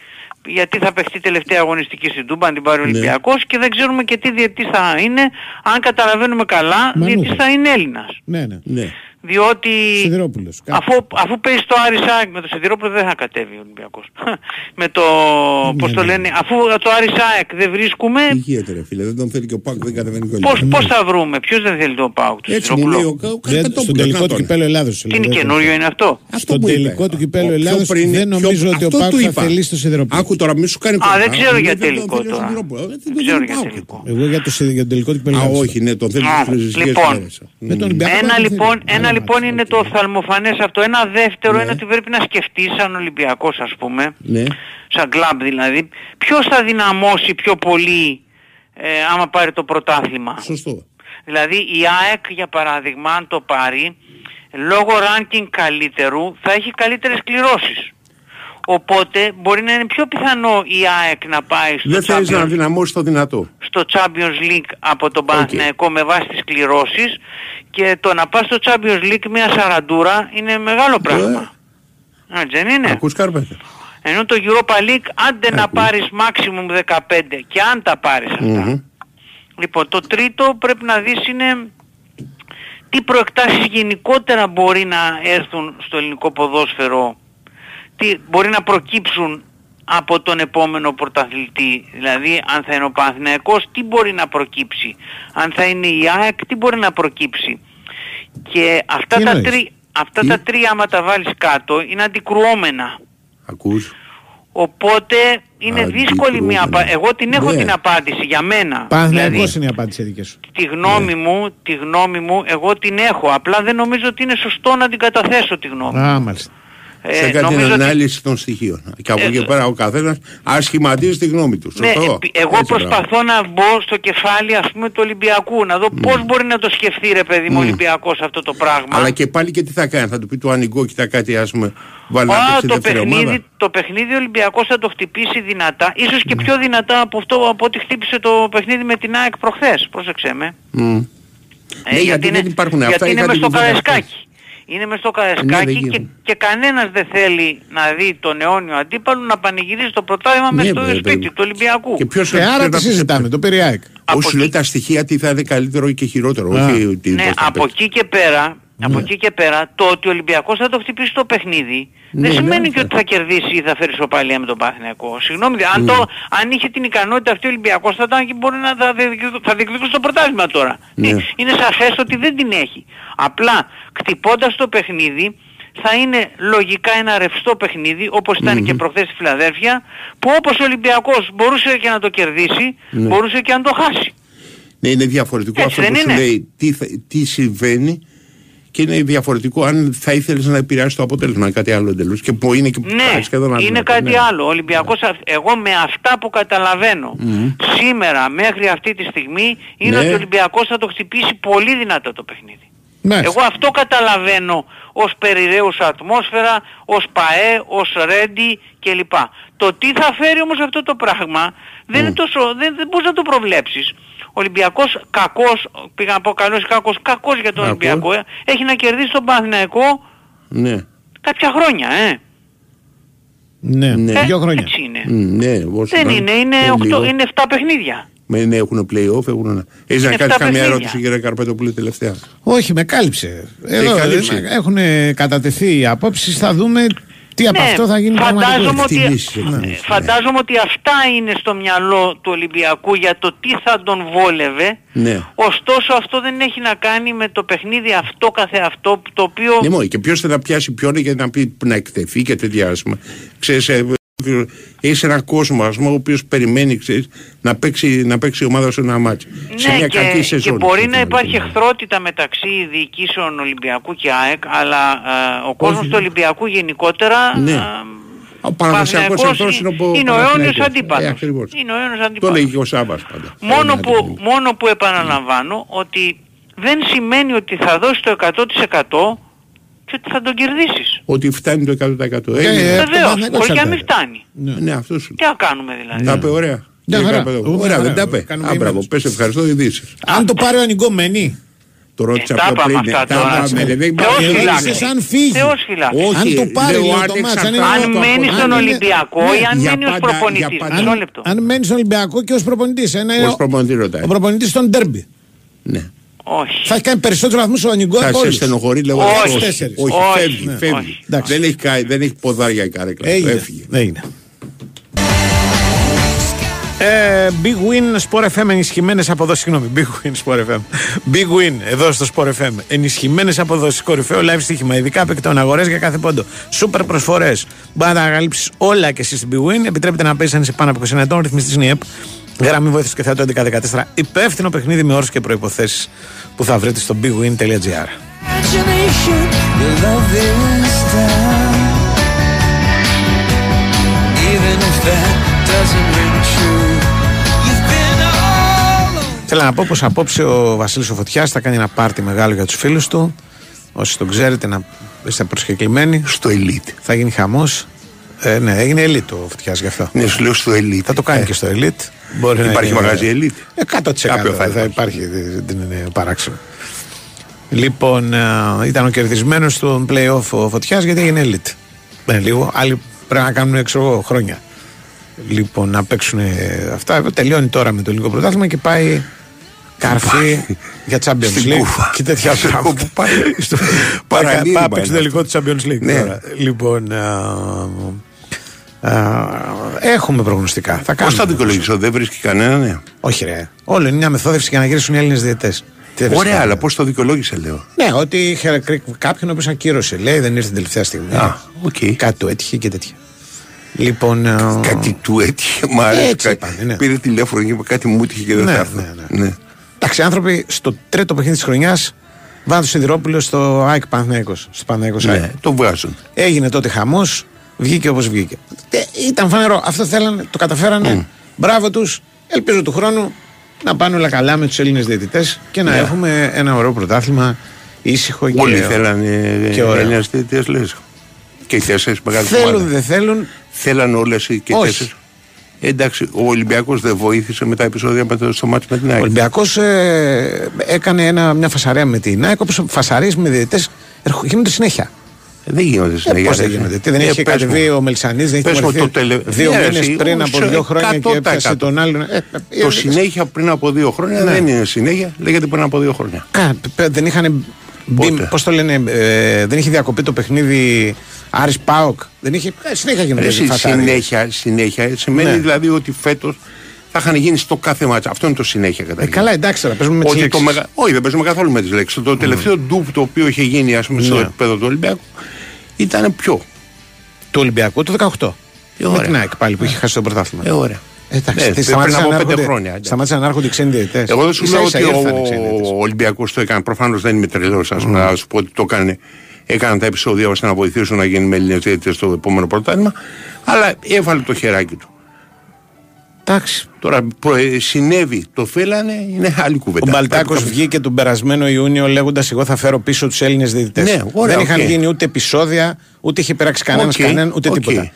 γιατί θα παιχτεί τελευταία αγωνιστική στην Τούμπα, αν την πάρει ο Ναι. Ολυμπιακός και δεν ξέρουμε και τι διετής θα είναι. Αν καταλαβαίνουμε καλά, Μανούχα. διετής θα είναι Έλληνας. Ναι, ναι. Ναι. Διότι Σιδηρόπουλος. Κάτι. αφού, αφού παίζει στο Άρης Σάεκ με το Σιδηρόπουλο δεν θα κατέβει ο Ολυμπιακός. με το, πώς το ναι. λένε, αφού το Άρης Σάεκ δεν βρίσκουμε, Τι γίνεται ρε φίλε, δεν τον θέλει και ο Πάκ, δεν κατεβαίνει και ο πώς, Ολυμπιακός. πώς θα βρούμε, ποιος δεν θέλει το ΠΑΟΚ, το Έτσι μου Σιδηρόπουλο. λέει ο Κα- ο Δεν- Καρπετόπουλος. Στον τελικό να του τον- κυπέλου Ελλάδος. Τι είναι καινούριο είναι αυτό; Αυτό Στον που είπε. τελικό του κυπέλου Ο- πιο Ελλάδος πριν- δεν πιο- νομίζω ότι ο αυτό Πάουκ του θα είπα. θελήσει το Σιδηρόπουλο. Άκου τώρα, μην σου κάνει Α, κόμμα. δεν ξέρω Λέει, για δεν τον τελικό θέλει ο τώρα. Σιδηρόπουλο. Ε, Δεν τον ξέρω θέλει για ο Πάουκ. τελικό. Εγώ για το, σι- για τον τελικό του κυπέλου Α, Ελλάδος. όχι, ναι, τον θέλει Α, στις φυσικές λοιπόν. μέρες. Με τον Ολυμπιακό Ένα δεν λοιπόν, θέλει. ένα Άλλο λοιπόν ματς, είναι οκ. το οφθαλμοφανές αυτό. Ένα δεύτερο Ναι. είναι ότι πρέπει να σκεφτείς σαν Ολυμπιακός ας πούμε, Ναι. σαν κλαμπ δηλαδή, ποιος θα δυναμώσει πιο πολύ ε, άμα πάρει το πρωτάθλημα. Σωστό. Δηλαδή η ΑΕΚ για παράδειγμα αν το πάρει, λόγω ranking καλύτερου θα έχει καλύτερες κληρώσεις. Οπότε μπορεί να είναι πιο πιθανό η ΑΕΚ να πάει στο Δεν θέλεις να Champions, δυναμώσεις το δυνατό. στο στο Champions League από τον Παναθηναϊκό με βάση τις κληρώσεις και το να πας στο Champions League μια σαραντούρα είναι μεγάλο πράγμα. Έτσι δεν είναι; Ακούς κάρπετε. Ενώ το Europa League άντε να πάρεις maximum 15 και αν τα πάρεις αυτά. Μμμ. Λοιπόν, το τρίτο πρέπει να δεις είναι τι προεκτάσεις γενικότερα μπορεί να έρθουν στο ελληνικό ποδόσφαιρο, τι μπορεί να προκύψουν από τον επόμενο πρωταθλητή. Δηλαδή, αν θα είναι ο Παναθηναϊκός, τι μπορεί να προκύψει. Αν θα είναι η ΑΕΚ, τι μπορεί να προκύψει. Και αυτά, Τι τα, εννοείς; τρι, αυτά τα τρία, άμα τα βάλεις κάτω, είναι αντικρουόμενα. Ακούς. Οπότε είναι δύσκολη μια απάντηση. Εγώ την έχω Ναι. την απάντηση για μένα. Παναθηναϊκός Δηλαδή, είναι η απάντηση δική σου. τη γνώμη μου, τη γνώμη μου, εγώ την έχω. Απλά δεν νομίζω ότι είναι σωστό να την καταθέσω τη γνώμη. Α, μάλιστα. Ε, σε κάτι νομίζω ότι- ανάλυση των στοιχείων. Και από Ε, εκεί και πέρα ο καθένας ασχηματίζει τη γνώμη του. Ναι, Σωστό. επί- εγώ Έτσι, μπράβο. προσπαθώ να μπω στο κεφάλι ας πούμε του Ολυμπιακού, να δω πώς μπορεί να το σκεφτεί ρε παιδί μου ο Μμ. Ολυμπιακός αυτό το πράγμα. Αλλά και πάλι και τι θα κάνει, θα του πει του ανοιγό και θα κάτι ας πούμε βάλει να Α, παίξει το δεύτερη παιχνίδι, ομάδα. το παιχνίδι ο Ολυμπιακός θα το χτυπήσει δυνατά, ίσως και πιο δυνατά από αυτό από ό,τι χτύπησε το παιχνίδι με την ΑΕΚ προχθές, πρόσεξε με. Μμ. Ε, Ναι, γιατί δεν υπάρχουν γιατί αυτά, είναι είχα μες την στο κουβέντα Καραϊσκάκι. Είναι μες στο Ναι, Καραϊσκάκι δεν και, γίνεται. και κανένας δεν θέλει να δει τον αιώνιο αντίπαλο να πανηγυρίζει το πρωτάθλημα Ναι, μες στο βέβαια, σπίτι βέβαια. του Ολυμπιακού. Και ποιος Και άρα τι συζητάμε, το Περιάικ. Όχι σου λέει τα στοιχεία τι θα είναι καλύτερο ή και χειρότερο. Α. Όχι ότι Ναι, πώς θα από παίξει. εκεί και πέρα, Ναι. από εκεί και πέρα, το ότι ο Ολυμπιακός θα το χτυπήσει το παιχνίδι Ναι, δεν ναι, σημαίνει ναι. και ότι θα κερδίσει ή θα φέρει σοπαλία με τον Παναθηναϊκό. Συγγνώμη, αν, Ναι. το, αν είχε την ικανότητα αυτή ο Ολυμπιακός θα ήταν και μπορεί να θα διεκδικούσε- θα διεκδικούσε το πρωτάθλημα τώρα. Ναι. Ε, Είναι σαφές ότι δεν την έχει. Απλά χτυπώντας το παιχνίδι θα είναι λογικά ένα ρευστό παιχνίδι όπως ήταν και προχθές στη Φιλαδέλφια που όπως ο Ολυμπιακός μπορούσε και να το κερδίσει Ναι. μπορούσε και να το χάσει. Ναι, είναι διαφορετικό Έτσι αυτό δεν που σου είναι. λέει τι, θα- τι συμβαίνει και είναι διαφορετικό αν θα ήθελες να επηρεάσει το αποτέλεσμα κάτι άλλο εντελώς και που είναι και Ναι, σχεδόν είναι αδύνατο, κάτι ναι. άλλο. Ο Ολυμπιακός, αυ- εγώ με αυτά που καταλαβαίνω Μμμ. σήμερα μέχρι αυτή τη στιγμή είναι Ναι. ότι ο Ολυμπιακός θα το χτυπήσει πολύ δυνατά το παιχνίδι. Μάλιστα. Εγώ αυτό καταλαβαίνω ως περιραίουσα ατμόσφαιρα, ως ΠαΕ, ως Ρέντι κλπ. Το τι θα φέρει όμως αυτό το πράγμα δεν είναι τόσο, δεν, δεν μπορείς να το προβλέψεις. Ο Ολυμπιακός κακός, πήγα να πω καλός ή κακός, κακός για τον Κακός. Ολυμπιακό, ε, έχει να κερδίσει τον Παναθηναϊκό Ναι. κάποια χρόνια, ε. Ναι, Ναι. δύο χρόνια. Έτσι είναι. Μ, ναι, όσο Δεν να- είναι, είναι, ε, 8, λίγο. είναι 7 παιχνίδια. Με, ναι, έχουν play-off, έχουν ένα... Έχεις να Είναι κάνεις εφτά καμία παιχνίδια. ερώτηση κύριε Καρπέτοπουλη τελευταία; Όχι, με κάλυψε. Εδώ κάλυψε. έχουν κατατεθεί οι απόψεις, θα δούμε τι από Ναι, αυτό θα γίνει φαντάζομαι πραγματικότητα. ότι, Εκτιμήσεις, ε, εκτιμήσεις, φαντάζομαι ότι αυτά είναι στο μυαλό του Ολυμπιακού για το τι θα τον βόλευε. Ναι. Ωστόσο αυτό δεν έχει να κάνει με το παιχνίδι αυτό καθεαυτό το οποίο... Ναι, μόνο. Και ποιος θα τα πιάσει ποιον για να, πει, να εκτεθεί και τέτοια άσμα. Ξέρεις, ε, έχεις έναν κόσμος ας πούμε, ο οποίος περιμένει ξέρεις, να, παίξει, να παίξει η ομάδα σου ένα μάτσο. σε Ναι, μια και, κακή και σεζόν. μπορεί να υπάρχει εχθρότητα μεταξύ διοικήσεων Ολυμπιακού και ΑΕΚ, αλλά ε, ο κόσμος του Ολυμπιακού γενικότερα Ναι. ε, Ο Παναθηναϊκός Παναθηναϊκός εχθρός είναι ο είναι ο Παναθηναϊκός. αιώνιος Ε, αντίπαλος. ακριβώς. Είναι ο αιώνιος Το αντίπαλος. λέγει και ο Σάββας πάντα. Μόνο Ε, που, μόνο που επαναλαμβάνω ότι δεν σημαίνει ότι θα δώσει το 100% και ότι θα τον κερδίσεις. Ότι φτάνει το 100%. Ε, Έγινε. ε, Βεβαίως, Παναθηναϊκός μπορεί και να μην εξαρτάται. φτάνει. Ναι, αυτός σου. Τι να κάνουμε δηλαδή; Τα είπε ωραία. Μια Κύριε χαρά. Καρπέτοπουλου. Μια Ωραία, χαρά. δεν τα είπε. Κάνουμε Α, μπράβο. κειμένους. Πες ευχαριστώ, ειδήσεις. Αν το πάρει ο ανοιγό μένει. Το ρώτησα Ε, τα πιο είπαμε πριν. αυτά Τα τώρα. είπαμε, ρε, δεν Θεός υπάρχει φυλάξει. ερώτηση. αν φύγει. Θεός φυλάξει. Όχι, αν το πάρει λέω, λέω, αν το μάτς, αν είναι εξαρτάται Αν το μένει από- στον αν είναι- Ολυμπιακό ή αν για μένει ως πάντα- προπονητής. για πάντα- Μισό λεπτό. Αν μένει στον Ολυμπιακό και ως προπονητής. Ως προπονητής ρωτάει. Ο προπονητής στον Ντέρμπι. Ναι. Όχι. Θα έχει κάνει περισσότερου βαθμούς ο ανοιγό Θα από σε όλους. στενοχωρεί λίγο. Όχι. όχι, Τέσσερις. όχι, Όχι, φεύγει, ναι, φεύγει. όχι. Εντάξει. Δεν έχει, κα- δεν έχει ποδάρια η καρέκλα. Έγινε. Έφυγε. Έγινε. Ε, Big Win Sport FM ενισχυμένες αποδόσεις. Συγγνώμη, Big Win Sport FM. Big Win εδώ στο Sport FM. Ενισχυμένες αποδόσεις. Κορυφαίο live στοίχημα. Ειδικά απεκτών αγορές για κάθε πόντο. Σούπερ προσφορές. Μπορεί να τα ανακαλύψει όλα και εσύ στην Big Win. Επιτρέπεται να παίζεις αν είσαι πάνω από 20 ετών. Ρυθμιστής είναι η ΕΠ. Γραμμή βοήθειας και θεατό 1114. Υπεύθυνο παιχνίδι με όρους και προποθέσει που θα βρείτε στο bigwin.gr. Imagination, your love is down. Even if that doesn't ring true, you've been all over. Θέλω να πω πως απόψε ο Βασίλης ο Φωτιάς θα κάνει ένα πάρτι μεγάλο για τους φίλους του. Όσοι τον ξέρετε να είστε προσκεκλημένοι. Στο Elite. Θα γίνει χαμός. Ε, ναι, έγινε elite το φωτιά γι' αυτό. Ναι, σου λέω στο Elite. Θα το κάνει και στο elite. Μπορεί να Υπάρχει είναι- μαγαζί Elite. Ε, 100% Κάποιο θα θα, υπάρχει, δεν δεν είναι παράξενο. Λοιπόν, ε, ήταν ο κερδισμένος στον playoff ο Φωτιάς γιατί έγινε elite. Δεν λίγο. Άλλοι πρέπει να κάνουν ξέρω, εγώ, χρόνια. Λοιπόν, να παίξουν αυτά. Τελειώνει τώρα με το ελληνικό πρωτάθλημα και πάει καρφί για Champions Στην League Κούφα. και τέτοια Στο πράγματα. που πάει. Στο- Παραλίγμα Πάει να παίξει είναι το τελικό του Champions League Ναι. τώρα. Λοιπόν, α, α, έχουμε προγνωστικά. Θα Πώς κάνουμε. θα δικαιολογήσω, δεν βρίσκει κανένα, ναι. Όχι, ρε. Όλο είναι μια μεθόδευση για να γυρίσουν οι Έλληνες διαιτητές. Ωραία, αλλά πώς το δικαιολόγησε, λέω. Ναι, ότι είχε κρι- κάποιον ο οποίος ακύρωσε. Λέει δεν ήρθε την τελευταία στιγμή. Α, οκ. Κάτι του έτυχε και τέτοια. Λοιπόν. α, Κάτι του έτυχε, μ' αρέσει. Έτσι κάτι. είπανε, ναι. Πήρε τηλέφωνο και είπε κάτι μου έτυχε και δεν Ναι, θα έρθω. ναι, Ναι. Εντάξει, οι άνθρωποι στο τρίτο παιχνίδι της χρονιάς βάλαν το Σιδηρόπουλο στο ΑΕΚ Παναθηναϊκός, Στο Παναθηναϊκός ΑΕΚ. Ναι, το βγάζουν. Έγινε τότε χαμός, βγήκε όπως βγήκε. Ε, ήταν φανερό. Αυτό θέλανε, το καταφέρανε. Μπράβο τους. Ελπίζω του χρόνου να πάνε όλα καλά με τους Έλληνες διαιτητές και να Ναι. έχουμε ένα ωραίο πρωτάθλημα ήσυχο και Όλοι θέλανε και ωραίο. Έλληνες θητείε, λες. Και οι τέσσερις μεγάλες Θέλουν, δεν θέλουν. Θέλαν όλες και οι Όχι. τέσσερις. Εντάξει, ο Ολυμπιακός δεν βοήθησε με τα επεισόδια με το, στο μάτι με την Ο ΑΕΚ. Ολυμπιακός έκανε ένα, μια φασαρία με την ΑΕΚ όπως φασαρίες με διαιτητές γίνονται συνέχεια. Δεν γίνονται Ε, συνέχεια. Πώς δεν γίνονται; Τι, δεν Ε, είχε πες κατεβεί μου. ο Μελισανίδη, δεν είχε Πες μου τιμωρηθεί το τελε- δύο Ναι, μήνες εσύ, πριν από σε δύο χρόνια και 100%. έπιασε τον άλλον. Ε, ε, Το ε, συνέχεια πριν από δύο χρόνια Ναι. δεν είναι συνέχεια, λέγεται πριν από δύο χρόνια. Κα- π- δεν είχαν μπει, πώς το λένε, ε, δεν είχε διακοπεί το παιχνίδι Άρης Πάοκ. Δεν είχε, ε, συνέχεια γίνονται Εσύ, φασαρίες. συνέχεια, συνέχεια. Σημαίνει Ναι. δηλαδή ότι φέτος θα είχαν γίνει στο κάθε μάτσα. Αυτό είναι το συνέχεια κατά Ε, καλά, εντάξει τώρα, παίζουμε με τις Ότι το λέξεις. μεγα... Όχι, δεν παίζουμε καθόλου με τις λέξεις. Το τελευταίο ντουπ το οποίο είχε γίνει ας πούμε, στο Ναι. επίπεδο του Ολυμπιακού ήταν πιο. Του Ολυμπιακού του 18. με ωραία. την ΑΕΚ πάλι που είχε χάσει το πρωτάθλημα. Ε, ωραία. Εντάξει, Ναι, τι, πριν σταμάτησαν από να πέντε έρχονται- χρόνια, εντάξει. Σταμάτησαν να έρχονται οι ξένοι διαιτητές. Εγώ δεν σου Ίσα λέω ίσα ότι ήρθαν οι ξένοι διαιτητές. ο Ολυμπιακός το έκανε. Προφανώς δεν είμαι τρελός, ας πούμε, να σου πω ότι το έκανε. Έκαναν τα επεισόδια ώστε να βοηθήσουν να γίνει με Έλληνε διαιτητέ στο επόμενο πρωτάθλημα. Αλλά έβαλε το χεράκι του. Εντάξει. Τώρα προ- ε, συνέβη, το θέλανε, είναι άλλη κουβέντα. Ο Μπαλτάκος Υπάρχει βγήκε τον περασμένο Ιούνιο λέγοντας: Εγώ θα φέρω πίσω τους Έλληνες διαιτητές. Ναι, ωραία, Δεν είχαν οκ. γίνει ούτε επεισόδια, ούτε είχε περάξει κανένας Οκ, κανέναν, ούτε οκ. τίποτα.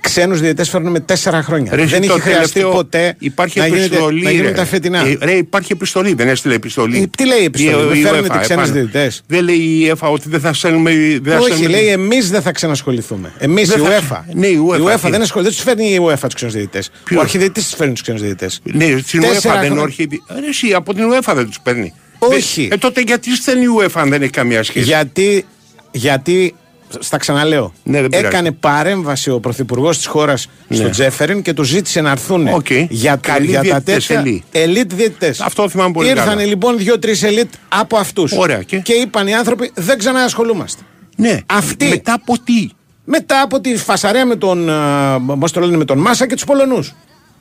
Ξένους διαιτητές φέρνουν με τέσσερα χρόνια. Ρε, δεν το είχε χρειαστεί τελευταίο- ποτέ υπάρχει να, γίνεται, επιστολή, να γίνουν ρε. τα φετινά. Ε, ρε, υπάρχει επιστολή, δεν έστειλε επιστολή. Ε, τι λέει η επιστολή, Η- δεν η φέρνουν UEFA, τις ξένες επάνω. διαιτητές. Δεν λέει η ΕΦΑ ότι δεν θα στέλνουμε. Δεν θα Όχι, στέλνουμε- λέει εμείς δεν θα ξανασχοληθούμε. Εμείς η Δεν θα- UEFA. Ναι, η UEFA, η UEFA τι; δεν ασχολείται, δεν τους φέρνει η UEFA τους ξένους διαιτητές. Ο αρχιδιαιτητής τους φέρνει τους ξένους διαιτητές. Ναι, στην UEFA δεν όρχει. Ρε, εσύ, από την UEFA δεν τους παίρνει. Όχι. Ε, τότε γιατί στέλνει η UEFA αν δεν έχει καμία σχέση; Γιατί, γιατί στα ξαναλέω, Ναι, δεν πειράζει. έκανε παρέμβαση ο πρωθυπουργός της χώρας Ναι. στο Τσέφεριν και τους ζήτησε να έρθουν Οκ. για, Καλοί για τα διαιτητές, τέτοια ελίτ. ελίτ διαιτητές. Αυτό θυμάμαι πολύ Ήρθαν καλά. λοιπόν δύο-τρεις ελίτ από αυτούς. Ωραία, και; είπαν οι άνθρωποι δεν ξαναασχολούμαστε. Ναι. Αυτοί. Μετά από τι; Μετά από τη φασαρία με τον, α, πώς το λένε, με τον Μάσα και τους Πολωνούς.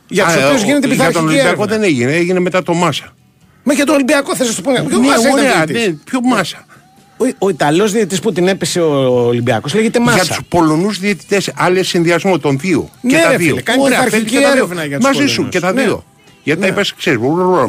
Για Α, του ε, οποίου ο- γίνεται Για τον πειθαρχική Ολυμπιακό έρευνα. δεν έγινε, έγινε μετά το Μάσα. Μα για τον Ολυμπιακό θες να σου πω. Ο Ναι, Μάσα ήταν ωραία, διαιτητής; ναι, ποιο Μάσα; Ο, ο Ιταλός διαιτητής που την έπεσε ο Ολυμπιακός λέγεται Μάσα. Για τους Πολωνούς διαιτητές, άλλε συνδυασμό των δύο. Ναι, και τα ρε δύο. φίλε, κάνει Ωραία, πειθαρχική παίρνει και τα δύο. έρευνα για τους Μαζί σου Πολωνούς. και τα Ναι. δύο. Γιατί τα Ναι. είπες, ξέρεις.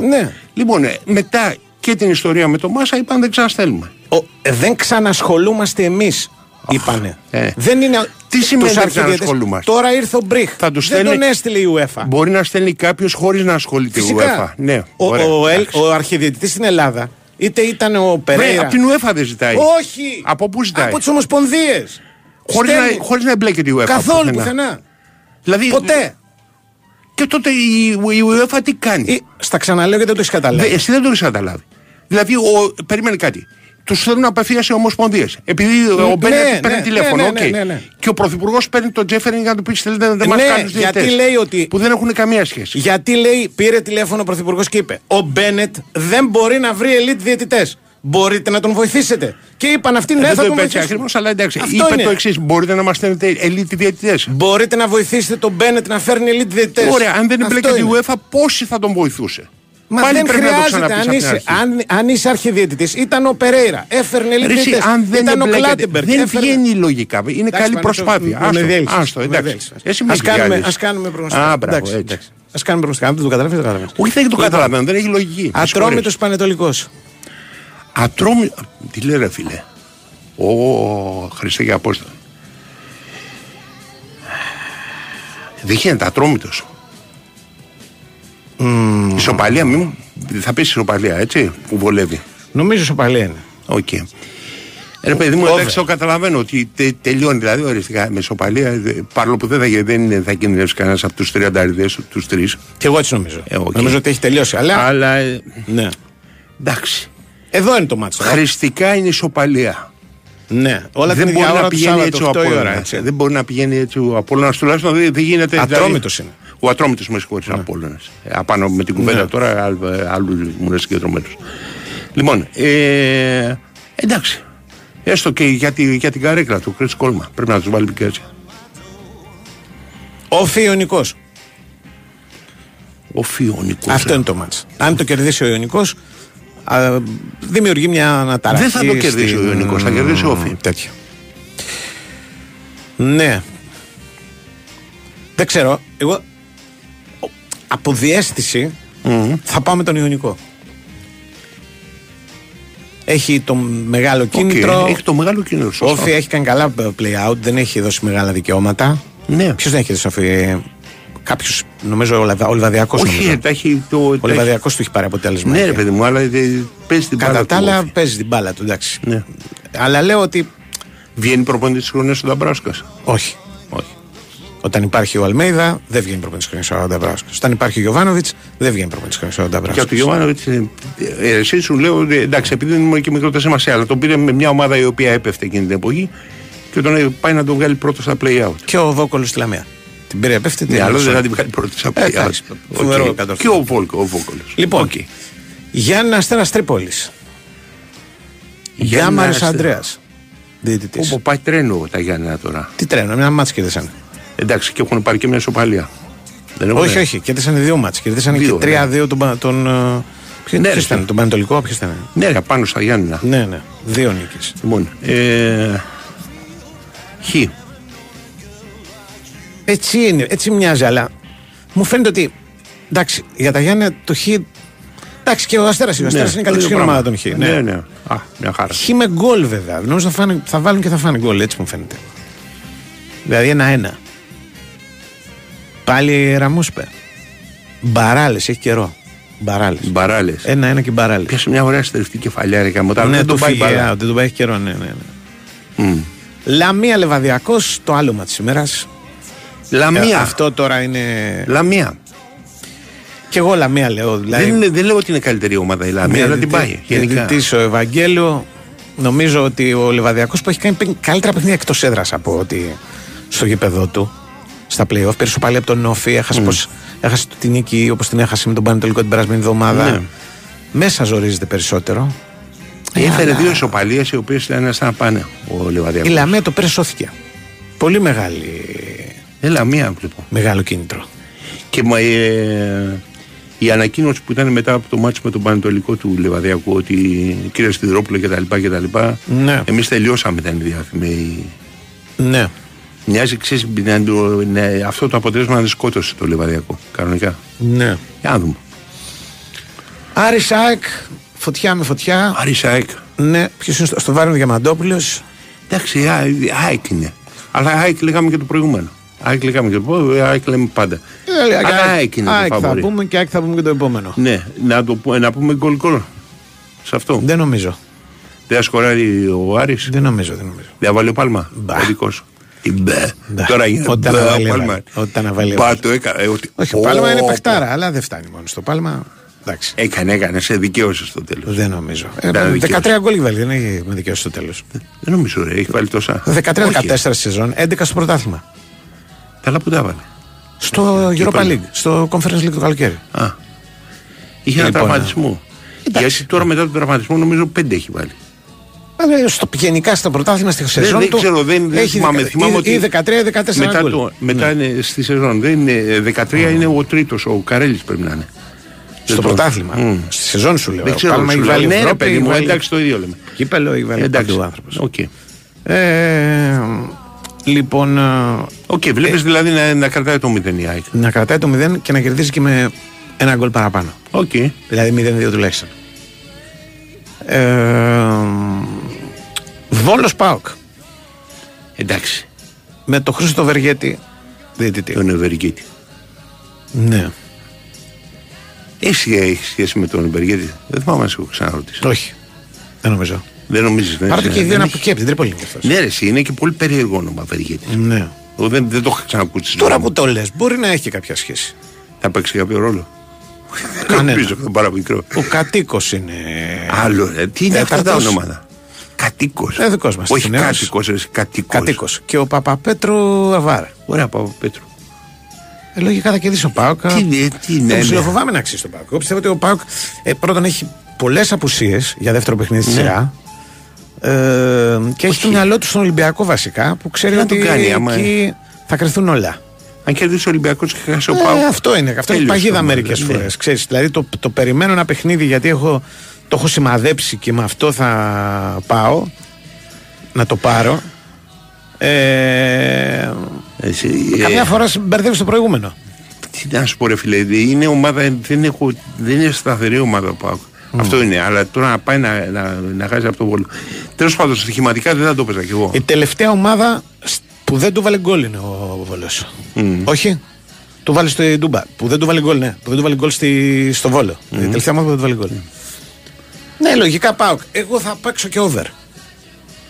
Ναι. Λοιπόν, ε, μετά και την ιστορία με το Μάσα είπαν δεν ξαναστέλνουμε. Ο, ε, δεν ξανασχολούμαστε εμείς. Είπανε. ε. Δεν είναι. Τι σημαίνει τους δεν αρχιδιαιτές. ξανασχολούμαστε; Τώρα ήρθε ο Μπριχ. Θα τους δεν στέλνει- τον έστειλε η UEFA. Μπορεί να στέλνει κάποιος χωρίς να ασχολείται η Φυσικά. UEFA. Ναι, ο, ωραία, ο, Ελ- εντάξει. ο αρχιδιαιτητής στην Ελλάδα, είτε ήταν ο Βρε, Περέιρα. από την UEFA δεν ζητάει. Όχι! Από πού ζητάει; Από τις ομοσπονδίες. Χωρίς να, χωρίς να εμπλέκεται η UEFA. Καθόλου πουθενά. Δηλαδή, Ποτέ. Και τότε η, η UEFA τι κάνει; Ε, στα ξαναλέω γιατί δεν το έχεις καταλάβει. Δε- εσύ δεν το έχεις καταλάβει. Δηλαδή, ο, περίμενε κάτι. Τους στέλνουν απευθείας οι ομοσπονδίες. Επειδή ο Ναι, Μπένετ ναι, παίρνει ναι, τηλέφωνο, ναι, οκ. ναι, ναι, ναι. Και ο Πρωθυπουργός παίρνει τον Τσέφεριν για να του πει: Θέλετε να δεν μας Ναι, κάνουν γιατί λέει ότι- Που δεν έχουν καμία σχέση. Γιατί λέει, πήρε τηλέφωνο ο Πρωθυπουργός και είπε: Ο Μπένετ δεν μπορεί να βρει ελίτ διαιτητές. Μπορείτε να τον βοηθήσετε. Και είπαν αυτοί, ναι, δεν θα το τον είπε έτσι βοηθήσουμε. ακριβώς, αλλά εντάξει. Αυτό είπε είναι. το εξής: Μπορείτε να μας στέλνετε ελίτ διαιτητές. Μπορείτε να βοηθήσετε τον Μπένετ να φέρνει ελίτ διαιτητές. Ωραία, αν δεν εμπλέκεται η UEFA, πόσοι θα τον βοηθούσε; Μα Πάλι δεν πρέπει να το χρειάζεται. ξαναπείς Αν απ' την είσαι, αρχή. αν, αν είσαι αρχιδιαιτητής, ήταν ο Περέιρα. Έφερνε ελίτ Ρε εσύ, διαιτητέ. αν δεν Ήταν ο εμπλέκεται, Κλάτεμπεργκ. δεν έφερνε- βγαίνει λογικά. Είναι Εντάξει, καλή πάνε προσπάθεια. το- με Άστο, διέλυσες, άστο, με εντάξει. διέλυσες. Εσύ με Ας κάνουμε, διάλυσες. ας κάνουμε προγνωστικά. Α, μπράβο, Εντάξει, έτσι. εντάξει. Ας κάνουμε προγνωστικά. Αν δεν το καταλαβαίνεις, δεν καταλαβαίνεις. Όχι, δεν το Λοιπόν, καταλαβαίνω, δεν έχει λογική. Με Ατρόμητος Πανετολικός. Ατρόμη. Τι λέει ρε φίλε; Ω, Χριστέ και Απόστολο. Δεν γίνεται ατρόμητο. Ισοπαλία, μη, θα πεις ισοπαλία, έτσι, που βολεύει. Νομίζω ισοπαλία είναι. Οκ. Ρε παιδί μου, Over. εντάξει, το καταλαβαίνω ότι τε, τελειώνει δηλαδή οριστικά με ισοπαλία. δε- Παρόλο που δεν θα, δεν είναι- θα κινδυνεύσει κανένας από τους 30 τους τρεις. Και εγώ έτσι νομίζω. Ε, οκ. Νομίζω ότι έχει τελειώσει. Αλλά. Αλλά ε, Ναι. εντάξει. Εδώ είναι το μάτσο. Χρηστικά είναι ισοπαλία. Ναι. Όλα δεν την μπορεί ίδια να ώρα του πηγαίνει έτσι Σάββατο, ο 8 η ώρα. Απόλλωνας. έτσι. Δεν μπορεί να πηγαίνει έτσι ο Απόλλωνας τουλάχιστον δεν, δεν γίνεται. Ατρόμητος είναι. Ο Ατρόμητος με συγχωρείς, ο Απόλλωνας. Ε, Απάνω με την κουβέντα Ναι. τώρα, άλλου, άλλου μου είναι συγκεντρωμένος. Λοιπόν, ε, εντάξει. Έστω και για, τη, για την καρέκλα του, Chris Κόλμα. Πρέπει να τους βάλει πικέτσι. Ο Φιονικός. Ο Φιονικός. Αυτό είναι το μάτς. Αν το κερδίσει ο Ιωνικός, α, δημιουργεί μια αναταραχή. Δεν θα το κερδίσει στην- ο Ιωνικός, θα κερδίσει ο Όφη. Τέτοιο. Ναι. Δεν ξέρω. Εγώ ο- από διέστηση θα πάω με τον Ιωνικό. Έχει το μεγάλο κίνητρο. έχει το μεγάλο κίνητρο, Ο σωστά. Όφη έχει κάνει καλά play out, δεν έχει δώσει μεγάλα δικαιώματα. Ναι. Ποιος δεν έχει δώσει Όφη. Κάποιος, νομίζω ο, Λαβα- ο Λιβαδιακό. Όχι, τα έχει το. Ο τα έχει- Λιβαδιακό του έχει πάρει αποτέλεσμα. Ναι, ρε παιδί μου, αλλά ε, παίζει την μπάλα. Κατά τα του άλλα, Όφη. παίζει την μπάλα του, εντάξει. Ναι. Αλλά λέω ότι. Βγαίνει προπονητής τη χρονιά ο Νταμπράσκα. Όχι. Όχι. Όταν υπάρχει ο Αλμέιδα, δεν βγαίνει προπονητής χρονιά ο Νταμπράσκο. Όταν υπάρχει ο Γιωβάνοβιτς, δεν βγαίνει προπονητής χρονιά ο Και Νταμπράσκο. από τον Γιωβάνοβιτ, εσύ σου λέω, ότι, εντάξει, επειδή δεν είναι και μικρό δεν σημασία, αλλά τον πήρε με μια ομάδα η οποία έπεφτε εκείνη την εποχή και τον ε, πάει να τον βγάλει πρώτος στα play out. Και ο Βόκολο στη Λαμία. Την πήρε επέφτη. Ναι, αλλά δεν θα την βγάλει πρώτος στα Ε, play out. εντάξει, Οκ. φοβερό Και κατόρθωμα. ο Βόλκο, ο Βόκολο. Λοιπόν, Γιάννης Αστέρας Τρίπολης. Γιάμαρης Αστέρα. Αντρέα. Διαιτητή. Όπου πάει τρένο τα Γιάννενα τώρα. Τι τρένο, μια μάτς κερδίσαν. Εντάξει, και έχουν πάρει και μια σοπαλία. Δεν έχουν, Όχι, όχι, κερδίσαν δύο μάτς. Κερδίσαν και Δύο, 3-2 τον. πα- τον ε, Ποιο Ναι, ποιος ρε, ήταν, τον Πανετολικό, ποιος ήταν; Ναι, ρε, πάνω στα Γιάννενα. Ναι, ναι. Δύο νίκες. Λοιπόν, ε, Χ. Έτσι είναι, έτσι μοιάζει, αλλά μου φαίνεται ότι. Εντάξει, για τα Γιάννη το Χ. Εντάξει, και ο Αστέρας είναι. Ο Αστέρας είναι η καλύτερη ίδιο ομάδα πράγμα. των Χ. Ναι, ναι. Α, μια χαρά. Χ με γκολ βέβαια. Νομίζω θα, φάνε, θα βάλουν και θα φάνε γκολ, έτσι μου φαίνεται. Δηλαδή ένα-ένα. Πάλι Ραμούσπε. Μπαράλες, έχει καιρό. Μπαράλες. Μπαράλες. Ένα-ένα και μπαράλες. Πιάσε μια ωραία στερευτή κεφαλιά, ρε καμωτά. Ναι, δεν το τον πάει φύγε, μπάλα. α, δεν τον πάει έχει καιρό, ναι, ναι. ναι. Μμ. Λαμία Λεβαδιακός, το άλωμα τη ημέρα. Λαμία. αυτό τώρα είναι. Λαμία. Και εγώ Λαμία λέω. Δηλαδή, Δεν, είναι, δεν λέω ότι είναι καλύτερη ομάδα η Λαμία, αλλά την πάει. Γενικά. Διαιτητής ο Ευαγγέλιο, νομίζω ότι ο Λεβαδιακός που έχει κάνει παίρνει καλύτερα παιχνίδια εκτός έδρας από ότι στο γήπεδο του, στα play-off. Πήρε πάλι από τον Όφη, έχασε, πως, έχασε την νίκη όπως την έχασε με τον Πανετολικό την περασμένη εβδομάδα. Ναι. Μέσα ζορίζεται περισσότερο. Έφερε Αλλά δύο ισοπαλίες οι οποίες ήταν σαν να πάνε ο Η Λεβαδιακό. Λαμία το πήρε σώθηκε. Πολύ μεγάλη, Ε, Λαμία λοιπόν. μεγάλο κίνητρο. Και μα, ε, η ανακοίνωση που ήταν μετά από το μάτσο με τον Πανετολικό του Λεβαδιακού ότι κύριε Στιδρόπουλο κτλ. κτλ. Ναι. Εμείς τελειώσαμε ήταν η διάθυμη. Ναι. Μοιάζει, ξέρεις, να το- ναι, αυτό το αποτέλεσμα να σκότωσε το Λεβαδιακό. Κανονικά. Ναι. Για να δούμε. Άρη Σάεκ, φωτιά με φωτιά. Άρη Σάεκ. Ναι, ποιος είναι στο, στο Βάρνο Διαμαντόπουλος. Εντάξει, Α- ΑΕΚ είναι. Αλλά ΑΕΚ λέγαμε και το προηγούμενο. ΑΕΚ λέγαμε και το προηγούμενο, ΑΕΚ λέμε πάντα. Αλλά ΑΕΚ είναι το ΑΕΚ θα φαβορί. πούμε και ΑΕΚ θα πούμε και το επόμενο. Ναι, να, το, πω- να πούμε γκολ γκολ. Σε αυτό. Δεν νομίζω. Δεν σκοράρει ο Άρης. Δεν νομίζω, δεν νομίζω. Δεν βάλει ο Πάλμα. Ο δικός. Τι μπε. Τώρα γίνεται Ό,τι μπε, να ο βάλει, Πάλμα. έβαλε. Ό,τι να βάλει, Πα, έβαλε. το έκανα. ε, ότι- Όχι, ο Πάλμα είναι Ω, παιχτάρα, αλλά δεν φτάνει μόνο στο Πάλμα. Εντάξει. Έκανε, έκανε, σε δικαίωσε στο τέλος. Δεν νομίζω. Ε, Ήταν δικαίωση. 13 γκολ έχει βάλει, δεν έχει με δικαίωση στο τέλος. Δεν νομίζω, ρε, έχει βάλει τόσα. 13-14 σεζόν, 11 στο πρωτάθλημα. Καλά που τα έβαλε. Στο Europa πάλι. League, στο Conference League το καλοκαίρι. Α. Είχε ένα Λοιπόν, τραυματισμό. Γιατί τώρα μετά τον τραυματισμό νομίζω πέντε έχει βάλει. Ε, Στο, γενικά στο πρωτάθλημα στη σεζόν δεν του ξέρω, δεν, δεν έχει θυμάμαι. δεκα- Θυμάμαι ή- ότι ή 13-14 μετά, γκολ. το, μετά Ναι. είναι στη σεζόν. Δεν είναι, 13 είναι ο τρίτος, ο Καρέλης πρέπει να είναι. Στο Δεν το- πρωτάθλημα. Μμ. Στη σεζόν σου λέω. Δεν Ο ξέρω. Πάλμα σου έχει λέω. βάλει Ναι, ρε Ευρώπη, παιδί μου, βάλει- εντάξει το ίδιο λέμε. Κύπελο έχει βάλει Εντάξει. παντού ο άνθρωπος. Οκ. Ε, λοιπόν, ε, Οκ, βλέπεις δηλαδή να, να κρατάει το 0 η ΑΕΚ. να κρατάει το 0 και να κερδίζει και με ένα γκολ παραπάνω. Οκ. Δηλαδή 0-2 τουλάχιστον. Ε, Βόλος Πάοκ. Εντάξει. Με το Χρήστο Βεργέτη Διαιτητή. Τον Ευεργίτη. Ναι. Εσύ έχει σχέση με τον Ευεργίτη. Δεν θυμάμαι να σε έχω ξαναρωτήσει. Όχι. Δεν νομίζω. Δεν νομίζεις. Παρά το και οι δύο είναι από εκεί, από την Τρίπολη είναι αυτός. Ναι, ρε, εσύ, είναι και πολύ περίεργο όνομα Ευεργίτη. Ναι. Εγώ δεν, δεν το έχω ξανακούσει. Τώρα που το λες, μπορεί να έχει κάποια σχέση. Θα παίξει κάποιο ρόλο; Κανένα. Νομίζω ότι είναι πάρα μικρό. Ο κατοίκος είναι. Άλλο, ρε. Τι είναι αυτά τα Τέταρτος. ονόματα; Κατοίκος. Ε, δικός μας. Όχι κάτοικος, ρε. Κατοίκος. Κατοίκος. Και ο Παπαπέτρου Αβάρα. Ωραία, Παπαπέτρου. Ε, λογικά θα κερδίσει ο Πάοκ. Τι είναι, τι είναι, Εγώ ναι. ψιλοφοβάμαι να αξίσει τον Πάοκ. Εγώ πιστεύω ότι ο Πάοκ ε, πρώτον έχει πολλές απουσίες για δεύτερο παιχνίδι στη Ναι. σειρά. Ε, και έχει το μυαλό του στον Ολυμπιακό βασικά που ξέρει Τι να ότι το κάνει, άμα- εκεί θα κρυθούν όλα. Αν κερδίσει ο Ολυμπιακός και χάσει ο Ε, Πάοκ. αυτό είναι. Αυτό είναι τέλειωσε παγίδα το μερικές μάτι, ναι. φορές. Δηλαδή το, το περιμένω ένα παιχνίδι γιατί έχω, το έχω σημαδέψει και με αυτό θα πάω να το πάρω. Ε, Εσύ, καμιά ε, φορά μπερδεύει το προηγούμενο. Τι να σου πω, ρε φίλε, είναι ομάδα, δεν, έχω, δεν είναι σταθερή ομάδα ο Πάοκ. Αυτό είναι. Αλλά τώρα να πάει να, να, να χάσει από το βόλο. Τέλος πάντων, στοιχηματικά δεν θα το έπαιζα κι εγώ. Η τελευταία ομάδα σ- που δεν του βάλε γκολ είναι ο Βόλος. Όχι; Του βάλει στο Ντούμπα. Που δεν του βάλε γκολ, ναι. Που δεν του βάλε γκολ στη, στο Βόλο. Η τελευταία ομάδα που δεν του βάλε γκολ. Ναι, λογικά πάω. Εγώ θα παίξω και over.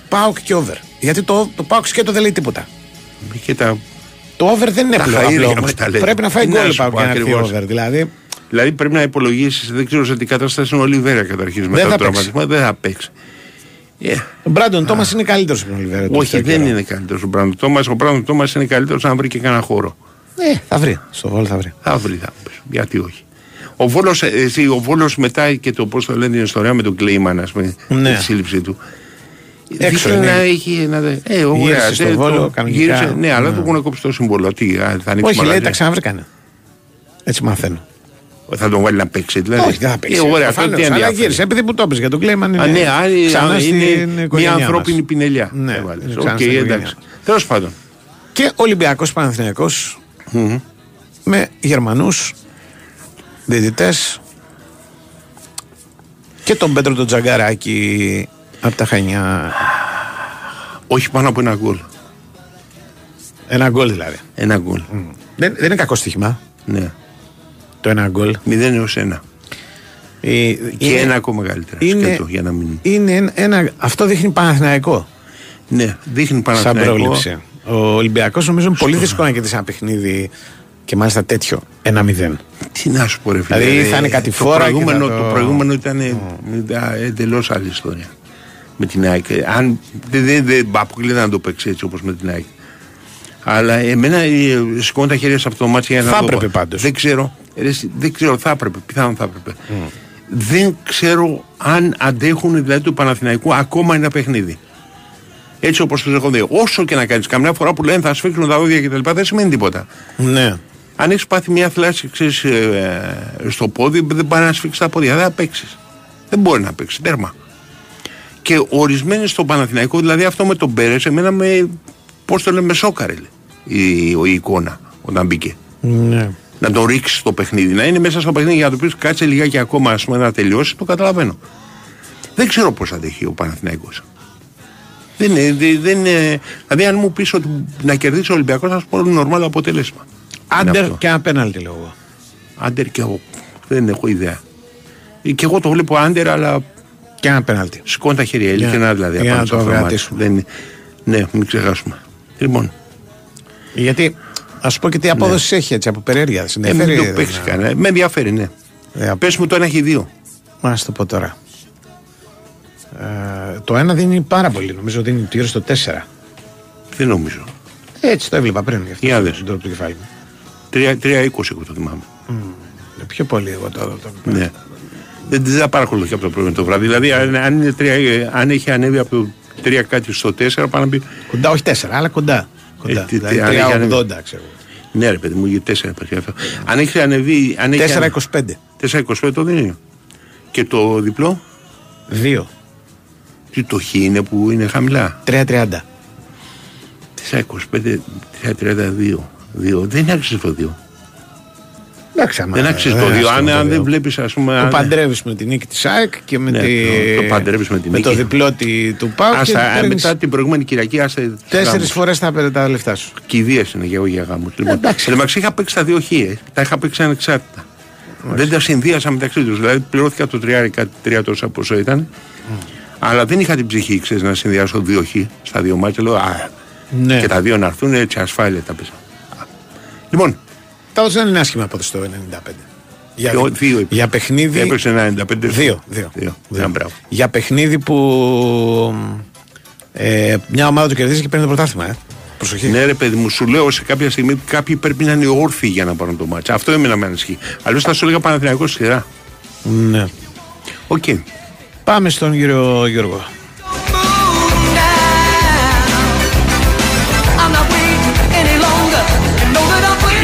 Πάω και over. Γιατί το, το πάω και το δεν λέει τίποτα. Και τα... Το over δεν είναι Τα απλό. χαΐρια απλό μας όμως. τα λέει. Πρέπει να φάει Τι να γκολ σου πάω πω για να έρθει ακριβώς. over. Δηλαδή Δηλαδή πρέπει να υπολογίσεις, δεν ξέρω σε τι κατάσταση είναι ο Ολιβέρα καταρχήν μετά θα το παίξει. τραυματισμό. Δεν θα παίξει. Ε, ο Μπράντον Τόμας είναι καλύτερος από τον Ολιβέρα. όχι, τελευταίο δεν καιρό. είναι καλύτερος ο Μπράντον Τόμας. Ο Μπράντον Τόμας είναι καλύτερος αν βρει και κανένα χώρο. Ε, θα βρει. Στο Βόλο θα βρει. Θα βρει, θα βρει. Γιατί όχι. Ο Βόλος, ε, εσύ, ο Βόλος μετά και το πώς το λένε την ιστορία με τον Κλέιμαν, ας πούμε, Ναι. τη σύλληψη του. Έξω Δείχνει είναι. να έχει ένα... Ε, ωραία, Γύρισε στο δεν το- Βόλο, κανονικά. γύρισε, ναι, αλλά Ναι. του έχουν κόψει το σύμβολο. Τι, α, θα ανοίξει Όχι, λέει μαγαζί. τα ξαναβρήκανε. Έτσι μαθαίνω. Θα τον βάλει να παίξει, δηλαδή. Όχι, δεν θα παίξει. Ε, ωραία, Προφανώς, τότε τι αλλά ενδιαφέρει. γύρισε. Επειδή που το έπαιζε για τον Κλέιμαν είναι. Α, ναι, άλλη, ξανά είναι στην μια οικογένειά ανθρώπινη μας. πινελιά. Ναι, έβαλες. είναι Οκ, ξανά στην οικογένειά εντάξει. μας. Τέλος πάντων. Και Ολυμπιακός Παναθηναϊκός με Γερμανούς διαιτητές και τον Πέτρο τον Τζαγκαράκη από τα Χανιά. Όχι πάνω από ένα γκολ. Ένα γκολ δηλαδή. Ένα γκολ. Δεν, δεν είναι κακό στοίχημα Ναι. το ένα γκολ. 0 έως 1. Ε, Και είναι- ένα ακόμα καλύτερα. είναι- σκέτο, για να μην. Είναι ένα, ένα- αυτό δείχνει Παναθηναϊκό Ναι, δείχνει σαν Παναθηναϊκό. πρόβληψη. Ο Ολυμπιακός νομίζω είναι πολύ δύσκολο να κερδίσει ένα παιχνίδι και μάλιστα τέτοιο. Ένα μηδέν. Τι να σου πω, ρε φίλε. Δηλαδή ε, θα είναι κάτι το φόρα και προηγούμενο, θα το- το προηγούμενο ήταν εντελώς άλλη ιστορία. Με την ΑΕΚ. Ε, Αν δεν δε, δε, αποκλείται να το παίξει έτσι όπως με την ΑΕΚ. Αλλά εμένα ε, σηκώνω τα χέρια σε αυτό το μάτι για να Θα το έπρεπε πω. πάντως. Δεν ξέρω. Ρε, εσύ, δεν ξέρω, θα έπρεπε. Πιθανόν θα έπρεπε. Δεν ξέρω αν αντέχουν δηλαδή του Παναθηναϊκού ακόμα ένα παιχνίδι. Έτσι όπως τους έχω δει. Όσο και να κάνεις, καμιά φορά που λένε θα σφίξουν τα δόντια κτλ. δεν σημαίνει τίποτα. Ναι. Αν έχεις πάθει μια θλάση ξέρεις, ε, ε, στο πόδι, δεν πάει να σφίξει τα πόδια. Δεν θα παίξεις. Δεν μπορεί να παίξεις. Τέρμα. Και ορισμένοι στο Παναθηναϊκό, δηλαδή αυτό με τον Πέρες, εμένα με. Πώς το λέμε, με σόκαρε λέει, η, η εικόνα όταν μπήκε. Ναι. Να τον ρίξεις το παιχνίδι. Να είναι μέσα στο παιχνίδι για να του πεις κάτσε λιγάκι ακόμα ας πούμε, να τελειώσει, το καταλαβαίνω. Δεν ξέρω πώς αντέχει ο Παναθηναϊκός. Δεν είναι, δεν δεν είναι, δηλαδή, αν μου πεις ότι να κερδίσει ο Ολυμπιακός, θα σου πω νορμάλ αποτέλεσμα. Είναι Άντερ αυτό. και ένα πέναλτι λέω εγώ. Άντερ και εγώ. Δεν έχω ιδέα. Ε, Και εγώ το βλέπω άντερ, αλλά Και ένα πέναλτι. σηκώνει τα χέρια. Για- Ειλικρινά δηλαδή. για απάνω να σε το αυτό μάτι. κρατήσουμε. Δεν είναι- Ναι, μην ξεχάσουμε. Λοιπόν, Γιατί α σου πω και τι απόδοση έχει έτσι από περιέργεια. ε, Συνεφέρει. μην το παίξεις κανένα. Με ενδιαφέρει, ναι. Ε, Πες μου το ένα έχει δύο. Να σου το πω τώρα. Ε, το ένα δίνει πάρα πολύ. Νομίζω δίνει γύρω στο 4. Δεν νομίζω. Έτσι το έβλεπα πριν. γι' αυτό Για δες. Τον τρόπο του κεφάλι μου. 3-20 εγώ το θυμάμαι. Ε, Πιο πολύ εγώ το. το... Ναι. Δεν δεν θα παρακολουθεί από το πρωί το βράδυ. Δηλαδή, αν, αν, είναι τρία, ε, αν έχει ανέβει από το 3 κάτι στο 4, πάνω να πει. Κοντά, όχι 4, αλλά κοντά. κοντά. Ε, τι- δηλαδή τι- αν έχει 3,80 ανέβει. ξέρω. Ναι, ρε παιδί μου, για 4 υπάρχει αυτό. Αν έχει ανεβεί. Αν έχει ανέβει- 4,25. 4,25 το δίνει. Και το διπλό, 2. τι το χ είναι που είναι χαμηλά; 3,30. 4,25, 3,32. 2. Δεν είναι άξιο το 2. Εντάξει, άμα Δεν αξίζει το δεν δύο. αξίζει Αν, το αν δύο. δεν βλέπεις, ας πούμε. Το αν- παντρεύεις με την νίκη της ΑΕΚ και με, Ναι, τη... το- το παντρεύεις με την με το νίκη. διπλό τη- του ΠΑΟ. και Άστα, ε, παίρνεις μετά την προηγούμενη Κυριακή, άσε. Τέσσερις φορές θα παίρνει τα λεφτά σου. Κηδείες είναι για, για γάμους. Λοιπόν, εντάξει. εν τω μεταξύ είχα παίξει τα δύο χείε. Τα είχα παίξει ανεξάρτητα. Δεν τα συνδύασα μεταξύ τους. Δηλαδή πληρώθηκα το τριάρι κάτι τρία τόσα πόσο ήταν. Αλλά δεν είχα την ψυχή, ξέρεις, να συνδυάσω δύο χ στα δύο μάτια. Λέω, α, Ναι. και τα δύο να έρθουν έτσι ασφάλεια τα πέσα. Λοιπόν, Τέλο δεν είναι άσχημα από το 95. Για, Ποιο- δύο έπαιξε. για παιχνίδι. έπαιξε ένα 95. Δύο, δύο. δύο. Ένα μπράβο. Για παιχνίδι που ε, μια ομάδα του κερδίζει και παίρνει το πρωτάθλημα. Ε. Προσοχή. Ναι, ρε παιδί μου, σου λέω σε κάποια στιγμή ότι κάποιοι πρέπει να είναι όρθιοι για να πάρουν το μάτσα. Αυτό έμενα με ανησυχεί. Αλλιώς θα σου έλεγα Παναθηναϊκός σειρά. Ναι. Οκ. Πάμε στον κύριο Γιώργο.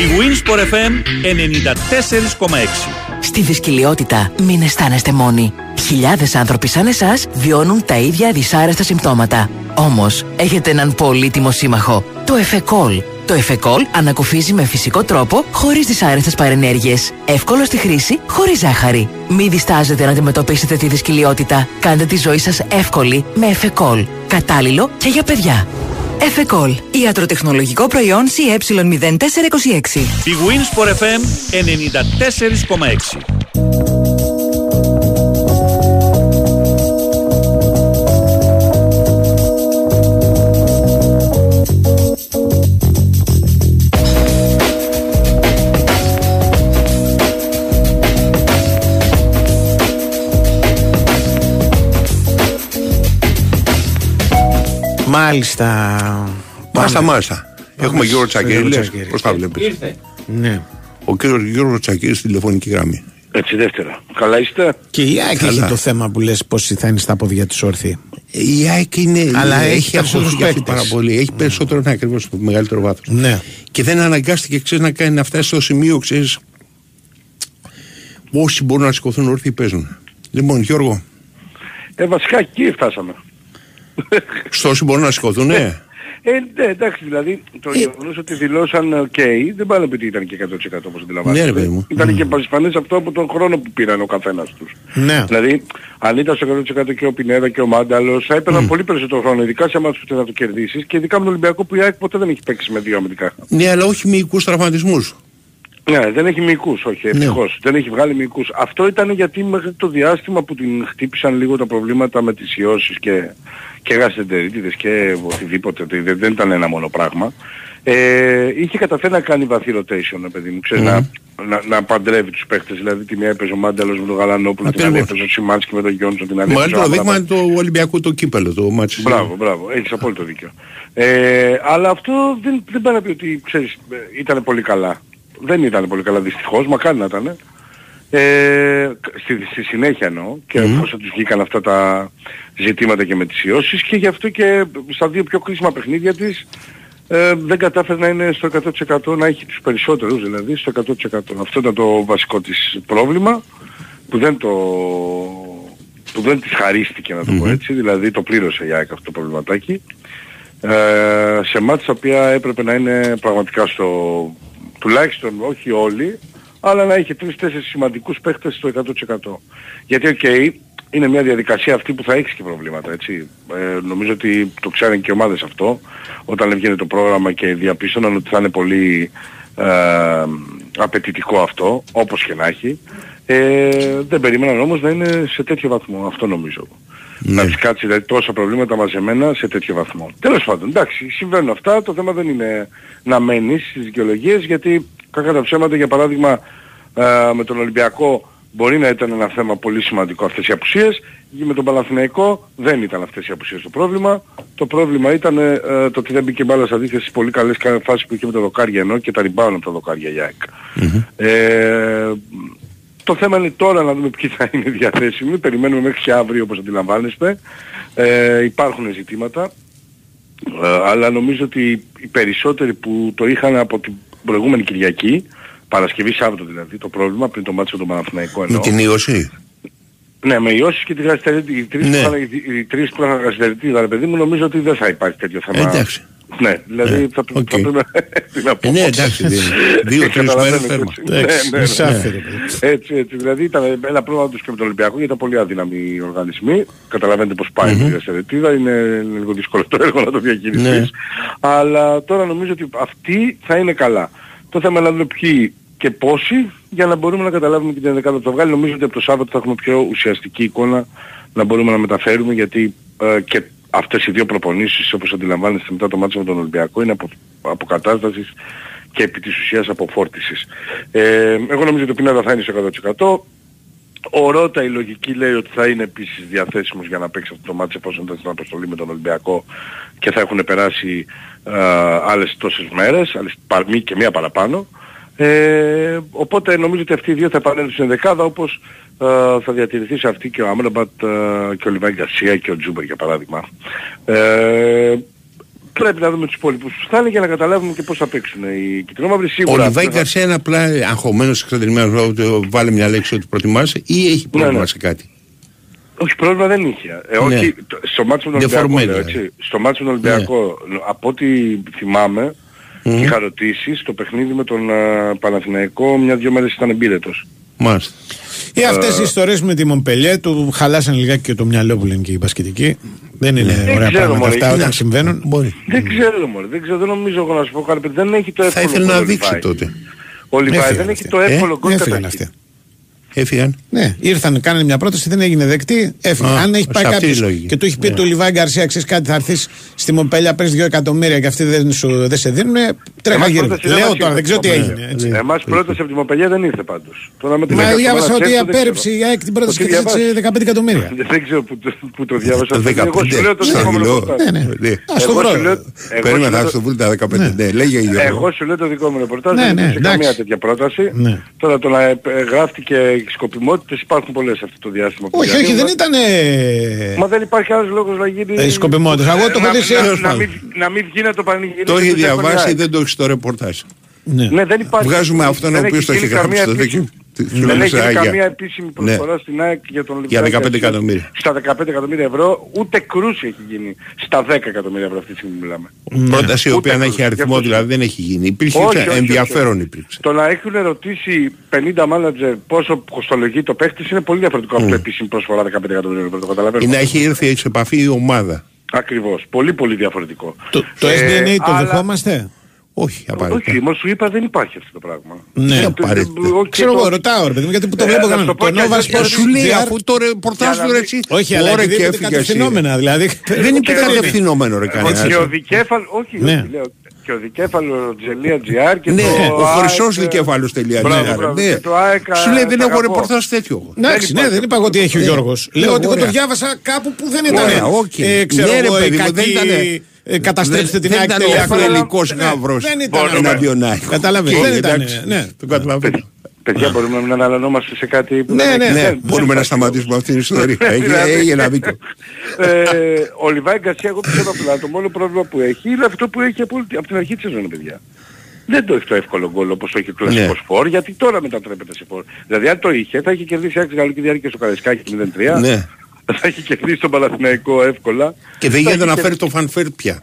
Η Winsport FM 94,6 Στη δυσκολιότητα μην αισθάνεστε μόνοι. Χιλιάδες άνθρωποι σαν εσάς βιώνουν τα ίδια δυσάρεστα συμπτώματα. Όμως, έχετε έναν πολύτιμο σύμμαχο. Το Εφεκόλ. Το Εφεκόλ ανακουφίζει με φυσικό τρόπο, χωρίς δυσάρεστες παρενέργειες. Εύκολο στη χρήση, χωρίς ζάχαρη. Μην διστάζετε να αντιμετωπίσετε τη δυσκολιότητα. Κάντε τη ζωή σας εύκολη με Εφεκόλ. Κατάλληλο και για παιδιά. Εφεκόλ. Ιατροτεχνολογικό προϊόν CE0426. Η Winsport FM 94,6 Μάλιστα. Μάλιστα, Πάμε. μάλιστα. Πάμε Έχουμε Γιώργο στο Τσακίρη. Γιώργο λες. Τσακίρη. Πώς τα βλέπεις; Ναι. Ο κύριος Γιώργος Τσακίρη στη τηλεφωνική γραμμή. Έτσι δεύτερα. Καλά είστε; Και η ΑΕΚ Καλά. έχει το θέμα που λες πώς θα είναι στα πόδια της όρθιοι. Η ΑΕΚ είναι. Αλλά έχει έχει περισσότερους αγχωθεί παίκτες. πάρα πολύ. Έχει περισσότερο ναι, ακριβώς το μεγαλύτερο βάθος. Ναι. Και δεν αναγκάστηκε ξέρεις, να κάνει να φτάσει στο σημείο, ξέρεις. Όσοι μπορούν να σηκωθούν όρθιοι παίζουν. Λοιπόν, Γιώργο, Ε, βασικά εκεί φτάσαμε. Στο όσοι μπορούν να σηκωθούν, ναι. Ε, ναι, εντάξει, δηλαδή το γεγονός ότι δηλώσαν OK δεν πάνε ότι ήταν και 100% όπως αντιλαμβάνεστε. Ναι, ρε παιδί μου. Ήταν και πασφανές αυτό από τον χρόνο που πήραν ο καθένας τους. Ναι. Δηλαδή, αν ήταν στο 100% και ο Πινέδα και ο Μάνταλος, θα έπαιρναν πολύ περισσότερο χρόνο, ειδικά σε εμάς που θες να το κερδίσεις και ειδικά με τον Ολυμπιακό που η ΑΕΚ ποτέ δεν έχει παίξει με δύο αμυντικά. Ναι, αλλά όχι μυϊκούς τραυματισμούς. Ναι, δεν έχει μυϊκούς, όχι, ευτυχώς. Δεν έχει βγάλει μυϊκούς. Αυτό ήταν γιατί μέχρι το διάστημα που την χτύπησαν λίγο τα προβλήματα με τις ιώσεις και, και γαστεντερίτιδες και οτιδήποτε, ότι δεν, δεν ήταν ένα μόνο πράγμα. Ε, είχε καταφέρει να κάνει βαθύ rotation, ρε παιδί μου, ξέρεις, να, να, να παντρεύει τους παίχτες. Δηλαδή τη μία έπαιζε ο Μάνταλος με τον Γαλανόπουλο, την άλλη Ακριβώς. έπαιζε ο Σιμάνσκι με τον Γιόνσον, την άλλη έπαιζε ο Μεγαλύτερο δείγμα Άμραμπατ. είναι το Ολυμπιακό το κύπελο, το ματς. Μπράβο, μπράβο. Έχεις απόλυτο δίκιο. Ε, αλλά αυτό δεν, δεν πάει να πει ότι, ξέρεις, ε, ήταν πολύ καλά. Δεν ήταν πολύ καλά δυστυχώς, μακάρι να ήταν. Ε, στη, στη συνέχεια εννοώ και εφόσον τους βγήκαν αυτά τα ζητήματα και με τις ιώσεις και γι' αυτό και στα δύο πιο κρίσιμα παιχνίδια της ε, δεν κατάφερε να είναι στο 100% να έχει τους περισσότερους δηλαδή στο 100%. Αυτό ήταν το βασικό της πρόβλημα που δεν το που δεν της χαρίστηκε να το πω έτσι, δηλαδή το πλήρωσε η ΑΕΚ αυτό το προβληματάκι. Ε, σε μάτια τα οποία έπρεπε να είναι πραγματικά στο, τουλάχιστον όχι όλοι, αλλά να έχει τρεις-τέσσερις σημαντικούς παίχτες στο 100%. Γιατί, οκ, είναι μια διαδικασία αυτή που θα έχεις και προβλήματα, έτσι. Ε, νομίζω ότι το ξέρουν και οι ομάδες αυτό, όταν έβγαινε το πρόγραμμα και διαπίστωναν ότι θα είναι πολύ ε, απαιτητικό αυτό, όπως και να έχει. Ε, δεν περίμεναν όμως να είναι σε τέτοιο βαθμό, αυτό νομίζω. Να της κάτσει δηλαδή τόσα προβλήματα μαζεμένα σε τέτοιο βαθμό. Τέλος πάντων, εντάξει, συμβαίνουν αυτά, το θέμα δεν είναι να μένεις στις δικαιολογίες, γιατί κακά τα ψέματα, για παράδειγμα, ε, με τον Ολυμπιακό μπορεί να ήταν ένα θέμα πολύ σημαντικό αυτές οι απουσίες, με τον Παναθηναϊκό δεν ήταν αυτές οι απουσίες το πρόβλημα. Το πρόβλημα ήταν ε, το ότι δεν μπήκε μπάλα στα δίχτυα στις πολύ καλές κα- φάσεις που είχε με τα δοκάρια ενώ και τα rebound από τα δοκάρια για ΑΕΚ. Ε, το θέμα είναι τώρα να δούμε ποιοι θα είναι διαθέσιμοι. Περιμένουμε μέχρι και αύριο όπως αντιλαμβάνεστε. Ε, υπάρχουν ζητήματα. Ε, αλλά νομίζω ότι οι περισσότεροι που το είχαν από την προηγούμενη Κυριακή, Παρασκευή Σάββατο δηλαδή, το πρόβλημα πριν το μάτσο του Παναθηναϊκό Με εννοώ. την ιωσή. Ναι, με ιώσεις και τη γαστερίτιδα. Οι τρεις Ναι. που είχαν- οι- οι τρεις που είχαν γαστερίτιδα, ρε παιδί μου, νομίζω ότι δεν θα υπάρχει τέτοιο θέμα. Εντάξει. Ναι, δηλαδή θα, πρέ- θα πρέπει να... τι να πω. Ε, ναι, εντάξει, δύο- δύο-τρεις Καταλαβαίνετε, μέρες τέρμα. έτσι. Ναι, Εντάξει, ναι, ναι. εισάφερε. Έτσι, έτσι. Δηλαδή ήταν ένα πρόβλημα τους και με τον Ολυμπιακό γιατί ήταν πολύ αδύναμοι οι οργανισμοί. Καταλαβαίνετε πώς πάει Μμμ. η διαστερετίδα. Είναι λίγο δύσκολο το έργο να το διαχειριστείς. Ναι. Αλλά τώρα νομίζω ότι αυτοί θα είναι καλά. Το θέμα είναι να δούμε ποιοι και πόσοι για να μπορούμε να καταλάβουμε και την δεκάδα που θα βγάλει. Νομίζω ότι από το Σάββατο θα έχουμε πιο ουσιαστική εικόνα να μπορούμε να μεταφέρουμε γιατί ε, και αυτές οι δύο προπονήσεις όπως αντιλαμβάνεστε μετά το μάτσο με τον Ολυμπιακό είναι από, αποκατάστασης και επί της ουσίας αποφόρτισης. Ε, εγώ νομίζω ότι ο Πινέδα θα είναι στο 100%. Ο Ρότα η λογική λέει ότι θα είναι επίσης διαθέσιμος για να παίξει αυτό το μάτσο εφόσον ήταν στην αποστολή με τον Ολυμπιακό και θα έχουν περάσει ε, άλλες τόσες μέρες, άλλες πα- μη και μία παραπάνω. Ε, οπότε νομίζω ότι αυτοί οι δύο θα επανέλθουν στην δεκάδα όπως ε, θα διατηρηθεί σε αυτή και ο Άμραμπατ ε, και ο Λιβάη Γκαρσία και ο Τζούμπερ για παράδειγμα. Ε, πρέπει να δούμε τους υπόλοιπους που θα είναι για να καταλάβουμε και πώς θα παίξουν οι κυτρινόμαυροι Ο σίγουρα. Λιβάη θα- Γκαρσία είναι απλά αγχωμένος, εξαντλημένος, ότι βάλε μια λέξη ότι προτιμάς ή έχει πρόβλημα ναι. σε κάτι; Όχι, πρόβλημα δεν είχε. Ε, Ναι. όχι, το- στο μάτσο με τον Ολυμπιακό, Δεφορμένη, λέω, δηλαδή. έτσι. Στο μάτσο με τον Ολυμπιακό, από ό,τι θυμάμαι, είχα ρωτήσει στο παιχνίδι με τον uh, Παναθηναϊκό μια-δυο μέρες ήταν εμπύρετος. Μάλιστα. Ή αυτές Ε, οι ιστορίες με τη Μομπελιέ του χαλάσαν λιγάκι και το μυαλό που λένε και οι μπασκετικοί. Δεν είναι Δεν ωραία ξέρω, πράγματα μωρέ, αυτά είναι- όταν συμβαίνουν. Μπορεί. Δεν ξέρω μωρέ, δεν ξέρω, δεν νομίζω εγώ να σου πω κάτι, παιδί, δεν έχει το Θα εύκολο ήθελε γκολ να ο δείξει Λιβάη. τότε. Ο Λιβάη Έφυγαν δεν έχει αυτοί. το εύκολο Ε, γκολ Έφυγαν καταρχήν. αυτοί. Έφυγαν. Ναι, ήρθαν, κάνανε μια πρόταση, δεν έγινε δεκτή, έφυγε. Α, Αν έχει σε πάει αυτή κάποιο η λογική. και του έχει πει Ναι. του Λιβάη Γκαρσία, ξέρεις κάτι, θα έρθεις στη Μομπέλια, παίρνεις 2 εκατομμύρια και αυτοί δεν, σου, δεν σε δίνουν, τρέχα Εμάς γύρω. πρόταση δεν Λέω μας τώρα, ήρθε δεν ξέρω τι από έγινε. Μομπέλια. έτσι. Εμάς πρόταση από τη Μοπελιά δεν ήρθε πάντως. Τώρα με την Μα έκανα διάβασα στο ότι Μανατσέσο, δεν απέρριψε ξέρω. η ΑΕΚ την πρόταση Ότι και ζήτησε διαβάσα. 15 εκατομμύρια. Δεν ξέρω που, το- που το διάβασα. Το αυτό. Εγώ σου 15. λέω το Στα δικό μου μιλώ. ρεπορτάζ. Ναι, ναι. Ναι. Α, στο Εγώ βρω. σου λέω- εγώ Περίμενα, σου θα λέω- στο βρουν τα 15. Ναι, λέγε η Γιώργο. Εγώ σου λέω το δικό μου ρεπορτάζ, Ναι, δεν ναι, υπήρξε εντάξει. καμία τέτοια πρόταση. Ναι. Τώρα το να ε, ε, γράφτηκε οι σκοπιμότητες υπάρχουν πολλές αυτό το διάστημα. που Όχι, όχι, διαβάζω. δεν ήταν. Μα δεν υπάρχει άλλος λόγος να γίνει... Ε, σκοπιμότητες. Εγώ το έχω να- δει σε- να- Τέλος Να πάντων. μην- να μην βγει να το πανηγυρίσει. Το έχει το Στέφανο διαβάσει, Ιάκ. δεν το έχει στο ρεπορτάζ. Ναι. Ναι, δεν υπάρχει. Βγάζουμε αυτόν ο δεν οποίος το έχει γίνει γράψει καμία στο επίσημη- δίκαιο. Τη- Δεν λέμε έχει σε γίνει Άγια. καμία επίσημη Ναι. προσφορά στην ΑΕΚ για τον Για Ολυμπιακό. 15 εκατομμύρια. Στα 15 εκατομμύρια ευρώ, ούτε κρούση έχει γίνει. Στα 10 εκατομμύρια ευρώ αυτή τη στιγμή μιλάμε. Πρόταση η Ούτε οποία να κρούση. έχει αριθμό Γι' αυτό δηλαδή δεν έχει γίνει. Υπήρχε Όχι, όχι, όχι, ενδιαφέρον όχι. υπήρξε. Το να έχουν ρωτήσει 50 μάνατζερ πόσο κοστολογεί το παίχτης είναι πολύ διαφορετικό από το επίσημη προσφορά 15 εκατομμύρια ευρώ. Το Ή καταλαβαίνω. να έχει έρθει σε επαφή η ομάδα. Ακριβώς. Πολύ πολύ διαφορετικό. Το, το Ε, SDNA το αλλά- δεχόμαστε; Όχι, απαραίτητα. Όχι, όμως σου είπα δεν υπάρχει αυτό το πράγμα. Ναι, Ε, απαραίτητα. όχι, Ξέρω το- εγώ, ρωτάω ρε παιδί μου, γιατί που το Ε, βλέπω να κανένα. σου πω Το και Nova αλήθεια, Sports Σου λέει GR. αφού το ρεπορτάζ Για του να έτσι. Όχι, αλλά Ωραία επειδή και είναι έφυγε εσύ. κατευθυνόμενα, δηλαδή. Δεν είναι Ξέρω, κατευθυνόμενο ρε Εγώ κανένα. και ο δικέφαλο, όχι, Ναι. όχι, λέω, και ο δικέφαλο Τζελία GR και Ναι, το ο χρυσός ΑΕΚ, δικέφαλος τελεία. Μπράβο, Ναι, μπράβο, ναι. και το ΑΕΚ, Σου λέει δεν σ' έχω αγαπώ. ρεπορτάζ τέτοιο. εγώ. Εντάξει, ναι, δεν είπα εγώ ότι έχει ο Γιώργος. Λέω ότι εγώ το ωραία. διάβασα κάπου που δεν ήταν. Ωραία, οκ. ε, Ξέρω Ναι, ρε εγώ, παιδί μου, κακή, δεν ήτανε- ε, Καταστρέψτε την Δεν ΑΕΚ. ήταν τελεία ο com. φιλελικός Ναι, γάβρος Δεν ήταν. εναντίον ΑΕΚ. Κατάλαβες, Οκ, δεν ήταν. εντάξει. Ναι. Το καταλαβαίνω. Παιδιά μπορούμε να μην αναλωνόμαστε σε κάτι που Ναι, δεν ναι, έχει- Ναι, δεν- μπορούμε δεν να υπάρχει σταματήσουμε αυτή την ιστορία. Έγινε- Δηλαδή- Έγινε ένα δίκιο. ε, ο Λιβάη Γκαρσία, εγώ πιστεύω απλά το μόνο πρόβλημα που έχει είναι αυτό που έχει από, από την αρχή της σεζόν, παιδιά. Δεν το έχει το εύκολο γκολ όπως το έχει ο κλασικός Ναι. φορ, γιατί τώρα μετατρέπεται σε φορ. Δηλαδή αν το είχε θα είχε κερδίσει άξι γαλλική διάρκεια στο Καραϊσκάκι 0-3. Ναι. Θα είχε κερδίσει τον Παναθηναϊκό εύκολα. Και δεν Θα γίνεται να είχε φέρει το φανφέρ πια.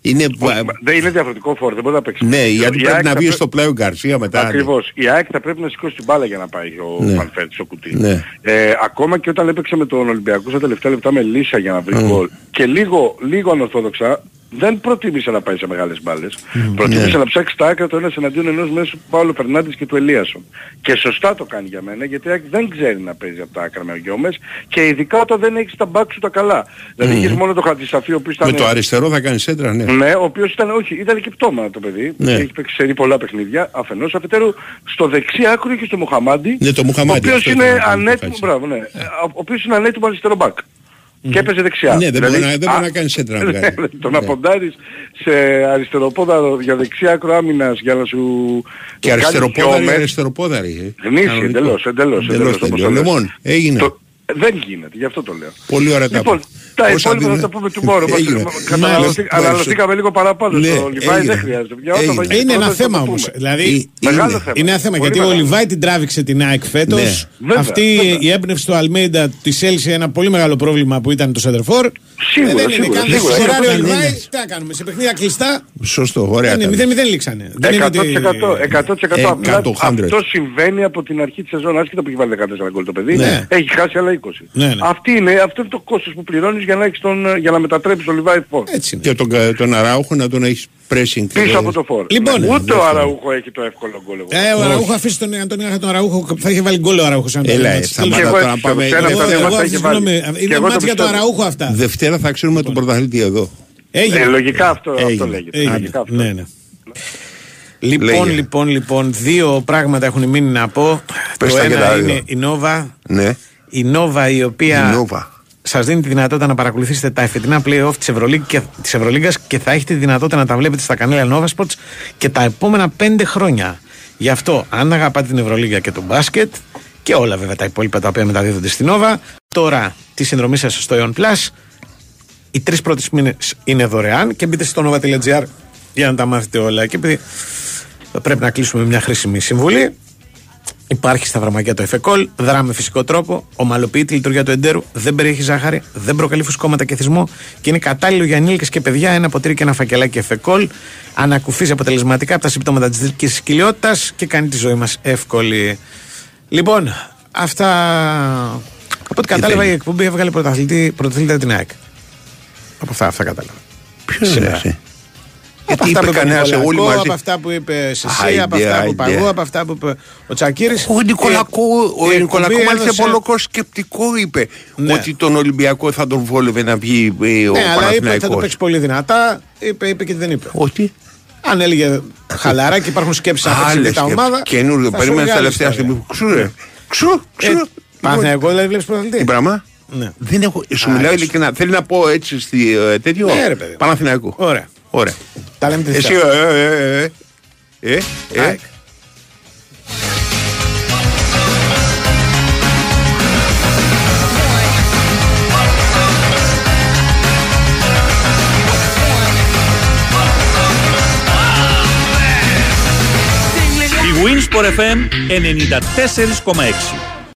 Είναι... Όχι, μα- Δεν είναι διαφορετικό φορ, δεν μπορεί να παίξει. Ναι, γιατί Η πρέπει ΑΕΚ να θα βγει πρέ- στο πλάι ο Γκαρσία μετά. Ακριβώς. Η ΑΕΚ θα πρέπει να σηκώσει την μπάλα για να πάει ο Ναι. Φαν Βέερτ στο κουτί. Ναι. Ε, ακόμα και όταν έπαιξε με τον Ολυμπιακό στα τελευταία λεπτά με λύσσα για να βρει Mm. γκολ και λίγο, λίγο ανορθόδοξα δεν προτίμησε να πάει σε μεγάλες μπάλες. Προτίμησε Ναι. να ψάξει τα άκρα το ένας εναντίον ενός μέσω του Πάολο Φερνάντες και του Ελίασον. Και σωστά το κάνει για μένα γιατί η ΑΕΚ δεν ξέρει να παίζει από τα άκρα με γιόμες και ειδικά όταν δεν έχεις τα μπακς σου τα καλά. Δηλαδή Μμμ. έχεις μόνο το Χατζησαφή ο οποίος Με ήταν... το αριστερό θα κάνει σέντρα, ναι. Ναι, ο οποίος ήταν, όχι, ήταν και πτώμα το παιδί. Ναι. Έχει παίξει σε πολλά παιχνίδια. Αφενός, αφετέρου, στο δεξί άκρο είχε στο Μουχαμάντι. Ναι, το Μουχαμάντι, Ο οποίος αυτό είναι ήθελα να πω, ανέτοιμο, Χατζη. μπράβο, ναι. Ο οποίος είναι ανέτοιμο αριστερό μπακ. Και έπαιζε δεξιά. Ναι, δεν Δηλαδή, μπορεί να- δεν μπορεί α, να κάνεις σέντρα να ναι, βγάλει. Το να Ναι. ποντάρεις σε αριστεροπόδαρο για δεξιά άκρο άμυνας για να σου... Και κάνεις αριστεροπόδαρη, γιόμες. αριστεροπόδαρη. ε. Γνήσι, Κανονικό. εντελώς, εντελώς, εντελώς, Εντελώς όπως τελειώ. Το λες. Λοιπόν, έγινε. Το, Δεν γίνεται, γι' αυτό το λέω. Πολύ ωραία τα Λοιπόν, είπα. τα Όσα υπόλοιπα θα δίνει- τα πούμε tomorrow. μας- Έγινε. Καταναλωθεί- Μάλιστα. Αναλωθήκαμε λίγο παραπάνω Ναι, στο Λιβάη, έγινε. δεν χρειάζεται. Για όταν Έγινε. θα γίνει Είναι ένα πρόταση θα θέμα το όμως. πούμε. Δηλαδή, Μεγάλο είναι, θέμα. είναι ένα θέμα Πολύ γιατί ο μεγάλο. Λιβάη την τράβηξε την ΑΕΚ φέτος. Ναι. Βέβαια, Αυτή βέβαια. η έμπνευση του Αλμέιντα της έλυσε ένα πολύ μεγάλο πρόβλημα που ήταν το Σέντερφορ. Σίγουρα, δεν είναι σίγουρα, καν σίγουρα. σκοράρει ο Ναι, ναι, Λιβάη. ναι. Τι να κάνουμε, σε παιχνίδια κλειστά. Σωστό, ωραία. Δεν τα είναι, λες. 0-0 λήξανε. Δεν είναι ότι- 100%, 100% απλά 100, 100. αυτό συμβαίνει από την αρχή της σεζόν, άσχετα που έχει βάλει 14 γκολ το παιδί, Ναι. έχει χάσει άλλα 20. Ναι, ναι. Αυτή είναι, αυτό είναι το κόστος που πληρώνεις για να, έχεις τον, για να μετατρέψεις τον Λιβάη Φόρ. Έτσι είναι. Και τον, κα- τον Αράουχο να τον έχεις pressing. Πίσω από το φόρ. Λοιπόν, Ναι, ναι, Ούτε ο Αραούχο έχει το εύκολο γκολ. εγώ. Ε, ο Αραούχο αφήσει τον Αντώνη Άχα τον Αραούχο. Θα είχε βάλει γκολ ο Αραούχος. Έλα, ε, σταμάτα Και εγώ τώρα έτσι να πάμε. πιστεύω. Σε ένα Εγώ, από τα δύο εγώ, μάτς θα έχει βάλει. συγγνώμη, Και είναι εγώ μάτς το για το πιστεύω. Αραούχο αυτά. Δευτέρα θα ξέρουμε τον πρωταθλητή εδώ. Έγινε. Ε, λογικά αυτό, αυτό Έγινε. λέγεται. Έγινε. Λογικά αυτό. Ναι, ναι. Λοιπόν, Λέγε. λοιπόν, λοιπόν, δύο πράγματα έχουν μείνει να πω. Πες το τα και ένα τα δύο. είναι η Νόβα. Ναι. Η Νόβα η οποία Η Νόβα. σας δίνει τη δυνατότητα να παρακολουθήσετε τα εφετινά playoff της Ευρωλίγκα και, της Ευρωλίγκας και θα έχετε τη δυνατότητα να τα βλέπετε στα κανάλια Nova Sports και τα επόμενα πέντε χρόνια. Γι' αυτό, αν αγαπάτε την Ευρωλίγκα και το μπάσκετ και όλα βέβαια τα υπόλοιπα τα οποία μεταδίδονται στην Nova, τώρα τη συνδρομή σας στο Eon Plus, οι τρεις πρώτες μήνες είναι δωρεάν και μπείτε στο nova.gr για να τα μάθετε όλα. Και επειδή πρέπει να κλείσουμε μια χρήσιμη συμβουλή, Υπάρχει στα φαρμακεία το εφεκόλ, δράμε φυσικό τρόπο, ομαλοποιεί τη λειτουργία του εντέρου, δεν περιέχει ζάχαρη, δεν προκαλεί φουσκώματα και θυσμό και είναι κατάλληλο για ενήλικε και παιδιά. Ένα ποτήρι και ένα φακελάκι εφεκόλ. Ανακουφίζει αποτελεσματικά από τα συμπτώματα της δική κοιλιότητα και κάνει τη ζωή μας εύκολη. Λοιπόν, αυτά. Από ό,τι κατάλαβα, η εκπομπή έβγαλε πρωταθλητή, πρωταθλήτρια την ΑΕΚ. Από αυτά, αυτά κατάλαβα. Ποιο είναι Σήμερα. εσύ. Από Γιατί αυτά είπε που είπε κανένας, ο όλοι Νικολακό, μαζί. από αυτά που είπε εσύ, Άιντε, από αυτά που είπα άιντε. εγώ, από αυτά που είπε ο Τσακύρης. Ο Νικολακό, Ε, ο η Νικολακό εκπομπή μάλιστα έδωσε- πολύ σκεπτικό είπε Ναι. ότι τον Ολυμπιακό θα τον βόλευε να βγει ε, ο Ναι, αλλά είπε ότι θα το Παναθηναϊκός. παίξει πολύ δυνατά. Είπε, είπε και δεν είπε. Ότι; Αν έλεγε χαλαρά και υπάρχουν σκέψεις να παίξει Άλλες τα σκέψεις. ομάδα. Καινούριο, θα σου περίμενε έλεγε τα άλλη τελευταία ιστορία. στιγμή. Ξούρε. Ξου, ξου. Ε, Παναθηναϊκό δηλαδή βλέπεις πρωταθλητή. Τι πράγμα; Ναι. Δεν έχω, σου Α, μιλάω έτσι. ειλικρινά. Θέλει να πω έτσι στη ε, τέτοιο; Ναι, ρε παιδί. Παναθηναϊκό. Ωραία. Ωραία. Τα λέμε τη Εσύ, Δευτέρα. ε, ε, ε, ε, ε, ε, ΑΕΚ. Η Winsport FM 94,6